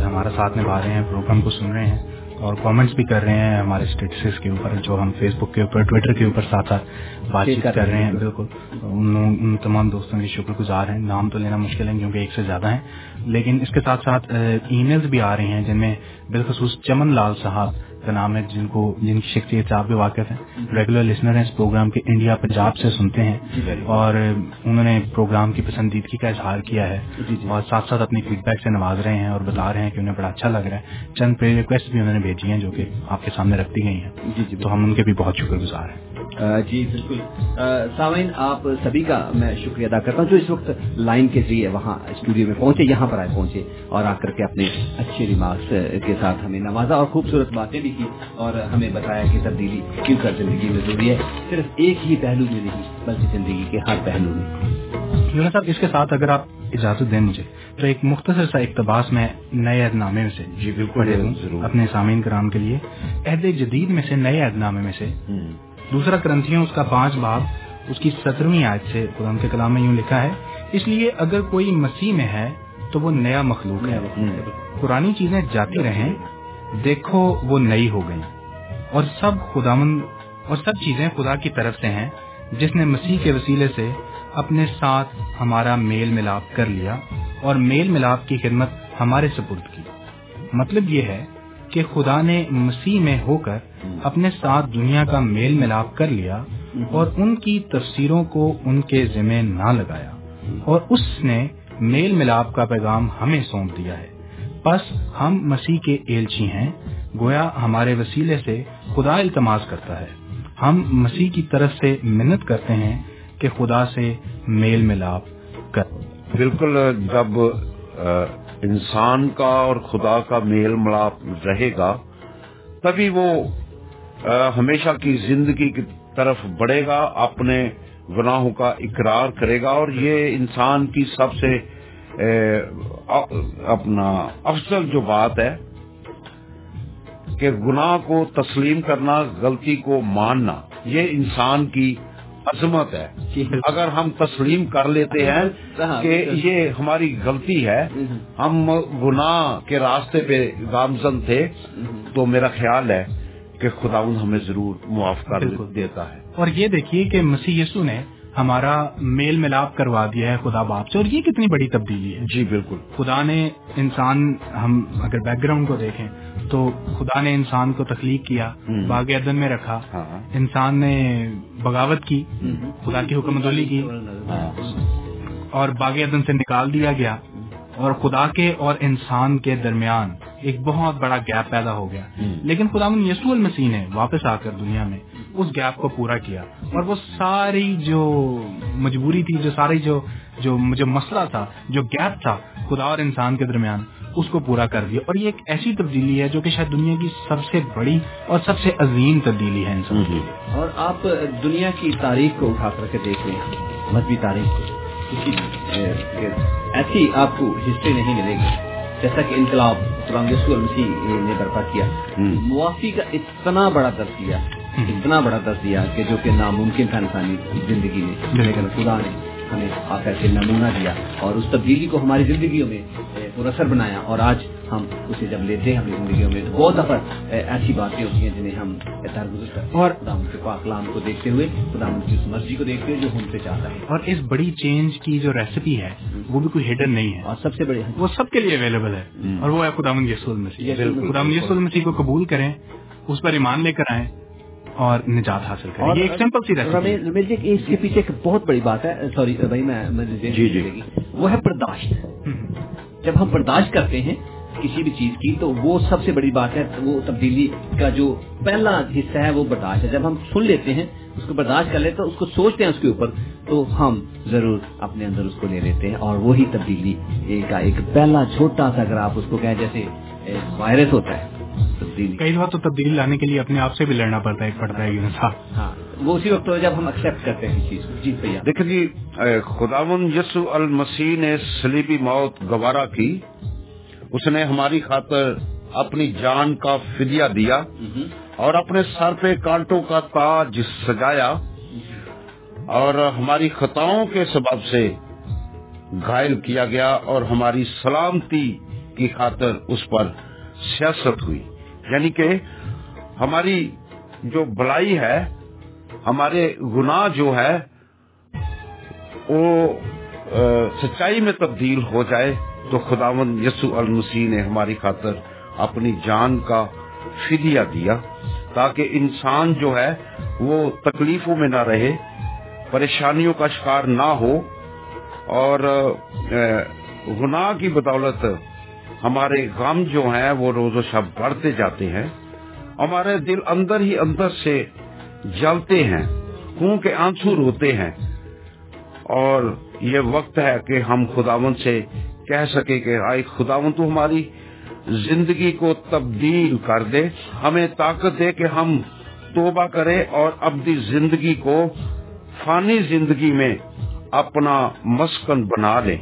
ہمارا ساتھ نبھا رہے ہیں، پروگرام کو سن رہے ہیں۔ اور کامنٹس بھی کر رہے ہیں ہمارے اسٹیٹسز کے اوپر جو ہم فیس بک کے اوپر ٹویٹر کے اوپر ساتھ ساتھ بات چیت کر رہے ہیں۔ بالکل۔ ان تمام دوستوں کے شکر گزار ہیں۔ نام تو لینا مشکل ہے کیونکہ ایک سے زیادہ ہیں۔ لیکن اس کے ساتھ ساتھ ای میلز بھی آ رہے ہیں جن میں بالخصوص چمن لال صاحب کا نام ہے جن کو جن کی شخصیت سے آپ بھی واقف ہیں۔ ریگولر لسنر ہیں اس پروگرام کے انڈیا پنجاب سے سنتے ہیں۔ جی، اور انہوں نے پروگرام کی پسندیدگی کا اظہار کیا ہے۔ جی، جی، اور ساتھ ساتھ اپنی فیڈ بیک سے نواز رہے ہیں اور بتا رہے ہیں کہ انہیں بڑا اچھا لگ رہا ہے۔ چند پری ریکویسٹ بھی انہوں نے بھیجی ہیں جو کہ آپ کے سامنے رکھ دی گئی ہیں۔ تو ہم ان کے بھی بہت شکر گزار ہیں۔ جی بالکل۔ سامعین آپ سبھی کا میں شکریہ ادا کرتا ہوں جو اس وقت لائن کے ذریعے وہاں اسٹوڈیو میں پہنچے یہاں پر آئے پہنچے اور آ کر کے اپنے اچھے ریمارکس کے ساتھ ہمیں نوازا اور خوبصورت باتیں بھی کی اور ہمیں بتایا کہ تبدیلی کیوں کر زندگی میں ضروری ہے؟ صرف ایک ہی پہلو میں نہیں بلکہ زندگی کے ہر پہلو میں۔ یونا صاحب اس کے ساتھ اگر آپ اجازت دیں مجھے تو ایک مختصر سا اقتباس میں نئے عہد نامے میں سے جی بالکل اپنے سامعین کرام کے لیے عہد جدید میں سے نئے عہد نامے میں سے۔ دوسرا کرنتھیوں اس کا پانچ باب اس کی سترویں آیت سے قرآن کے کلام میں یوں لکھا ہے اس لیے اگر کوئی مسیح میں ہے تو وہ نیا مخلوق ہے۔ پرانی چیزیں جاتی رہیں دیکھو وہ نئی ہو گئی۔ اور سب خدا مند اور سب چیزیں خدا کی طرف سے ہیں، جس نے مسیح کے وسیلے سے اپنے ساتھ ہمارا میل ملاپ کر لیا اور میل ملاپ کی خدمت ہمارے سپرد کی۔ مطلب یہ ہے کہ خدا نے مسیح میں ہو کر اپنے ساتھ دنیا کا میل ملاپ کر لیا اور ان کی تفسیروں کو ان کے ذمہ نہ لگایا۔ اور اس نے میل ملاپ کا پیغام ہمیں سونپ دیا ہے۔ پس ہم مسیح کے ایلچی ہیں، گویا ہمارے وسیلے سے خدا التماس کرتا ہے۔ ہم مسیح کی طرف سے منت کرتے ہیں کہ خدا سے میل ملاپ کر۔ بالکل، جب انسان کا اور خدا کا میل ملاپ رہے گا، تبھی وہ ہمیشہ کی زندگی کی طرف بڑھے گا، اپنے گناہوں کا اقرار کرے گا اور یہ انسان کی سب سے اپنا افضل جو بات ہے کہ گناہ کو تسلیم کرنا غلطی کو ماننا یہ انسان کی عظمت ہے۔ جی، اگر ہم تسلیم کر لیتے ہیں ہاں، ہاں، کہ یہ ہماری غلطی ہے ہاں، ہم گناہ کے راستے پہ گامزن تھے تو میرا خیال ہے کہ خداون ہمیں ضرور معاف کر دیتا ہے۔ اور یہ دیکھیے کہ مسیح یسو نے ہمارا میل ملاپ کروا دیا ہے خدا باپ سے اور یہ کتنی بڑی تبدیلی ہے۔ جی بالکل۔ خدا نے انسان ہم اگر بیک گراؤنڈ کو دیکھیں تو خدا نے انسان کو تخلیق کیا باغ عدن میں رکھا۔ ہاں۔ انسان نے بغاوت کی خدا کی حکم ہاں۔ دولی کی۔ اور باغ عدن سے نکال دیا گیا۔ اور خدا کے اور انسان کے درمیان ایک بہت بڑا گیپ پیدا ہو گیا۔ لیکن خدا یسو المسیح نے واپس آ کر دنیا میں اس گیپ کو پورا کیا۔ اور وہ ساری جو مجبوری تھی جو ساری جو جو جو مسئلہ تھا جو گیپ تھا خدا اور انسان کے درمیان اس کو پورا کر دیا۔ اور یہ ایک ایسی تبدیلی ہے جو کہ شاید دنیا کی سب سے بڑی اور سب سے عظیم تبدیلی ہے انسان کی۔ اور آپ دنیا کی تاریخ کو اٹھا کر کے دیکھ لیں مذہبی تاریخ کو۔ ایسی آپ کو ہسٹری نہیں ملے گی۔ جیسا کہ انقلاب نے برپا کیا۔ معافی کا اتنا بڑا درد دیا۔ اتنا بڑا درد دیا کہ جو کہ ناممکن تھا انسانی زندگی میں۔ لیکن خدا نے ہمیں آ کر کے نمونہ دیا اور اس تبدیلی کو ہماری زندگیوں میں اے، پراثر بنایا اور آج ہم اسے جب لیتے ہیں اپنی زندگیوں میں تو بہت دفعہ ایسی باتیں ہوتی ہیں جنہیں ہم درگزر کرتے ہیں۔ اور خدا کے پاکلام کو دیکھتے ہوئے خدا کی اس مرضی کو دیکھتے ہوئے جو ہم سے چاہتا ہے۔ اور اس بڑی چینج کی جو ریسیپی ہے وہ بھی کوئی ہڈن نہیں ہے۔ اور سب سے بڑے وہ سب کے لیے اویلیبل ہے۔ اور وہ ہے خدا یسوع المسیح۔ خدا یسوع المسیح کو قبول کریں اس پر ایمان لے کر آئیں اور نجات حاصل کریں۔ یہ ایک سمپل سی رمیل جی اس کے پیچھے ایک بہت بڑی بات ہے۔ سوری بھائی میں جی، جی۔ لگے گی۔ وہ ہے برداشت۔ جب ہم برداشت کرتے ہیں کسی بھی چیز کی تو وہ سب سے بڑی بات ہے۔ وہ تبدیلی کا جو پہلا حصہ ہے وہ برداشت ہے۔ جب ہم سن لیتے ہیں اس کو برداشت کر لیتے ہیں اس کو سوچتے ہیں اس کے اوپر تو ہم ضرور اپنے اندر اس کو لے لیتے ہیں۔ اور وہی تبدیلی کا ایک پہلا چھوٹا سا اگر آپ اس کو کہیں جیسے وائرس ہوتا ہے۔ تبدیلی کئی دفعہ تو تبدیلی لانے کے لیے اپنے آپ سے بھی لڑنا پڑتا ہے پڑتا ہے یہ صاحب ہاں وہ اسی وقت جب ہم ایکسپٹ کرتے ہیں اس چیز کو۔ جی بھیا۔ دیکھیں جی خداون یسو المسیح نے سلیبی موت گوارا کی۔ اس نے ہماری خاطر اپنی جان کا فدیہ دیا اور اپنے سر پہ کانٹوں کا تاج سجایا۔ اور ہماری خطاؤں کے سبب سے گھائل کیا گیا اور ہماری سلامتی کی خاطر اس پر سیاست ہوئی۔ یعنی کہ ہماری جو بلائی ہے، ہمارے گناہ جو ہے، وہ سچائی میں تبدیل ہو جائے تو خداون یسوع المسیح نے ہماری خاطر اپنی جان کا فدیہ دیا تاکہ انسان جو ہے وہ تکلیفوں میں نہ رہے، پریشانیوں کا شکار نہ ہو اور گناہ کی بدولت ہمارے غم جو ہیں وہ روز و شب بڑھتے جاتے ہیں، ہمارے دل اندر ہی اندر سے جلتے ہیں، خون کے آنسو روتے ہیں۔ اور یہ وقت ہے کہ ہم خداون سے کہہ سکے کہ آئے خداون تو ہماری زندگی کو تبدیل کر دے، ہمیں طاقت دے کہ ہم توبہ کریں اور اپنی زندگی کو فانی زندگی میں اپنا مسکن بنا لیں،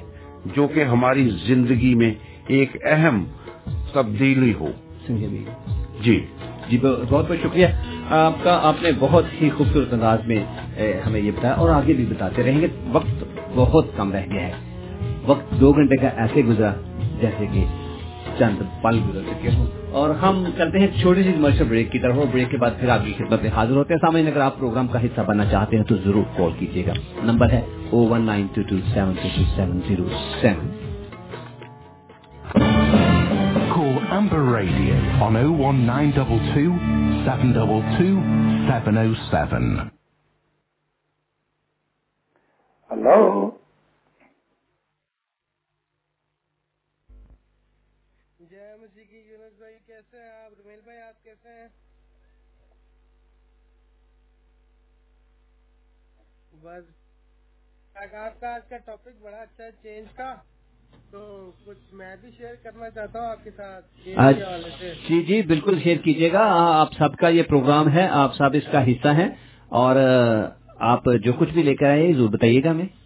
جو کہ ہماری زندگی میں ایک اہم تبدیلی ہو۔ جی۔ جی بہت بہت شکریہ۔ آپ کا آپ نے بہت ہی خوبصورت انداز میں ہمیں یہ بتایا اور آگے بھی بتاتے رہیں گے۔ وقت بہت کم رہ گیا ہے۔ وقت دو گھنٹے کا ایسے گزرا جیسے کہ چند پل گزر چکے ہوں۔ اور ہم کرتے ہیں چھوٹی سی کمرشل بریک کی طرف بریک کے بعد پھر آپ کی خدمت میں حاضر ہوتے ہیں۔ سامنے اگر آپ پروگرام کا حصہ بننا چاہتے ہیں تو ضرور کال کیجیے گا۔ نمبر ہے O one nine two two seven two two seven zero seven جس بھائی بس کا ٹاپک بڑا اچھا چینج تھا تو کچھ میں بھی شیئر کرنا چاہتا ہوں آپ کے ساتھ جی جی بالکل شیئر کیجیے گا۔ ہاں، آپ سب کا یہ پروگرام ہے آپ سب اس کا حصہ ہیں۔ اور آپ جو کچھ بھی لے کر آئے ضرور بتائیے گا ہمیں۔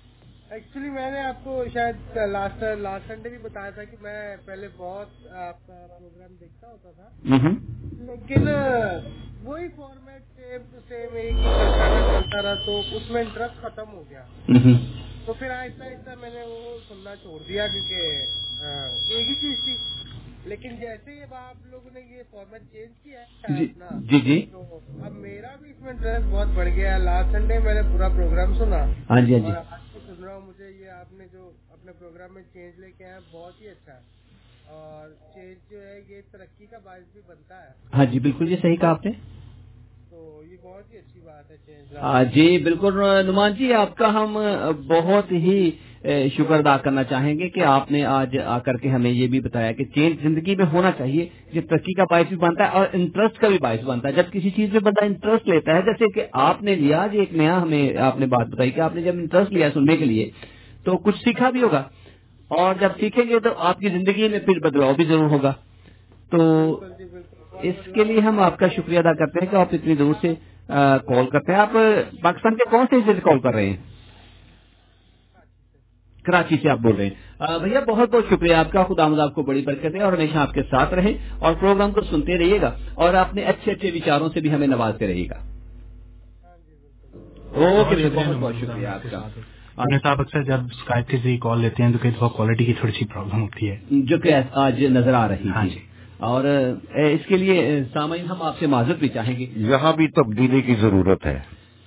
ایکچولی میں نے آپ کو شاید لاسٹ لاسٹ سنڈے بھی بتایا تھا کہ میں پہلے بہت آپ کا پروگرام دیکھتا ہوتا تھا. لیکن وہی فارمیٹ سیم ٹو سیم ایک چلتا رہا تو اس میں انٹرسٹ ختم ہو گیا. تو پھر آہستہ آہستہ میں نے وہ سننا چھوڑ دیا کیونکہ ایک ہی چیز تھی۔ لیکن جیسے ہی اب آپ لوگوں نے یہ فارمیٹ چینج کیا ہے جی جی, جی۔ اب میرا بھی اس میں انٹرسٹ بہت بڑھ گیا ہے۔ لاسٹ سنڈے میں نے پورا پروگرام سنا۔ ہاں جی ہاں جی۔ سن رہا ہوں مجھے یہ آپ نے جو اپنے پروگرام میں چینج لے کے آئے بہت ہی اچھا ہے۔ اور چینج جو ہے یہ ترقی کا باعث بھی بنتا ہے۔ ہاں جی بالکل یہ صحیح کہا آپ نے۔ بہت ہی اچھی بات ہے جی بالکل نمان جی آپ کا ہم بہت ہی شکر ادا کرنا چاہیں گے کہ آپ نے آج آ کر کے ہمیں یہ بھی بتایا کہ چینج زندگی میں ہونا چاہیے یہ ترقی کا باعث بھی بنتا ہے اور انٹرسٹ کا بھی باعث بنتا ہے۔ جب کسی چیز میں بندہ انٹرسٹ لیتا ہے، جیسے کہ آپ نے لیا جی ایک نیا ہمیں، آپ نے بات بتائی کہ آپ نے جب انٹرسٹ لیا سننے کے لیے، تو کچھ سیکھا بھی ہوگا۔ اور جب سیکھیں گے تو آپ کی زندگی میں پھر بدلاؤ بھی ضرور ہوگا۔ تو اس کے لیے ہم آپ کا شکریہ ادا کرتے ہیں کہ آپ اتنی دور سے کال کرتے ہیں۔ آپ پاکستان کے کون سے حصے سے کال کر رہے ہیں؟ کراچی سے آپ بول رہے ہیں۔ بھیا بہت بہت شکریہ آپ کا۔ خدا مد آپ کو بڑی برکت ہے اور ہمیشہ آپ کے ساتھ رہیں اور پروگرام کو سنتے رہیے گا اور اپنے اچھے اچھے وچاروں سے بھی ہمیں نوازتے رہیے گا۔ ہاں جی، اوکے بہت بہت شکریہ آپ کا۔ اکثر جب اسکائپ ذریعے کال لیتے ہیں تو کئی دفعہ کوالٹی کی تھوڑی سی پرابلم ہوتی ہے۔ جو کہ آج نظر آ رہی ہے ہاں جی۔ اور اس کے لیے سامعین ہم آپ سے معذرت بھی چاہیں گے۔ یہاں بھی تبدیلی کی ضرورت ہے۔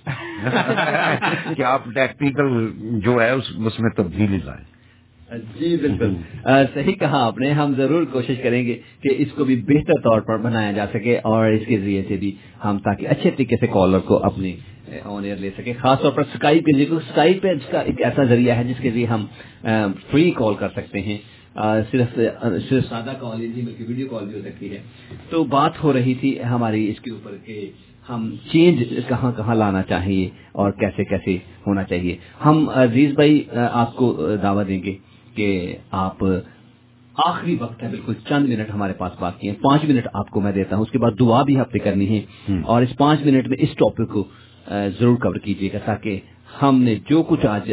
کہ آپ ٹیکنیکل جو ہے اس میں تبدیلی لائیں۔ جی بالکل۔ صحیح کہا آپ نے۔ ہم ضرور کوشش کریں گے کہ اس کو بھی بہتر طور پر بنایا جا سکے اور اس کے ذریعے سے بھی ہم تاکہ اچھے طریقے سے کالر کو اپنے آن ایئر لے سکے خاص طور پر اسکائپ اسکائپ ایک ایسا ذریعہ ہے جس کے ذریعے ہم فری کال کر سکتے ہیں۔ صرف صرف سادہ کال نہیں بلکہ ویڈیو کال بھی ہو سکتی ہے۔ تو بات ہو رہی تھی ہماری اس کے اوپر کہ ہم چینج کہاں کہاں لانا چاہیے اور کیسے کیسے ہونا چاہیے۔ ہم عزیز بھائی آپ کو دعویٰ دیں گے کہ آپ آخری وقت ہے بالکل چند منٹ ہمارے پاس باقی ہیں۔ پانچ منٹ آپ کو میں دیتا ہوں اس کے بعد دعا بھی آپ نے کرنی ہے۔ اور اس پانچ منٹ میں اس ٹاپک کو ضرور کور کیجیے گا تاکہ ہم نے جو کچھ آج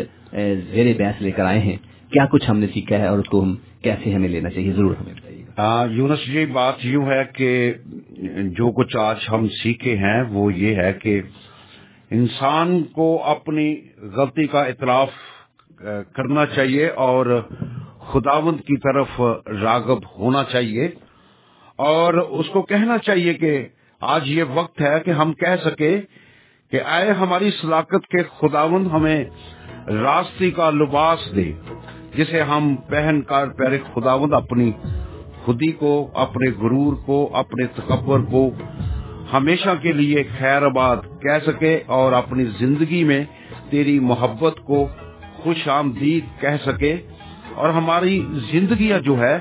زیر بحث لے کر آئے ہیں کیا کچھ ہم نے سیکھا ہے اور اس کو ہم کیسے ہمیں لینا چاہیے؟ ضرور ہمیں بتائیے ہاں، یونس جی بات یوں ہے کہ جو کچھ آج ہم سیکھے ہیں وہ یہ ہے کہ انسان کو اپنی غلطی کا اطراف کرنا چاہیے اور خداوند کی طرف راغب ہونا چاہیے اور اس کو کہنا چاہیے کہ آج یہ وقت ہے کہ ہم کہہ سکے کہ آئے ہماری صلاقت کے خداوند ہمیں راستے کا لباس دے۔ جسے ہم پہن کر پیر خداوند اپنی خودی کو، اپنے غرور کو، اپنے تکبر کو ہمیشہ کے لیے خیر آباد کہہ سکے اور اپنی زندگی میں تیری محبت کو خوش آمدید کہہ سکے۔ اور ہماری زندگیاں جو ہے،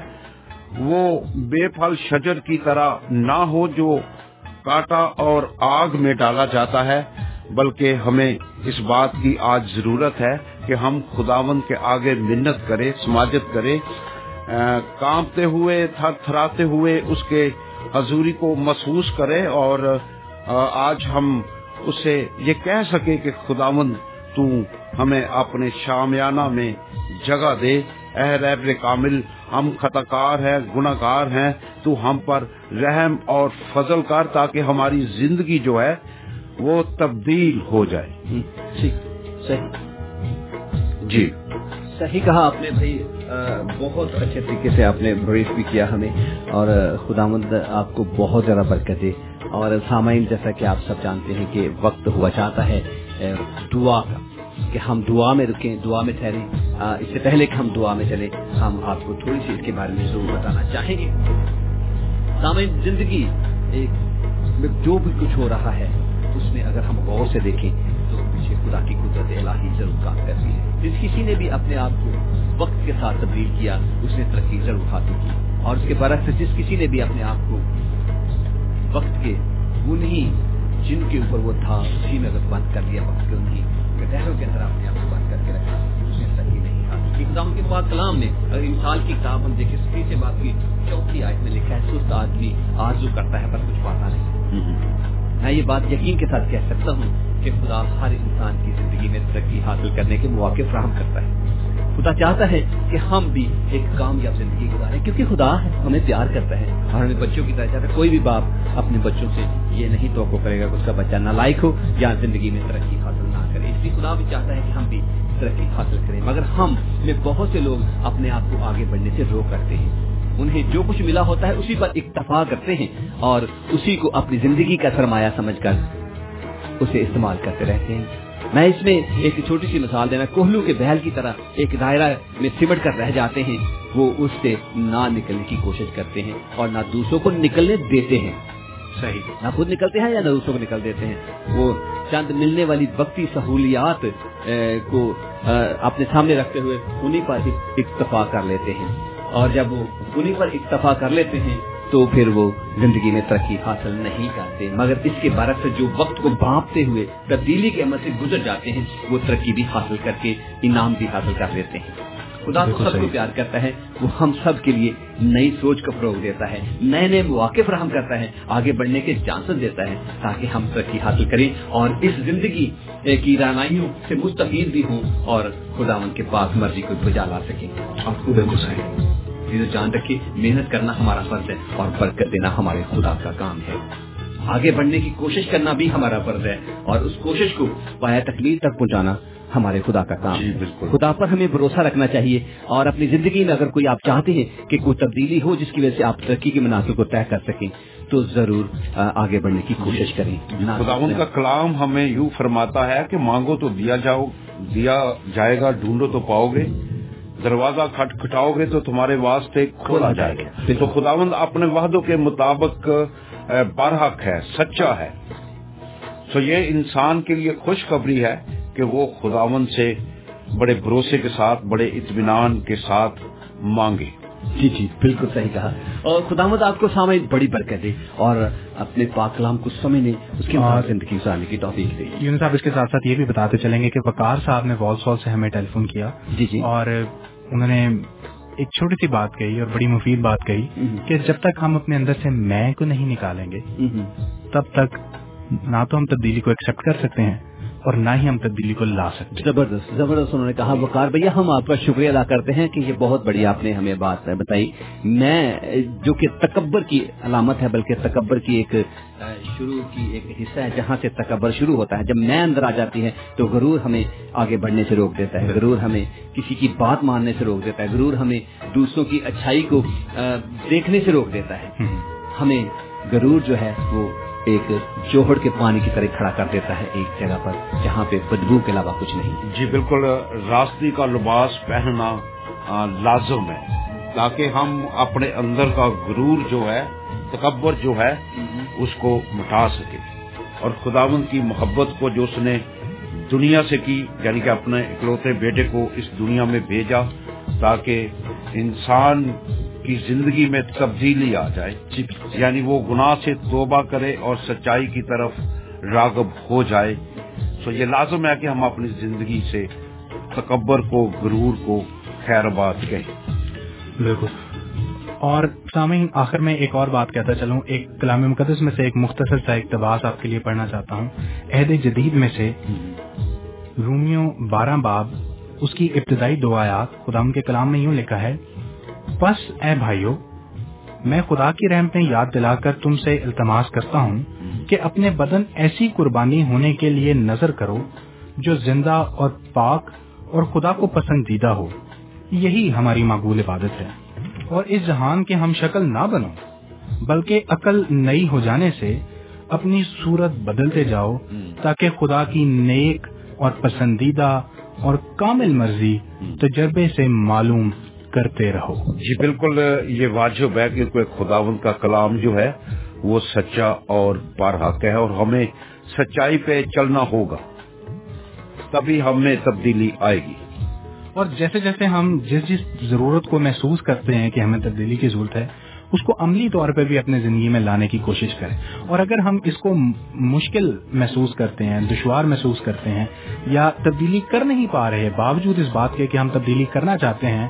وہ بے پھل شجر کی طرح نہ ہو جو کاٹا اور آگ میں ڈالا جاتا ہے، بلکہ ہمیں اس بات کی آج ضرورت ہے کہ ہم خداون کے آگے منت کرے سماجت کرے کانپتے ہوئے، تھر تھراتے ہوئے اس کے حضوری کو محسوس کرے اور آج ہم اسے یہ کہہ سکے کہ خداون تو ہمیں اپنے شامیانہ میں جگہ دے۔ اے رب کامل، ہم خطاکار ہیں گناہ گار ہیں۔ تو ہم پر رحم اور فضل کر تاکہ ہماری زندگی جو ہے وہ تبدیل ہو جائے۔ صحیح۔ جی۔ صحیح کہا آپ نے بھائی بہت اچھے طریقے سے آپ نے بریف بھی کیا ہمیں اور خدا مند آپ کو بہت زیادہ برکت دے۔ اور سامعین، جیسا کہ آپ سب جانتے ہیں کہ وقت ہوا چاہتا ہے دعا کا کہ ہم دعا میں رکیں، دعا میں ٹھہریں۔ اس سے پہلے کہ ہم دعا میں چلیں، ہم آپ کو تھوڑی سی اس کے بارے میں ضرور بتانا چاہیں گے۔ سامعین، زندگی ایک جو بھی کچھ ہو رہا ہے، اس میں اگر ہم غور سے دیکھیں مجھے خدا کی قدرت الہی ضرور کام کرتی ہے۔ جس کسی نے بھی اپنے آپ کو وقت کے ساتھ تبدیل کیا اس نے ترقی ضرور حاصل کی۔ اور اس کے برعکس جس کسی نے بھی اپنے آپ کو وقت کے انہی جن کے اوپر وہ تھا اسی میں اگر بند کر دیا وقت کے انہی گٹہروں کے اندر اپنے آپ کو بند کر کے رکھا اس نے ترقی نہیں اقدام کے بعد کلام میں اگر انسان کی کتاب ہم دیکھیں سکتی سے بات کی چوتھی آیت میں لکھا ہے سست آدمی آرزو کرتا ہے پر کچھ پاتا نہیں۔ میں یہ بات یقین کے ساتھ کہہ سکتا ہوں کہ خدا ہر انسان کی زندگی میں ترقی حاصل کرنے کے مواقع فراہم کرتا ہے۔ خدا چاہتا ہے کہ ہم بھی ایک کامیاب زندگی گزاریں، کیونکہ خدا ہمیں پیار کرتا ہے۔ اور ہمیں بچوں کی طرح چاہتا ہے کوئی بھی باپ اپنے بچوں سے یہ نہیں توقع کرے گا کہ اس کا بچہ نالائق ہو یا زندگی میں ترقی حاصل نہ کرے۔ اس لیے خدا بھی چاہتا ہے کہ ہم بھی ترقی حاصل کریں۔ مگر ہم میں بہت سے لوگ اپنے آپ کو آگے بڑھنے سے روک کرتے ہیں۔ انہیں جو کچھ ملا ہوتا ہے اسی پر اکتفا کرتے ہیں اور اسی کو اپنی زندگی کا سرمایہ سمجھ کر اسے استعمال کرتے رہتے ہیں۔ میں اس میں ایک چھوٹی سی مثال دینا کوہلو کے بحل کی طرح ایک دائرہ میں سمٹ کر رہ جاتے ہیں۔ وہ اس سے نہ نکلنے کی کوشش کرتے ہیں اور نہ دوسروں کو نکلنے دیتے ہیں۔ صحیح۔ نہ خود نکلتے ہیں یا نہ دوسروں کو نکل دیتے ہیں۔ وہ چند ملنے والی وقتی سہولیات کو اپنے سامنے رکھتے ہوئے انہیں پر اکتفا کر لیتے ہیں۔ اور جب وہ انہیں پر اکتفا کر لیتے ہیں تو پھر وہ زندگی میں ترقی حاصل نہیں کرتے۔ مگر اس کے برعکس جو وقت کو بھانپتے ہوئے تبدیلی کے عمل سے گزر جاتے ہیں وہ ترقی بھی حاصل کر کے انعام بھی حاصل کر لیتے ہیں۔ خدا تو سب کو۔ پیار کرتا ہے وہ ہم سب کے لیے نئی سوچ کا فروغ دیتا ہے نئے نئے مواقع فراہم کرتا ہے آگے بڑھنے کے چانسز دیتا ہے تاکہ ہم ترقی حاصل کریں اور اس زندگی کی رانائیوں سے مستفید بھی ہوں اور خدا کے پاس مرضی کو بجا لا سکیں۔ اور خدا جان رکھے محنت کرنا ہمارا فرض ہے اور برکت دینا ہمارے خدا کا کام ہے۔ آگے بڑھنے کی کوشش کرنا بھی ہمارا فرض ہے اور اس کوشش کو پایا تکمیل تک پہنچانا ہمارے خدا کا کام جی، ہے۔ بالکل۔ خدا پر ہمیں بھروسہ رکھنا چاہیے اور اپنی زندگی میں اگر کوئی آپ چاہتے ہیں کہ کوئی تبدیلی ہو جس کی وجہ سے آپ ترقی کے مناسب کو طے کر سکیں تو ضرور آگے بڑھنے کی کوشش کریں۔ نہ- خداون کا کلام ہمیں یوں فرماتا ہے کہ مانگو تو دیا جاؤ دیا جائے گا ڈھونڈو تو پاؤ گے۔ دروازہ کھٹ کھٹاؤ گے تو تمہارے واسطے کھولا جائے گا۔ تو خداوند اپنے وعدوں کے مطابق برحق ہے سچا ہے۔ تو یہ انسان کے لیے خوشخبری ہے کہ وہ خداوند سے بڑے بھروسے کے ساتھ بڑے اطمینان کے ساتھ مانگے۔ جی جی بالکل صحیح کہا۔ اور خدا مد آپ کو سامنے بڑی برکت دے اور اپنے پاک کلام کو سمجھنے اس کے بعد زندگی گزارنے کی توفیق دے۔ یونس صاحب اس کے ساتھ ساتھ یہ بھی بتاتے چلیں گے کہ وقار صاحب نے وال سال سے ہمیں ٹیلی فون کیا۔ جی جی۔ اور انہوں نے ایک چھوٹی سی بات کہی اور بڑی مفید بات کہی۔ کہ جب تک ہم اپنے اندر سے میں کو نہیں نکالیں گے۔ تب تک نہ تو ہم تبدیلی کو ایکسپٹ کر سکتے ہیں اور نہ ہی ہم تبدیلی کو لا سکتے۔ زبردست زبردست انہوں نے کہا وقار بھیا ہم آپ کا شکریہ ادا کرتے ہیں کہ یہ بہت بڑی آپ نے ہمیں بات بتائی۔ میں جو کہ تکبر کی علامت ہے بلکہ تکبر کی ایک شروع کی ایک حصہ ہے جہاں سے تکبر شروع ہوتا ہے۔ جب میں اندر آ جاتی ہے تو غرور ہمیں آگے بڑھنے سے روک دیتا ہے۔ غرور ہمیں کسی کی بات ماننے سے روک دیتا ہے۔ غرور ہمیں دوسروں کی اچھائی کو دیکھنے سے روک دیتا ہے۔ ہم۔ ہمیں غرور جو ہے وہ ایک جوہڑ کے پانی کی طرح کھڑا کر دیتا ہے ایک جگہ پر، جہاں پہ بدبو کے علاوہ کچھ نہیں۔ جی بالکل، راستی کا لباس پہننا لازم ہے۔ تاکہ ہم اپنے اندر کا غرور جو ہے، تکبر جو ہے، اس کو مٹا سکے۔ اور خداوند کی محبت کو جو اس نے دنیا سے کی یعنی کہ اپنے اکلوتے بیٹے کو اس دنیا میں بھیجا تاکہ انسان کی زندگی میں تبدیلی آ جائے۔ یعنی وہ گناہ سے توبہ کرے اور سچائی کی طرف راغب ہو جائے۔ تو یہ لازم ہے کہ ہم اپنی زندگی سے تکبر کو غرور کو خیر آباد کہیں۔ بالکل۔ اور سامعین آخر میں ایک اور بات کہتا چلوں۔ ایک کلام مقدس میں سے ایک مختصر سا اقتباس آپ کے لیے پڑھنا چاہتا ہوں۔ عہد جدید میں سے رومیو بارہ باب اس کی ابتدائی دو آیات خدا کے کلام میں یوں لکھا ہے بس اے بھائیو، میں خدا کی رحمتیں یاد دلا کر تم سے التماس کرتا ہوں کہ اپنے بدن ایسی قربانی ہونے کے لیے نظر کرو جو زندہ اور پاک اور خدا کو پسندیدہ ہو۔ یہی ہماری مقبول عبادت ہے۔ اور اس جہان کے ہم شکل نہ بنو، بلکہ عقل نئی ہو جانے سے اپنی صورت بدلتے جاؤ تاکہ خدا کی نیک اور پسندیدہ اور کامل مرضی تجربے سے معلوم کرتے رہو۔ جی بالکل یہ واجب ہے کہ کوئی خداوند کا کلام جو ہے وہ سچا اور بارحق ہے اور ہمیں سچائی پہ چلنا ہوگا۔ تبھی ہمیں تبدیلی آئے گی۔ اور جیسے جیسے ہم جس جس ضرورت کو محسوس کرتے ہیں کہ ہمیں تبدیلی کی ضرورت ہے اس کو عملی طور پہ بھی اپنے زندگی میں لانے کی کوشش کریں۔ اور اگر ہم اس کو مشکل محسوس کرتے ہیں، دشوار محسوس کرتے ہیں یا تبدیلی کر نہیں پا رہے، باوجود اس بات کے کہ ہم تبدیلی کرنا چاہتے ہیں،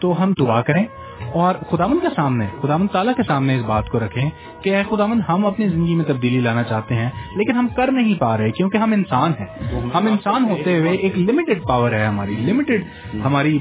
تو ہم دعا کریں۔ اور خداون کے سامنے خداون تعالیٰ کے سامنے اس بات کو رکھیں کہ اے خداون ہم اپنی زندگی میں تبدیلی لانا چاہتے ہیں، لیکن ہم کر نہیں پا رہے کیونکہ ہم انسان ہیں۔ ہم انسان ہوتے ہوئے ایک لمیٹڈ پاور ہے ہماری۔ لمیٹڈ ہماری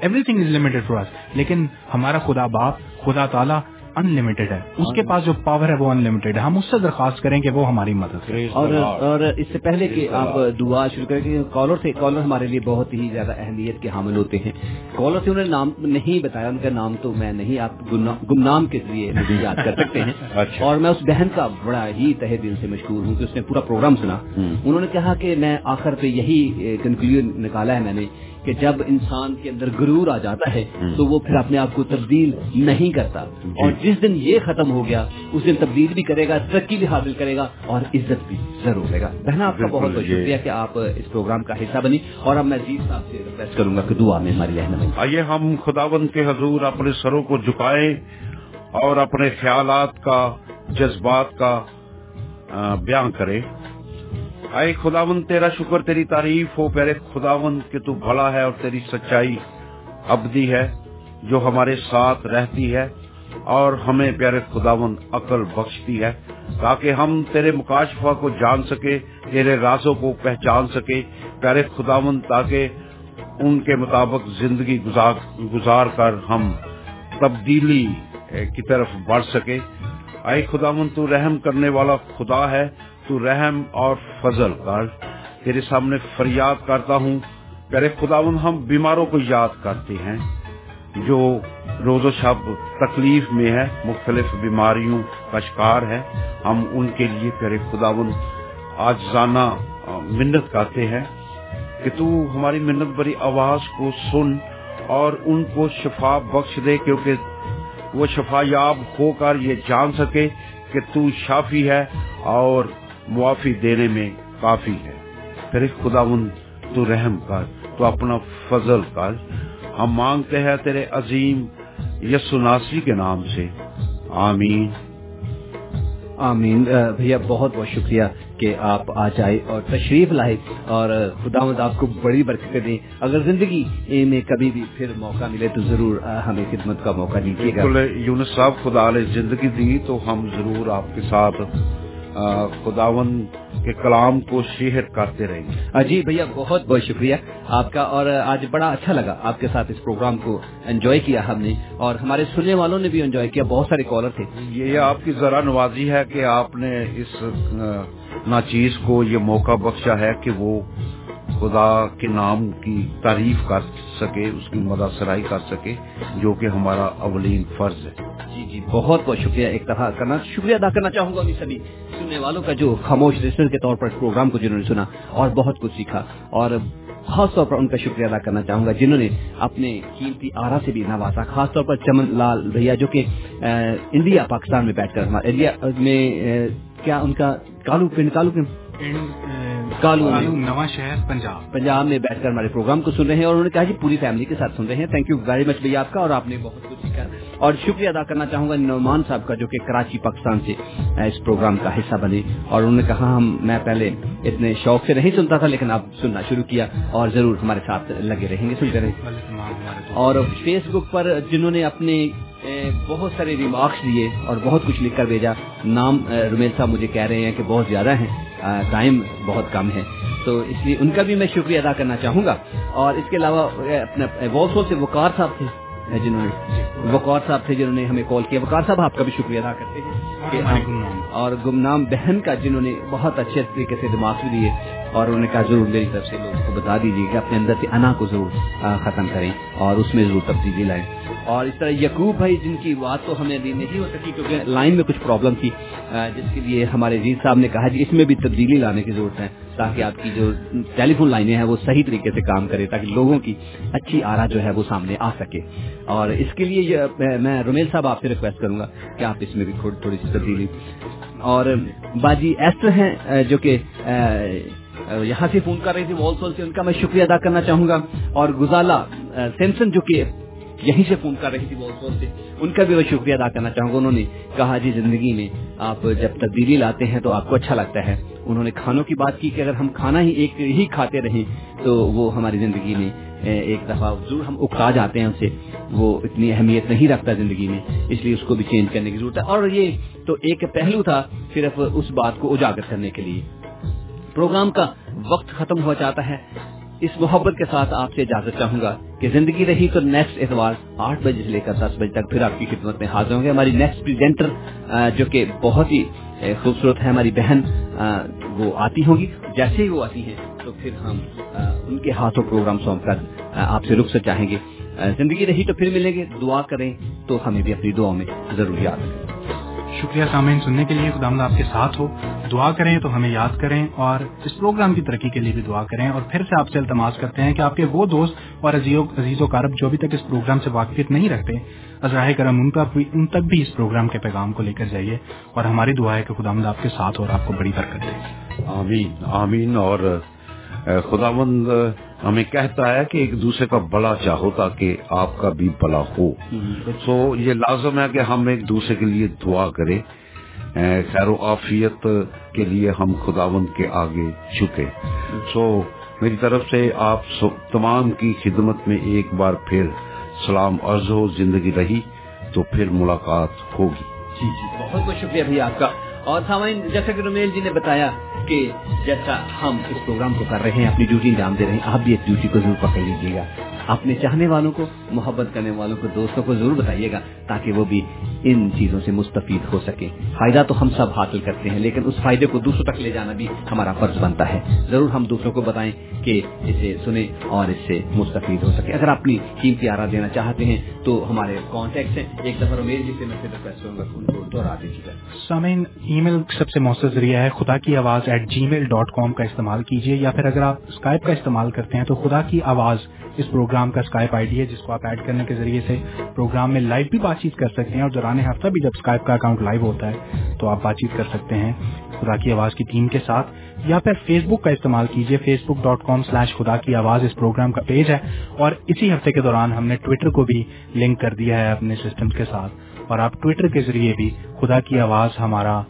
everything is limited for لیکن ہمارا خدا باپ خدا تعالیٰ ان لمیٹڈ ہے۔ اس کے پاس جو پاور ہے وہ ان لمیٹڈ ہے۔ ہم اس سے درخواست کریں کہ وہ ہماری مدد کرے۔ اور اور اس سے پہلے کہ آپ دعا شروع کریں کہ کالر تھے کالر ہمارے لیے بہت ہی زیادہ اہمیت کے حامل ہوتے ہیں۔ کالر سے انہوں نے نام نہیں بتایا ان کا نام تو میں نہیں آپ گمنا- گمنام کے ذریعے یاد کر سکتے ہیں۔ اچھا۔ اور میں اس بہن کا بڑا ہی تہ دل سے مشکور ہوں کہ اس نے پورا پروگرام سنا۔ انہوں نے کہا کہ میں آخر پہ یہی کنکلوژن نکالا ہے میں نے۔ کہ جب انسان کے اندر غرور آ جاتا ہے تو وہ پھر اپنے آپ کو تبدیل نہیں کرتا۔ اور جس دن یہ ختم ہو گیا اس دن تبدیل بھی کرے گا ترقی بھی حاصل کرے گا اور عزت بھی ضرور لے گا۔ بہنا آپ کا بہت بہت یہ- شکریہ کہ آپ اس پروگرام کا حصہ بنی۔ اور اب میں عزیز صاحب سے ریکویسٹ کروں گا کہ دعا میں ہماری رہنمائی۔ آئیے ہم خداوند کے حضور اپنے سروں کو جھکائیں اور اپنے خیالات کا جذبات کا بیان کریں۔ اے خداوند، تیرا شکر، تیری تعریف ہو پیارے خداوند کہ تو بھلا ہے اور تیری سچائی ابدی ہے، جو ہمارے ساتھ رہتی ہے اور ہمیں پیارے خداوند عقل بخشتی ہے، تاکہ ہم تیرے مکاشفہ کو جان سکے، تیرے رازوں کو پہچان سکے، پیارے خداوند، تاکہ ان کے مطابق زندگی گزار گزار کر ہم تبدیلی کی طرف بڑھ سکے۔ اے خداوند، تو رحم کرنے والا خدا ہے تو رحم اور فضل کر، تیرے سامنے فریاد کرتا ہوں۔ پیارے خداوند، ہم بیماروں کو یاد کرتے ہیں، جو روز و شب تکلیف میں ہے مختلف بیماریوں کا شکار ہے ہم ان کے لیے پیارے خداوند آج زانا منت کرتے ہیں کہ تو ہماری منت بری آواز کو سن اور ان کو شفا بخش دے، کیونکہ وہ شفا یاب ہو کر یہ جان سکے کہ تو شافی ہے اور معافی دینے میں کافی ہے۔ پھر خداون تو رحم کر تو اپنا فضل کر۔ ہم مانگتے ہیں تیرے عظیم یسو ناصری کے نام سے۔ آمین۔ آمین۔ آ، بھیا بہت بہت شکریہ کہ آپ آج آئے اور تشریف لائے اور خدا مد آپ کو بڑی برکت دیں اگر زندگی میں کبھی بھی پھر موقع ملے تو ضرور آ، ہمیں خدمت کا موقع دیجیے گا۔ یونس صاحب خدا نے زندگی دی تو ہم ضرور آپ کے ساتھ آ، خداون کے کلام کو شیئر کرتے رہیں جی بھیا بہت بہت شکریہ۔ آپ کا اور آج بڑا اچھا لگا آپ کے ساتھ اس پروگرام کو انجوائے کیا ہم نے اور ہمارے سننے والوں نے بھی انجوائے کیا۔ بہت سارے کالر تھے۔ یہ آپ کی ذرا نوازی ہے کہ آپ نے اس ناچیز کو یہ موقع بخشا ہے کہ وہ خدا کے نام کی تعریف کر سکے اس کی مدہ سرائی کر سکے جو کہ ہمارا اولین فرض ہے۔ جی جی بہت بہت شکریہ ایک دفعہ کرنا۔ شکریہ ادا کرنا چاہوں گا سبھی۔ سننے والوں کا جو خاموش لسنر کے طور پر اس پروگرام کو جنہوں نے سنا اور بہت کچھ سیکھا۔ اور خاص طور پر ان کا شکریہ ادا کرنا چاہوں گا جنہوں نے اپنے قیمتی آرا سے بھی نوازا۔ خاص طور پر چمن لال بھیا جو کہ انڈیا پاکستان میں بیٹھ کر۔ ہمارا انڈیا میں کیا ان کا کالو پنڈ کالو پنڈ کالو نواں شہر پنجاب۔ پنجاب میں بیٹھ کر ہمارے پروگرام کو سن رہے ہیں اور انہوں نے کہا جی پوری فیملی کے ساتھ سن رہے ہیں۔ تھینک یو ویری مچ بھیا آپ کا اور آپ نے بہت کچھ سیکھا۔ اور شکریہ ادا کرنا چاہوں گا نعمان صاحب کا جو کہ کراچی پاکستان سے اس پروگرام کا حصہ بنے۔ اور انہوں نے کہا ہم میں پہلے اتنے شوق سے نہیں سنتا تھا لیکن اب سننا شروع کیا اور ضرور ہمارے ساتھ لگے رہیں گے سنتے رہیں۔ اور فیس بک پر جنہوں نے اپنے بہت سارے ریمارکس دیے اور بہت کچھ لکھ کر بھیجا۔ نام رومیل صاحب مجھے کہہ رہے ہیں کہ بہت زیادہ ہیں ٹائم بہت کم ہے۔ تو اس لیے ان کا بھی میں شکریہ ادا کرنا چاہوں گا۔ اور اس کے علاوہ اپنے اپنا سے وقار صاحب تھے۔ جنہوں نے وقار صاحب تھے جنہوں نے ہمیں کال کیا۔ وقار صاحب آپ کا بھی شکریہ ادا کرتے ہیں۔ کہ اور گمنام بہن کا جنہوں نے بہت اچھے طریقے سے دماغ بھی دیے اور انہوں نے کہا ضرور میری طرف سے لوگوں کو بتا دیجیے کہ اپنے اندر سے انا کو ضرور ختم کریں اور اس میں ضرور تبدیلی لائیں۔ اور اس طرح یقوب بھائی جن کی بات تو ہمیں ابھی نہیں ہو سکی کیونکہ لائن میں کچھ پرابلم تھی جس کے لیے ہمارے عزیز صاحب نے کہا جی اس میں بھی تبدیلی لانے کی ضرورت ہے۔ تاکہ آپ کی جو ٹیلی فون لائنیں ہیں وہ صحیح طریقے سے کام کرے تاکہ لوگوں کی اچھی آرا جو ہے وہ سامنے آ سکے۔ اور اس کے لیے میں- رومیل صاحب آپ سے ریکویسٹ کروں گا کہ آپ اس میں بھی تھوڑی تھوڑی سی تبدیلی۔ اور باجی ایسٹر ہیں جو کہ یہاں سے فون کر رہی تھی وال سول سے ان کا میں شکریہ ادا کرنا چاہوں گا۔ اور گزالا سیمسن جو کہ یہیں سے فون کر رہی تھی وال سول سے، ان کا بھی میں شکریہ ادا کرنا چاہوں گا۔ انہوں نے کہا جی زندگی میں آپ جب تبدیلی لاتے ہیں تو آپ کو اچھا لگتا ہے۔ انہوں نے کھانوں کی بات کی کہ اگر ہم کھانا ہی ایک ہی کھاتے رہیں تو وہ ہماری زندگی میں ایک دفعہ ضرور ہم اکتا جاتے ہیں اسے وہ اتنی اہمیت نہیں رکھتا زندگی میں، اس لیے اس کو بھی چینج کرنے کی ضرورت ہے۔ اور یہ تو ایک پہلو تھا صرف اس بات کو اجاگر کرنے کے لیے۔ پروگرام کا وقت ختم ہو جاتا ہے۔ اس محبت کے ساتھ آپ سے اجازت چاہوں گا کہ زندگی رہی تو نیکسٹ اتوار آٹھ بجے سے لے کر دس بجے تک پھر آپ کی خدمت میں حاضر ہوں گے۔ ہماری نیکسٹ پریزنٹر جو کہ بہت ہی خوبصورت ہے، ہماری بہن وہ آتی ہوں گی۔ جیسے ہی وہ آتی ہیں تو پھر ہم ان کے ہاتھوں پروگرام سونپ کر آپ سے رخ سے چاہیں گے۔ زندگی رہی تو پھر ملیں گے، دعا کریں تو ہمیں بھی اپنی دعاؤں میں ضرور یاد رکھیں۔ شکریہ سامعین سننے کے لیے خدا آپ کے ساتھ ہو۔ دعا کریں تو ہمیں یاد کریں اور اس پروگرام کی ترقی کے لیے بھی دعا کریں۔ اور پھر سے آپ سے التماس کرتے ہیں کہ آپ کے وہ دوست اور عزیز و کارب جو ابھی تک اس پروگرام سے واقفیت نہیں رکھتے عذراہ کرم ان تک بھی، ان تک بھی اس پروگرام کے پیغام کو لے کر جائیے۔ اور ہماری دعا ہے کہ خدا آپ کے ساتھ اور آپ کو بڑی برکت دے۔ آمین آمین۔ اور خدا مند ہمیں کہتا ہے کہ ایک دوسرے کا بڑا چاہو تاکہ آپ کا بھی بڑا ہو۔ سو یہ لازم ہے کہ ہم ایک دوسرے کے لیے دعا کریں۔ خیر و عافیت کے لیے ہم خداوند کے آگے چکے سو میری طرف سے آپ تمام کی خدمت میں ایک بار پھر سلام عرض ہو زندگی رہی تو پھر ملاقات ہوگی۔ جی جی بہت بہت شکریہ بھیا آپ کا۔ اور سامعین، جیسا کہ رومیل جی نے بتایا کہ جیسا ہم اس پروگرام کو کر رہے ہیں، اپنی ڈیوٹی انجام دے رہے ہیں، آپ بھی اس ڈیوٹی کو ضرور پکڑ لیجیے گا۔ اپنے چاہنے والوں کو، محبت کرنے والوں کو، دوستوں کو ضرور بتائیے گا تاکہ وہ بھی ان چیزوں سے مستفید ہو سکے فائدہ تو ہم سب حاصل کرتے ہیں، لیکن اس فائدے کو دوسروں تک لے جانا بھی ہمارا فرض بنتا ہے۔ ضرور ہم دوسروں کو بتائیں کہ اسے سنیں اور اس سے مستفید ہو سکے اگر آپ اپنی قیمتی آرا دینا چاہتے ہیں، تو ہمارے کانٹیکٹ ہیں۔ ایک دفعہ جی سے میں ریکویسٹ کروں گا ان کو دوہرا دیجیے۔ گا سامعین ای میل سب سے مؤثر ذریعہ ہے، خدا کی آواز at G mile dot com کا استعمال کیجیے یا پھر اگر آپ اسکائپ کا استعمال کرتے ہیں تو خدا کی آواز اس پروگرام کا اسکائپ آئی ڈی ہے، جس کو آپ ایڈ کرنے کے ذریعے سے پروگرام میں لائیو بھی بات چیت کر سکتے ہیں، اور دوران ہفتہ بھی جب اسکائپ کا اکاؤنٹ لائیو ہوتا ہے تو آپ بات چیت کر سکتے ہیں خدا کی آواز کی ٹیم کے ساتھ، یا پھر فیس بک کا استعمال کیجیے Facebook dot com slash خدا کی آواز اس پروگرام کا پیج ہے، اور اسی ہفتے کے دوران ہم نے ٹویٹر کو بھی لنک کر دیا ہے اپنے سسٹم کے ساتھ، اور آپ ٹویٹر کے ذریعے بھی خدا کی آواز ہمارا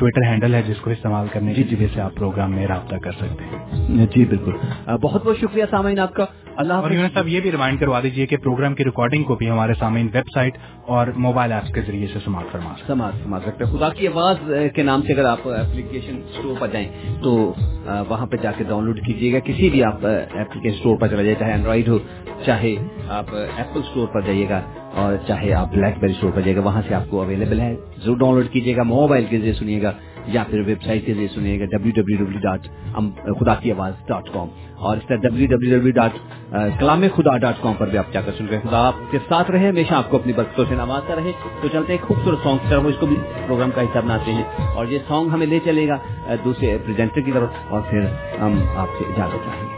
ٹویٹر ہینڈل ہے جس کو استعمال کرنے کی وجہ سے آپ پروگرام میں رابطہ کر سکتے ہیں۔ جی بالکل۔ بہت بہت شکریہ سامعین آپ کا۔ اللہ اور صاحب یہ بھی ریمائنڈ کروا دیجیے کہ پروگرام کی ریکارڈنگ کو بھی ہمارے سامعین ویب سائٹ اور موبائل ایپس کے ذریعے سے سماعت فرما سماعت فرما سکتے ہیں۔ خدا کی آواز کے نام سے اگر آپ اپلیکیشن اسٹور پر جائیں تو وہاں پہ جا کے ڈاؤن لوڈ کیجیے گا۔ کسی بھی آپ اپلیکیشن اسٹور پر چلا جائے چاہے اینڈرائڈ ہو چاہے آپ ایپل اسٹور پر جائیے گا۔ اور چاہے آپ بلیک بیری اسٹور پر جائیے گا، وہاں سے آپ کو اویلیبل ہے۔ ضرور ڈاؤن لوڈ کیجیے گا موبائل کے ذریعے سنیے گا، یا پھر ویب سائٹ کے ذریعے سنیے گا ڈبلو ڈبلو ڈبلو ڈاٹ خدا کی آواز ڈاٹ کام اور اس طرح ڈبلو ڈبلو ڈبلو ڈاٹ کلام خدا ڈاٹ کام پر بھی آپ جا کر سن رہے ہیں۔ خدا آپ کے ساتھ رہے، ہمیشہ آپ کو اپنی برکتوں سے نوازتا رہے۔ تو چلتے ہیں، خوبصورت سانگ کی طرف، اس کو بھی پروگرام کا حصہ بناتے ہیں۔ اور یہ سانگ ہمیں لے چلے گا، دوسرے پریزنٹر کی طرف۔ اور پھر ہم آپ سے اجازت چاہیں گے۔